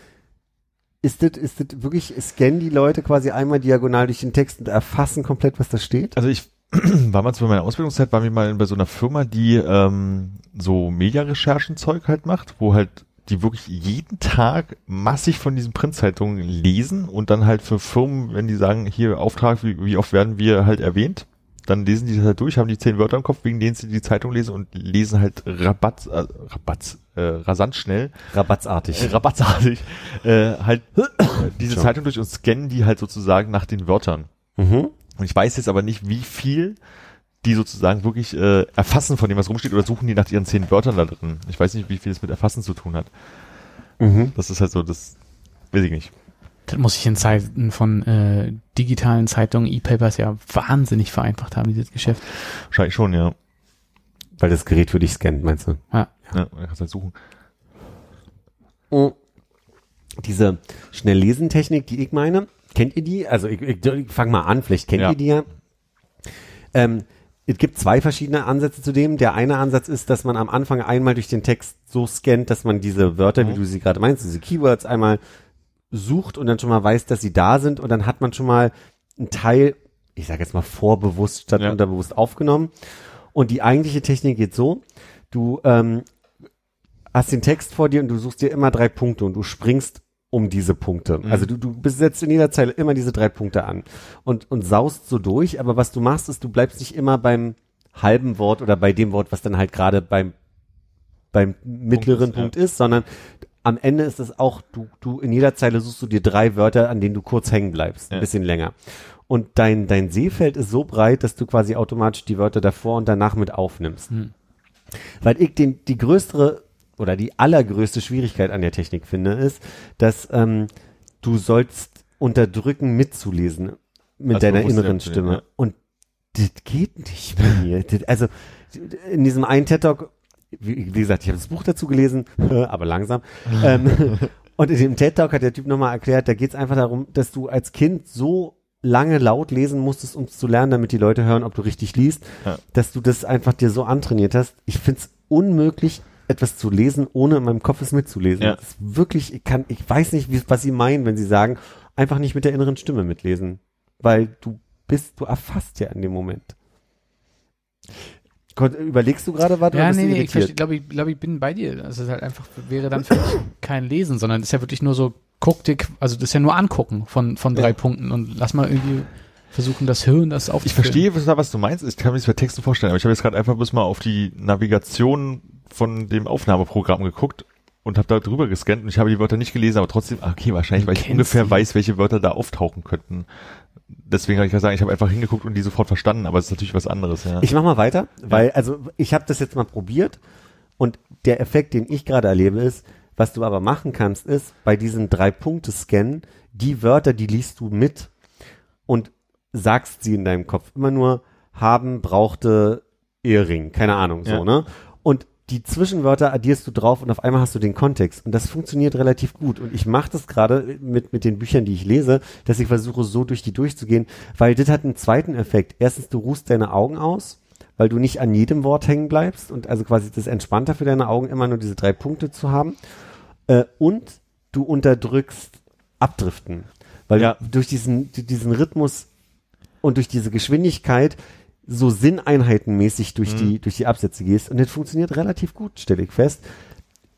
ist das, ist das wirklich, scannen die Leute quasi einmal diagonal durch den Text und erfassen komplett, was da steht? Also ich <clears throat> war mal zu meiner Ausbildungszeit, waren wir mal bei so einer Firma, die ähm, so Mediarecherchen-Zeug halt macht, wo halt die wirklich jeden Tag massig von diesen Printzeitungen lesen und dann halt für Firmen, wenn die sagen, hier Auftrag, wie, wie oft werden wir halt erwähnt, dann lesen die das halt durch, haben die zehn Wörter im Kopf, wegen denen sie die Zeitung lesen und lesen halt rabatz, äh, rabatz, äh, rasant schnell, Rabatzartig. äh, rabatzartig, äh, halt <coughs> diese Schon. Zeitung durch und scannen die halt sozusagen nach den Wörtern. Mhm. Und ich weiß jetzt aber nicht, wie viel die sozusagen wirklich äh, erfassen von dem, was rumsteht, oder suchen die nach ihren zehn Wörtern da drin. Ich weiß nicht, wie viel es mit Erfassen zu tun hat. Mhm. Das ist halt so, das weiß ich nicht. Das muss ich in Zeiten von äh, digitalen Zeitungen, E-Papers ja wahnsinnig vereinfacht haben, dieses Geschäft. Wahrscheinlich schon, ja. Weil das Gerät für dich scannt, meinst du? Ja. ja man kann halt suchen. Mhm. Diese Schnelllesentechnik, die ich meine, kennt ihr die? Also ich, ich, ich fange mal an, vielleicht kennt Ja. ihr die ja. Ähm, es gibt zwei verschiedene Ansätze zu dem. Der eine Ansatz ist, dass man am Anfang einmal durch den Text so scannt, dass man diese Wörter, wie Mhm. du sie gerade meinst, diese Keywords einmal sucht und dann schon mal weiß, dass sie da sind und dann hat man schon mal einen Teil, ich sage jetzt mal vorbewusst statt Ja. unterbewusst aufgenommen. Und die eigentliche Technik geht so, du ähm, hast den Text vor dir und du suchst dir immer drei Punkte und du springst um diese Punkte. Mhm. Also du, du besetzt in jeder Zeile immer diese drei Punkte an und, und saust so durch, aber was du machst, ist, du bleibst nicht immer beim halben Wort oder bei dem Wort, was dann halt gerade beim, beim mittleren ist, Punkt ist, sondern am Ende ist es auch, du, du in jeder Zeile suchst du dir drei Wörter, an denen du kurz hängen bleibst, ein Ja. bisschen länger. Und dein, dein Sehfeld ist so breit, dass du quasi automatisch die Wörter davor und danach mit aufnimmst. Hm. Weil ich den, die größere oder die allergrößte Schwierigkeit an der Technik finde, ist, dass ähm, du sollst unterdrücken, mitzulesen mit Also deiner inneren Stimme. ja. Und das geht nicht bei mir. Das, also in diesem einen TED Talk, wie, wie gesagt, ich habe das Buch dazu gelesen, <laughs> aber langsam. ähm, <laughs> und in dem TED Talk hat der Typ nochmal erklärt, da geht es einfach darum, dass du als Kind so lange laut lesen musstest, um es zu lernen, damit die Leute hören, ob du richtig liest, Ja. dass du das einfach dir so antrainiert hast. Ich find's unmöglich, etwas zu lesen, ohne in meinem Kopf es mitzulesen. Ja. Das ist wirklich, ich kann, ich weiß nicht, wie, was sie meinen, wenn sie sagen, einfach nicht mit der inneren Stimme mitlesen. Weil du bist, du erfasst ja in dem Moment. Überlegst du gerade was Ja, oder bist nee, du nee, ich glaube, ich, glaub, ich bin bei dir. Das ist halt einfach, wäre dann für mich kein Lesen, sondern das ist ja wirklich nur so, guck dir, also das ist ja nur angucken von, von drei Ja. Punkten und lass mal irgendwie versuchen, das Hirn, das Ich aufzuführen. verstehe, was, was du meinst. Ich kann mir das bei Texten vorstellen, aber ich habe jetzt gerade einfach bloß mal auf die Navigation von dem Aufnahmeprogramm geguckt und habe da drüber gescannt und ich habe die Wörter nicht gelesen, aber trotzdem, ah, okay, wahrscheinlich, weil ich ungefähr sie. weiß, welche Wörter da auftauchen könnten. Deswegen habe ich gesagt, ich habe einfach hingeguckt und die sofort verstanden, aber es ist natürlich was anderes, ja. Ich mach mal weiter, weil, also ich habe das jetzt mal probiert und der Effekt, den ich gerade erlebe, ist, was du aber machen kannst, ist, bei diesem Drei-Punkte-Scan, die Wörter, die liest du mit und sagst sie in deinem Kopf. Immer nur haben, brauchte, Ehering, keine Ahnung, so, Ja. ne? Und die Zwischenwörter addierst du drauf und auf einmal hast du den Kontext. Und das funktioniert relativ gut. Und ich mache das gerade mit, mit den Büchern, die ich lese, dass ich versuche, so durch die durchzugehen, weil das hat einen zweiten Effekt. Erstens, du ruhst deine Augen aus, weil du nicht an jedem Wort hängen bleibst und also quasi das entspannter für deine Augen, immer nur diese drei Punkte zu haben. Äh, und du unterdrückst Abdriften. Weil Ja. du durch diesen, diesen Rhythmus und durch diese Geschwindigkeit so sinneinheitenmäßig durch Mhm. die, durch die Absätze gehst. Und das funktioniert relativ gut, stelle ich fest.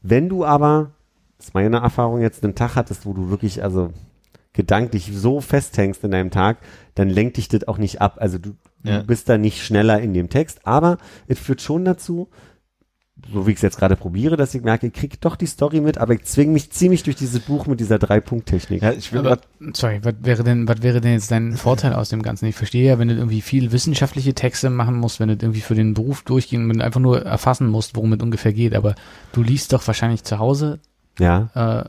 Wenn du aber das ist meine Erfahrung jetzt, einen Tag hattest, wo du wirklich, also gedanklich so festhängst in deinem Tag, dann lenkt dich das auch nicht ab. Also du, Ja. du bist da nicht schneller in dem Text, aber es führt schon dazu, so wie ich es jetzt gerade probiere, dass ich merke, ich krieg doch die Story mit, aber ich zwinge mich ziemlich durch dieses Buch mit dieser Drei-Punkt-Technik. Ja, ich will Aber, sorry, was wäre denn, was wäre denn jetzt dein Vorteil aus dem Ganzen? Ich verstehe ja, wenn du irgendwie viel wissenschaftliche Texte machen musst, wenn du irgendwie für den Beruf durchgehen, wenn du einfach nur erfassen musst, worum es ungefähr geht, aber du liest doch wahrscheinlich zu Hause, Ja. äh,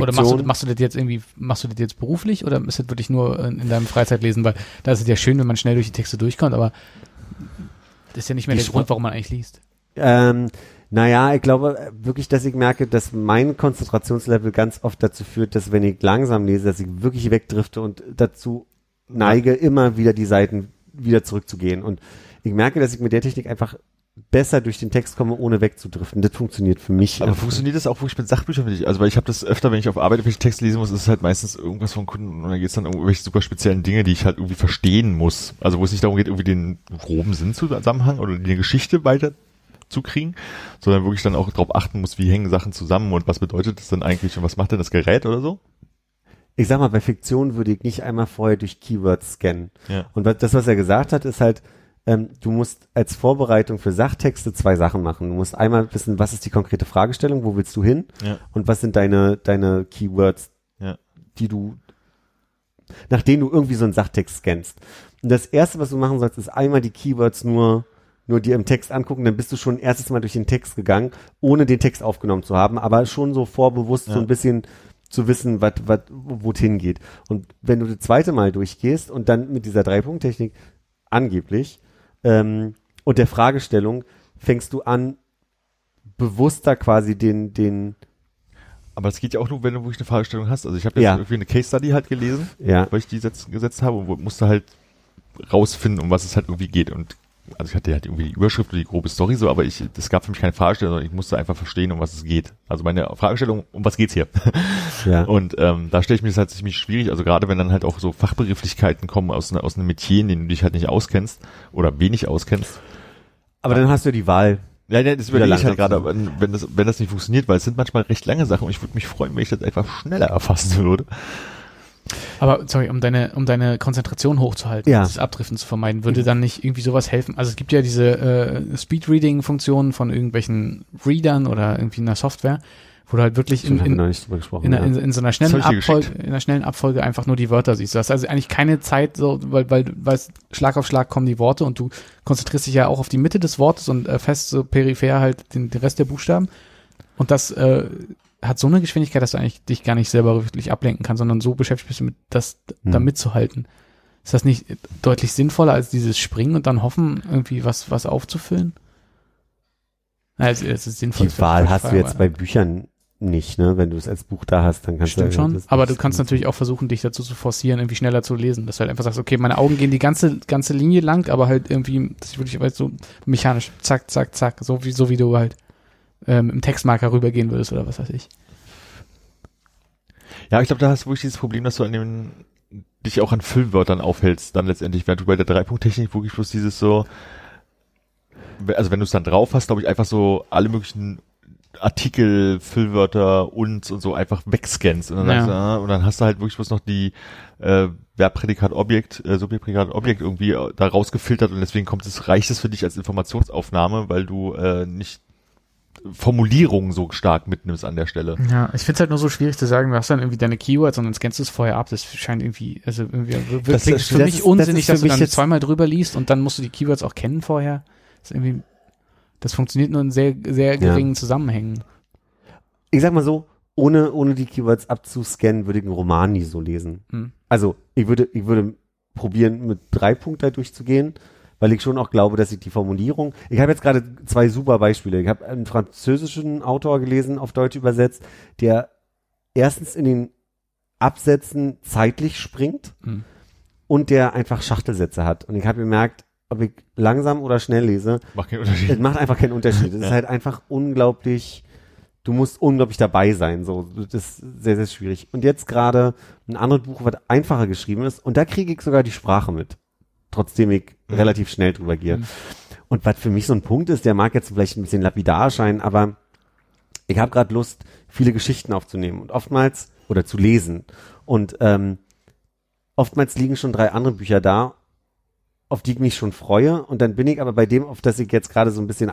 oder machst du, machst du das jetzt irgendwie, machst du das jetzt beruflich oder ist das wirklich nur in, in deinem Freizeitlesen? Weil da ist es ja schön, wenn man schnell durch die Texte durchkommt, aber das ist ja nicht mehr Die der Grund, warum man eigentlich liest. Ähm, naja, ich glaube äh, wirklich, dass ich merke, dass mein Konzentrationslevel ganz oft dazu führt, dass wenn ich langsam lese, dass ich wirklich wegdrifte und dazu neige, immer wieder die Seiten wieder zurückzugehen. Und ich merke, dass ich mit der Technik einfach besser durch den Text komme, ohne wegzudriften. Das funktioniert für mich. aber funktioniert das auch wirklich mit Sachbüchern für dich? Also weil ich habe das öfter, wenn ich auf Arbeit welche Texte lesen muss, ist es halt meistens irgendwas von Kunden und dann geht es dann um irgendwelche super speziellen Dinge, die ich halt irgendwie verstehen muss. Also wo es nicht darum geht, irgendwie den groben Sinnzusammenhang oder die Geschichte weiter zu kriegen, sondern wirklich dann auch darauf achten muss, wie hängen Sachen zusammen und was bedeutet das denn eigentlich und was macht denn das Gerät oder so? ich sag mal, bei Fiktion würde ich nicht einmal vorher durch Keywords scannen. Ja. Und das, was er gesagt hat, ist halt, ähm, du musst als Vorbereitung für Sachtexte zwei Sachen machen. Du musst einmal wissen, was ist die konkrete Fragestellung, wo willst du hin Ja. und was sind deine, deine Keywords, Ja. die du, nach denen du irgendwie so einen Sachtext scannst. Und das erste, was du machen sollst, ist einmal die Keywords nur, nur dir im Text angucken, dann bist du schon erstes Mal durch den Text gegangen, ohne den Text aufgenommen zu haben, aber schon so vorbewusst so Ja. ein bisschen zu wissen, wo es hingeht. Und wenn du das zweite Mal durchgehst und dann mit dieser Drei-Punkt-Technik angeblich ähm, und der Fragestellung fängst du an, bewusster quasi den, den, Aber das geht ja auch nur, wenn du wirklich eine Fragestellung hast. Also ich habe jetzt Ja. irgendwie eine Case Study halt gelesen, ja, weil ich die setz, gesetzt habe und musste halt rausfinden, um was es halt irgendwie geht. Und also ich hatte halt irgendwie die Überschrift oder die grobe Story so, aber ich, es gab für mich keine Fragestellung, sondern ich musste einfach verstehen, um was es geht. Also meine Fragestellung, um was geht's hier? <laughs> ja. Und ähm, da stelle ich mir das halt ziemlich schwierig, also gerade wenn dann halt auch so Fachbegrifflichkeiten kommen aus, aus einem Metier, in dem du dich halt nicht auskennst oder wenig auskennst. Aber dann hast du ja die Wahl. Ja, ja das überlege ich halt gerade, wenn das, wenn das nicht funktioniert, weil es sind manchmal recht lange Sachen und ich würde mich freuen, wenn ich das einfach schneller erfassen würde. Aber sorry, um deine, um deine Konzentration hochzuhalten, Ja. das Abdriften zu vermeiden, würde dann nicht irgendwie sowas helfen? Also es gibt ja diese äh, Speedreading-Funktionen von irgendwelchen Readern oder irgendwie einer Software, wo du halt wirklich in, in, in, einer, ja. in, in so einer schnellen Abfolge, in einer schnellen Abfolge einfach nur die Wörter siehst. Du hast also eigentlich keine Zeit, so, weil, weil, weil Schlag auf Schlag kommen die Worte und du konzentrierst dich ja auch auf die Mitte des Wortes und äh, fest so peripher halt den, den Rest der Buchstaben. Und das äh, hat so eine Geschwindigkeit, dass du eigentlich dich gar nicht selber wirklich ablenken kannst, sondern so beschäftigt bist mit das da Hm. mitzuhalten. Ist das nicht deutlich sinnvoller als dieses Springen und dann hoffen, irgendwie was, was aufzufüllen? Also, es ist sinnvoll. die Wahl hast du jetzt bei Büchern nicht, ne? Wenn du es als Buch da hast, dann kannst Stimmt du schon, das- aber du kannst natürlich auch versuchen, dich dazu zu forcieren, irgendwie schneller zu lesen. Dass du halt einfach sagst, okay, meine Augen gehen die ganze, ganze Linie lang, aber halt irgendwie, das ist wirklich weißt, so mechanisch, zack, zack, zack, so wie, so wie du halt ähm, im Textmarker rübergehen würdest oder was weiß ich. Ja, ich glaube, da hast du wirklich dieses Problem, dass du an dem dich auch an Füllwörtern aufhältst, dann letztendlich, während du bei der Dreipunkttechnik wirklich bloß dieses so, also wenn du es dann drauf hast, glaube ich, einfach so alle möglichen Artikel, Füllwörter und und so einfach wegscannst und dann, Ja. sagst du, ah, und dann hast du halt wirklich bloß noch die äh, Verbprädikat Objekt, äh, Subjektprädikat Objekt irgendwie da rausgefiltert und deswegen kommt es, reicht es für dich als Informationsaufnahme, weil du äh, nicht Formulierungen so stark mitnimmst an der Stelle. Ja, ich finde es halt nur so schwierig zu sagen, du hast dann irgendwie deine Keywords und dann scannst du es vorher ab. Das scheint irgendwie, also irgendwie wirklich Das ist- für das mich ist- das unsinnig, ist für dass du mich dann jetzt- zweimal drüber liest und dann musst du die Keywords auch kennen vorher. Das ist irgendwie, das funktioniert nur in sehr, sehr geringen Zusammenhängen. Ich sag mal so, ohne, ohne die Keywords abzuscannen, würde ich einen Roman nie so lesen. Hm. Also, ich würde, ich würde probieren, mit drei Punkten da durchzugehen, weil ich schon auch glaube, dass ich die Formulierung, ich habe jetzt gerade zwei super Beispiele. Ich habe einen französischen Autor gelesen, auf Deutsch übersetzt, der erstens in den Absätzen zeitlich springt Hm. und der einfach Schachtelsätze hat. Und ich habe gemerkt, ob ich langsam oder schnell lese, Macht keinen es Unterschied. macht einfach keinen Unterschied. Es <laughs> ist halt einfach unglaublich, du musst unglaublich dabei sein. So, das ist sehr, sehr schwierig. Und jetzt gerade ein anderes Buch, was einfacher geschrieben ist, und da kriege ich sogar die Sprache mit. Trotzdem ich Mhm. relativ schnell drüber gehe. Mhm. Und was für mich so ein Punkt ist, der mag jetzt vielleicht ein bisschen lapidar erscheinen, aber ich habe gerade Lust, viele Geschichten aufzunehmen und oftmals oder zu lesen. Und ähm, oftmals liegen schon drei andere Bücher da, auf die ich mich schon freue. Und dann bin ich aber bei dem, auf das ich jetzt gerade so ein bisschen,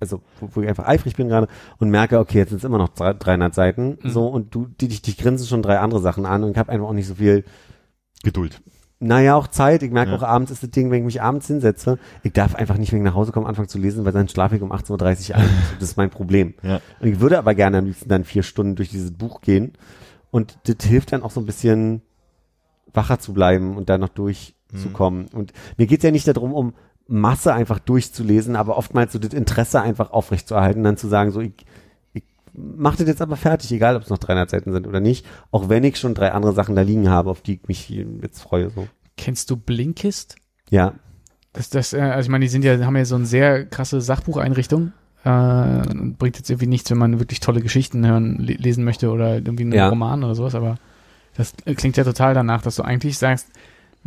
also wo, wo ich einfach eifrig bin gerade und merke, okay, jetzt sind es immer noch 300 Seiten, Mhm. so und du, die, dich, dich grinsen schon drei andere Sachen an und ich habe einfach auch nicht so viel Geduld. Naja, auch Zeit. Ich merke Ja. auch abends ist das Ding, wenn ich mich abends hinsetze, ich darf einfach nicht, ich nach Hause komme, anfangen zu lesen, weil dann schlafe ich um 18.30 Uhr ein. Das ist mein Problem. Ja. Und ich würde aber gerne am liebsten dann vier Stunden durch dieses Buch gehen. Und das hilft dann auch so ein bisschen wacher zu bleiben und da noch durchzukommen. Und mir geht's ja nicht darum, um Masse einfach durchzulesen, aber oftmals so das Interesse einfach aufrechtzuerhalten, dann zu sagen, so ich mach das jetzt aber fertig, egal ob es noch 300 Seiten sind oder nicht, auch wenn ich schon drei andere Sachen da liegen habe, auf die ich mich jetzt freue. So. Kennst du Blinkist? Ja, Das, das, äh, also ich meine, die sind ja, haben ja so eine sehr krasse Sachbucheinrichtung. Äh, bringt jetzt irgendwie nichts, wenn man wirklich tolle Geschichten hören, le lesen möchte oder irgendwie einen Ja. Roman oder sowas, aber das klingt ja total danach, dass du eigentlich sagst,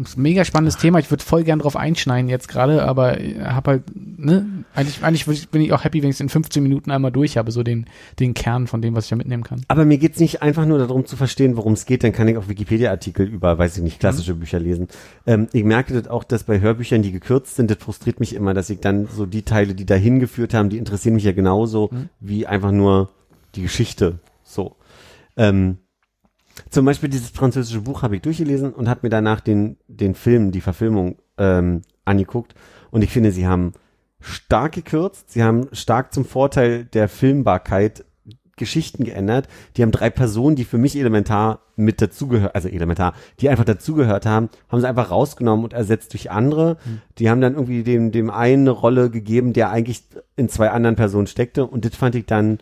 das ist ein mega spannendes Thema, ich würde voll gern drauf einschneiden jetzt gerade, aber hab halt, ne, eigentlich, eigentlich bin ich auch happy, wenn ich es in 15 Minuten einmal durch habe, so den, den Kern von dem, was ich da mitnehmen kann. aber mir geht's nicht einfach nur darum zu verstehen, worum es geht, dann kann ich auch Wikipedia-Artikel über, weiß ich nicht, klassische Bücher lesen. Ähm, ich merke das auch, dass bei Hörbüchern, die gekürzt sind, das frustriert mich immer, dass ich dann so die Teile, die dahin geführt haben, die interessieren mich ja genauso Mhm. wie einfach nur die Geschichte. So. Ähm, zum Beispiel dieses französische Buch habe ich durchgelesen und habe mir danach den, den Film, die Verfilmung ähm, angeguckt. Und ich finde, sie haben stark gekürzt, sie haben stark zum Vorteil der Filmbarkeit Geschichten geändert. Die haben drei Personen, die für mich elementar mit dazugehört, also elementar, die einfach dazugehört haben, haben sie einfach rausgenommen und ersetzt durch andere. Die haben dann irgendwie dem, dem einen eine Rolle gegeben, der eigentlich in zwei anderen Personen steckte. Und das fand ich dann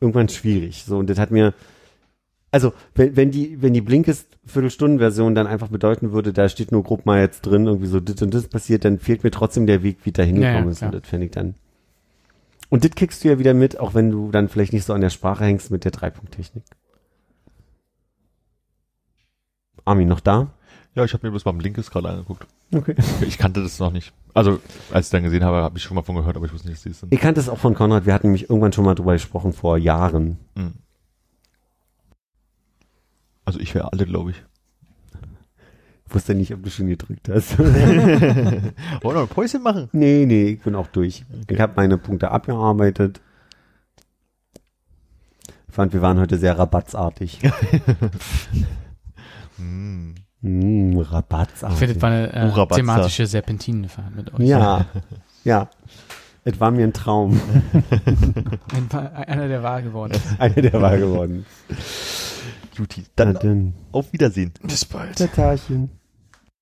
irgendwann schwierig. So, und das hat mir, also, wenn, wenn die, wenn die Blinkist Viertelstunden-Version dann einfach bedeuten würde, da steht nur grob mal jetzt drin, irgendwie so das und das passiert, dann fehlt mir trotzdem der Weg, wie da hingekommen Ja, ja, ist. Und das fände ich dann. Und das kriegst du ja wieder mit, auch wenn du dann vielleicht nicht so an der Sprache hängst mit der Dreipunkttechnik. Armin, noch da? Ja, ich habe mir bloß beim Linkes gerade angeguckt. Okay. <laughs> Ich kannte das noch nicht. Also, als ich dann gesehen habe, habe ich schon mal von gehört, aber ich wusste nicht, dass die es sind. Ich kannte es auch von Konrad, wir hatten nämlich irgendwann schon mal drüber gesprochen, vor Jahren. Mhm. Also ich wäre alle, glaube ich. Ich wusste nicht, ob du schon gedrückt hast. <laughs> <laughs> Wollen wir noch ein Päuschen machen? nee, nee, ich bin auch durch. Ich habe meine Punkte abgearbeitet. Ich fand, wir waren heute sehr rabattsartig. Hm. <laughs> Mm, Ich rabattsartig. finde, das war eine äh, Batza. thematische Serpentinenfahrt mit euch. Ja, ja. Es war mir ein Traum. Ein einer, der wahr geworden ist. Einer der war geworden. Juti, Dann, dann dann auf Wiedersehen. Bis bald. Tatarchen.